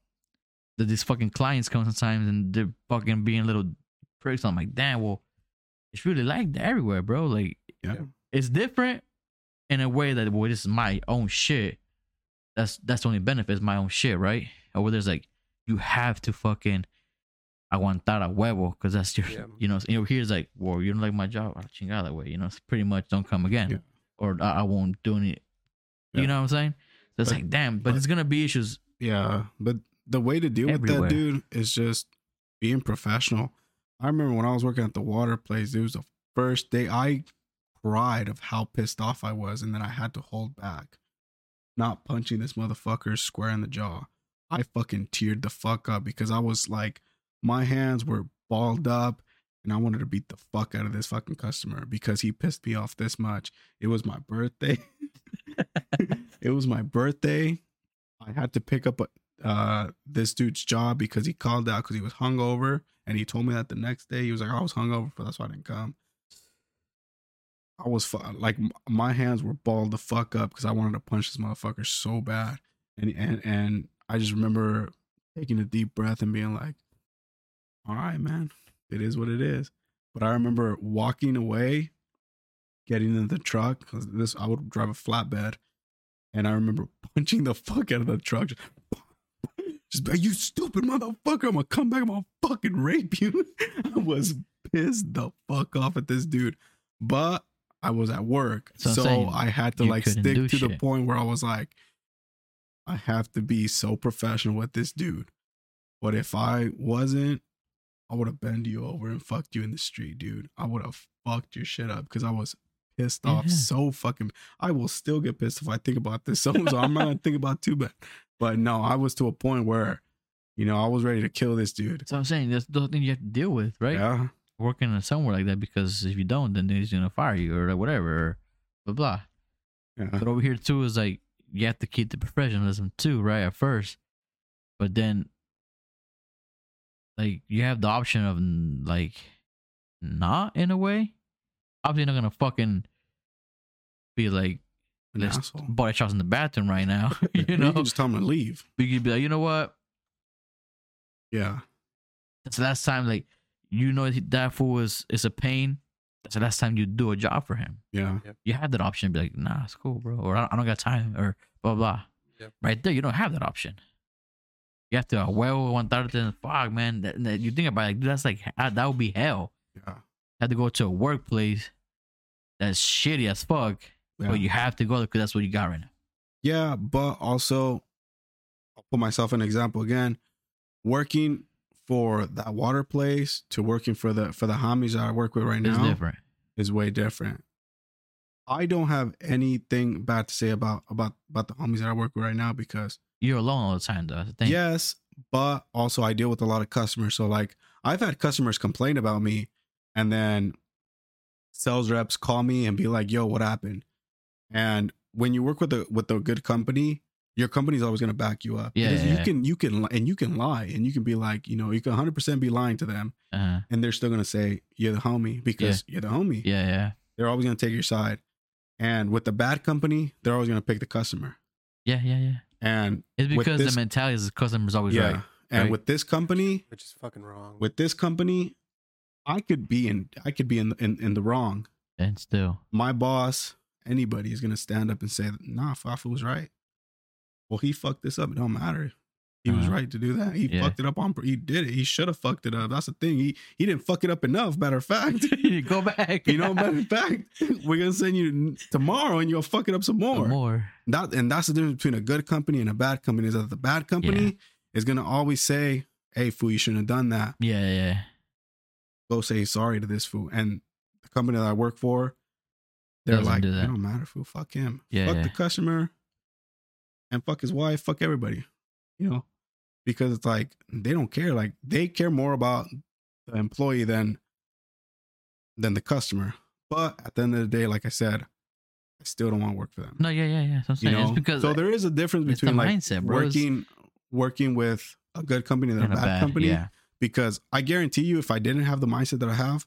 the, these fucking clients come sometimes and they're fucking being little pricks. I'm like, damn, well, it's really like that everywhere, bro. Like, Yeah. it's different in a way that well, this is my own shit. That's that's the only benefit is my own shit, right? Or where there's like you have to fucking aguantar a huevo because that's your, Yeah. you know. You know, here's like, well, you don't like my job, I'll chingada that way. You know, it's pretty much don't come again, Yeah. or I, I won't do any. Yeah. You know what I'm saying? So it's But- like, damn, but, but- it's gonna be issues. Yeah, but the way to deal Everywhere. with that, dude, is just being professional. I remember when I was working at the water place, it was the first day I cried of how pissed off I was, and then I had to hold back, not punching this motherfucker square in the jaw. I fucking teared the fuck up because I was like, my hands were balled up, and I wanted to beat the fuck out of this fucking customer because he pissed me off this much. It was my birthday. it was my birthday. I had to pick up uh this dude's job because he called out because he was hungover, and he told me that the next day he was like, "I was hungover, but that's why I didn't come." I was fu- like, my hands were balled the fuck up because I wanted to punch this motherfucker so bad, and and and I just remember taking a deep breath and being like, "All right, man, it is what it is." But I remember walking away, getting in the truck because this I would drive a flatbed, and I remember punching the fuck out of the truck. Just, just be like, you stupid motherfucker! I'm gonna come back. I'm gonna fucking rape you. I was pissed the fuck off at this dude, but I was at work, So so I had to like stick to the point where I was like, I have to be so professional with this dude. But if I wasn't, I would have bent you over and fucked you in the street, dude. I would have fucked your shit up because I was pissed off Yeah. so fucking. I will still get pissed if I think about this. So, so I'm not gonna think about too bad. But no, I was to a point where, you know, I was ready to kill this dude. So I'm saying that's the thing you have to deal with, right? Yeah, Working in somewhere like that because if you don't, then he's gonna fire you or whatever, or blah blah. yeah, But over here too is like you have to keep the professionalism too, right? At first, but then like you have the option of like not in a way. Obviously, not gonna fucking be like an let's asshole. body shots in the bathroom right now. you you know, can just tell him to leave. you could be like, you know what? Yeah, That's the last time like you know that fool is is a pain. That's the last time you do a job for him. yeah, You have that option. Be like, nah, it's cool, bro, or I don't, I don't got time, or blah blah. Yep. Right there, you don't have that option. You have to well one thousand. Fuck, man. That, that- you think about it, like, dude, that's like that would be hell. yeah, Had to go to a workplace that's shitty as fuck, yeah. but you have to go because that's what you got right now. Yeah, but also, I'll put myself an example again. Working for that water place to working for the for the homies that I work with right now different. is way different. I don't have anything bad to say about about about the homies that I work with right now because You're alone all the time, though. Yes, but also I deal with a lot of customers. So like I've had customers complain about me, and then sales reps call me and be like, "Yo, what happened?" And when you work with a with a good company, your company's always going to back you up. Yeah, yeah, you yeah. can you can and you can lie and you can be like, you know, you can 100 percent be lying to them, Uh-huh. and they're still going to say you're the homie because you're the homie. Yeah, yeah, They're always going to take your side. And with the bad company, they're always going to pick the customer. yeah, yeah, yeah. And It's because this- the mentality is the customer's always yeah, right. and right? with this company, which is fucking wrong. with this company, I could be in I could be in in, in the wrong, And still, my boss, anybody is gonna stand up and say, "Nah, Fafu was right." Well, he fucked this up. It don't matter. He was Uh-huh. right to do that. He Yeah. fucked it up on. He did it. He should have fucked it up. That's the thing. He he didn't fuck it up enough. Matter of fact, go back. you know. Matter of fact, we're gonna send you tomorrow, and you'll fuck it up some more. more. more. That and that's the difference between a good company and a bad company. Is that the bad company is gonna always say, "Hey, fool, you shouldn't have done that." Yeah, yeah. Go say sorry to this fool. And the company that I work for, they're Doesn't like, do. "It don't matter, fool. Fuck him. Yeah, fuck yeah. the customer, and fuck his wife. Fuck everybody." You know, because it's like they don't care. Like they care more about the employee than than the customer. But at the end of the day, like I said, I still don't want to work for them. No, yeah, yeah, yeah. So I'm you saying know, it's because so there is a difference between like mindset, bro. Working working with a good company than and a bad, bad company. Yeah, Because I guarantee you, if I didn't have the mindset that I have,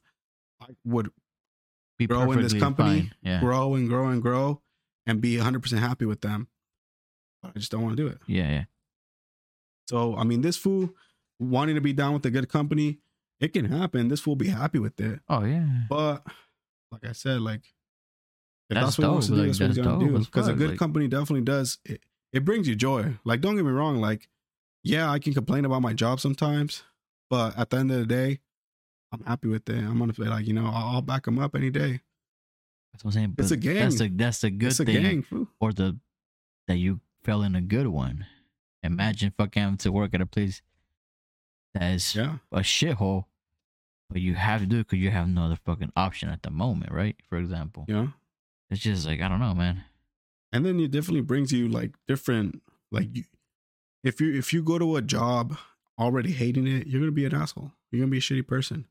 I would be grow in this company. Yeah, grow and grow and grow, and be 100 percent happy with them. But I just don't want to do it. yeah, yeah. So I mean, this fool wanting to be down with a good company, it can happen. This fool be happy with it. Oh yeah. But like I said, like if That's that's, what he wants to do, Like, that's what he's gonna dope do. Because a good Like- company definitely does. It, it brings you joy. Like, don't get me wrong. Like, yeah, I can complain about my job sometimes, but at the end of the day, I'm happy with it. I'm gonna be like, you know, I'll, I'll back them up any day. That's what I'm saying. It's a gang. That's a that's a good it's a thing. gang. Or the that you fell in a good one. Imagine fucking having to work at a place that is Yeah, a shithole, but you have to do it because you have no other fucking option at the moment, right? For example, Yeah. it's just like I don't know, man. and then it definitely brings you like different like you if you if you go to a job already hating it you're gonna be an asshole you're gonna be a shitty person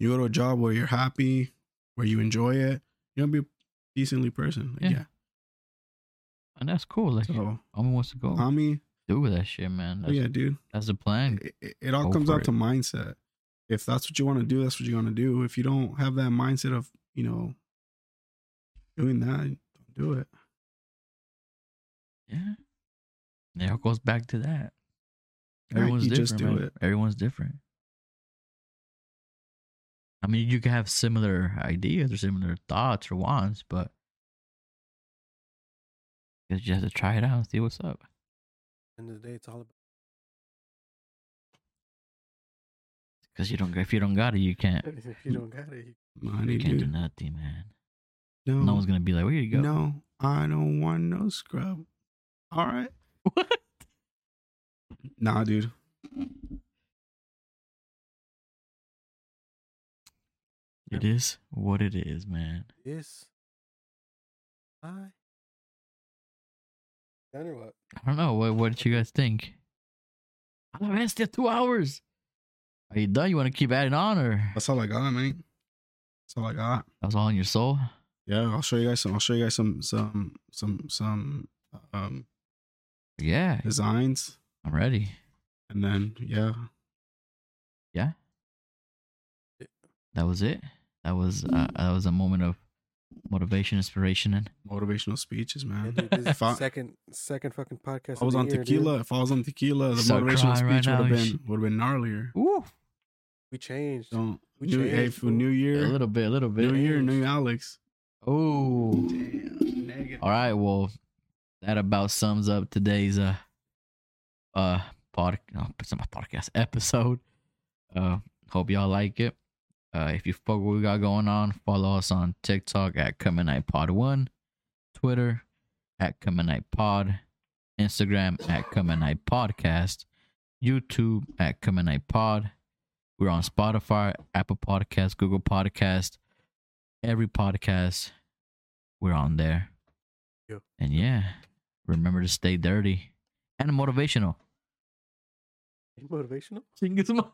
you go to a job where you're happy where you enjoy it you're gonna be a decently person Like, Yeah. yeah, And that's cool. Like, so Homie wants to go Tommy, do with that shit, man. oh That's, yeah dude that's the plan. it, it, it all Go comes out it. to mindset if that's what you want to do that's what you're gonna do if you don't have that mindset of you know doing that don't do it Yeah. It goes back to that. Everyone's you different. just do man. it. Everyone's different. I mean, you can have similar ideas or similar thoughts or wants, but you just have to try it out and see what's up. End of the day, it's all about. Because you don't, if you don't got it, you can't. if you don't got it, you Money, You can't do nothing, man. No, No one's gonna be like, "Where you go?" No, I don't want no scrub. All right. What? Nah, dude. It is what it is, man. Yes. I. Done or what? I don't know. What What did you guys think? I love still two hours. Are you done? You want to keep adding on, or That's all I got, man. That's all I got. that was all in your soul? Yeah, I'll show you guys some. I'll show you guys some some some some um Yeah, designs, I'm ready. and then yeah, yeah, That was it. That was uh, that was a moment of motivation, inspiration, and motivational speeches, Yeah, man. dude, this is I, second second fucking podcast. I was on the year, dude. tequila, if I was on tequila, the Start motivational crying right speech would have now. been would have been gnarlier. Ooh, We changed. Don't We new, hey, for. New year a little bit, a little bit. New Year, changed. New Alex. Oh, Damn, negative. all right. Well, that about sums up today's uh uh pod no, it's not my podcast episode. Uh, hope y'all like it. Uh, if you fuck what we got going on, follow us on TikTok at Coming Night Pod One, Twitter at Coming Night Pod, Instagram at Coming Night Podcast, YouTube at Coming Night Pod. We're on Spotify, Apple Podcast, Google Podcast, every podcast. We're on there. Yo. And yeah, remember to stay dirty and motivational. Motivational. Chingue su ma-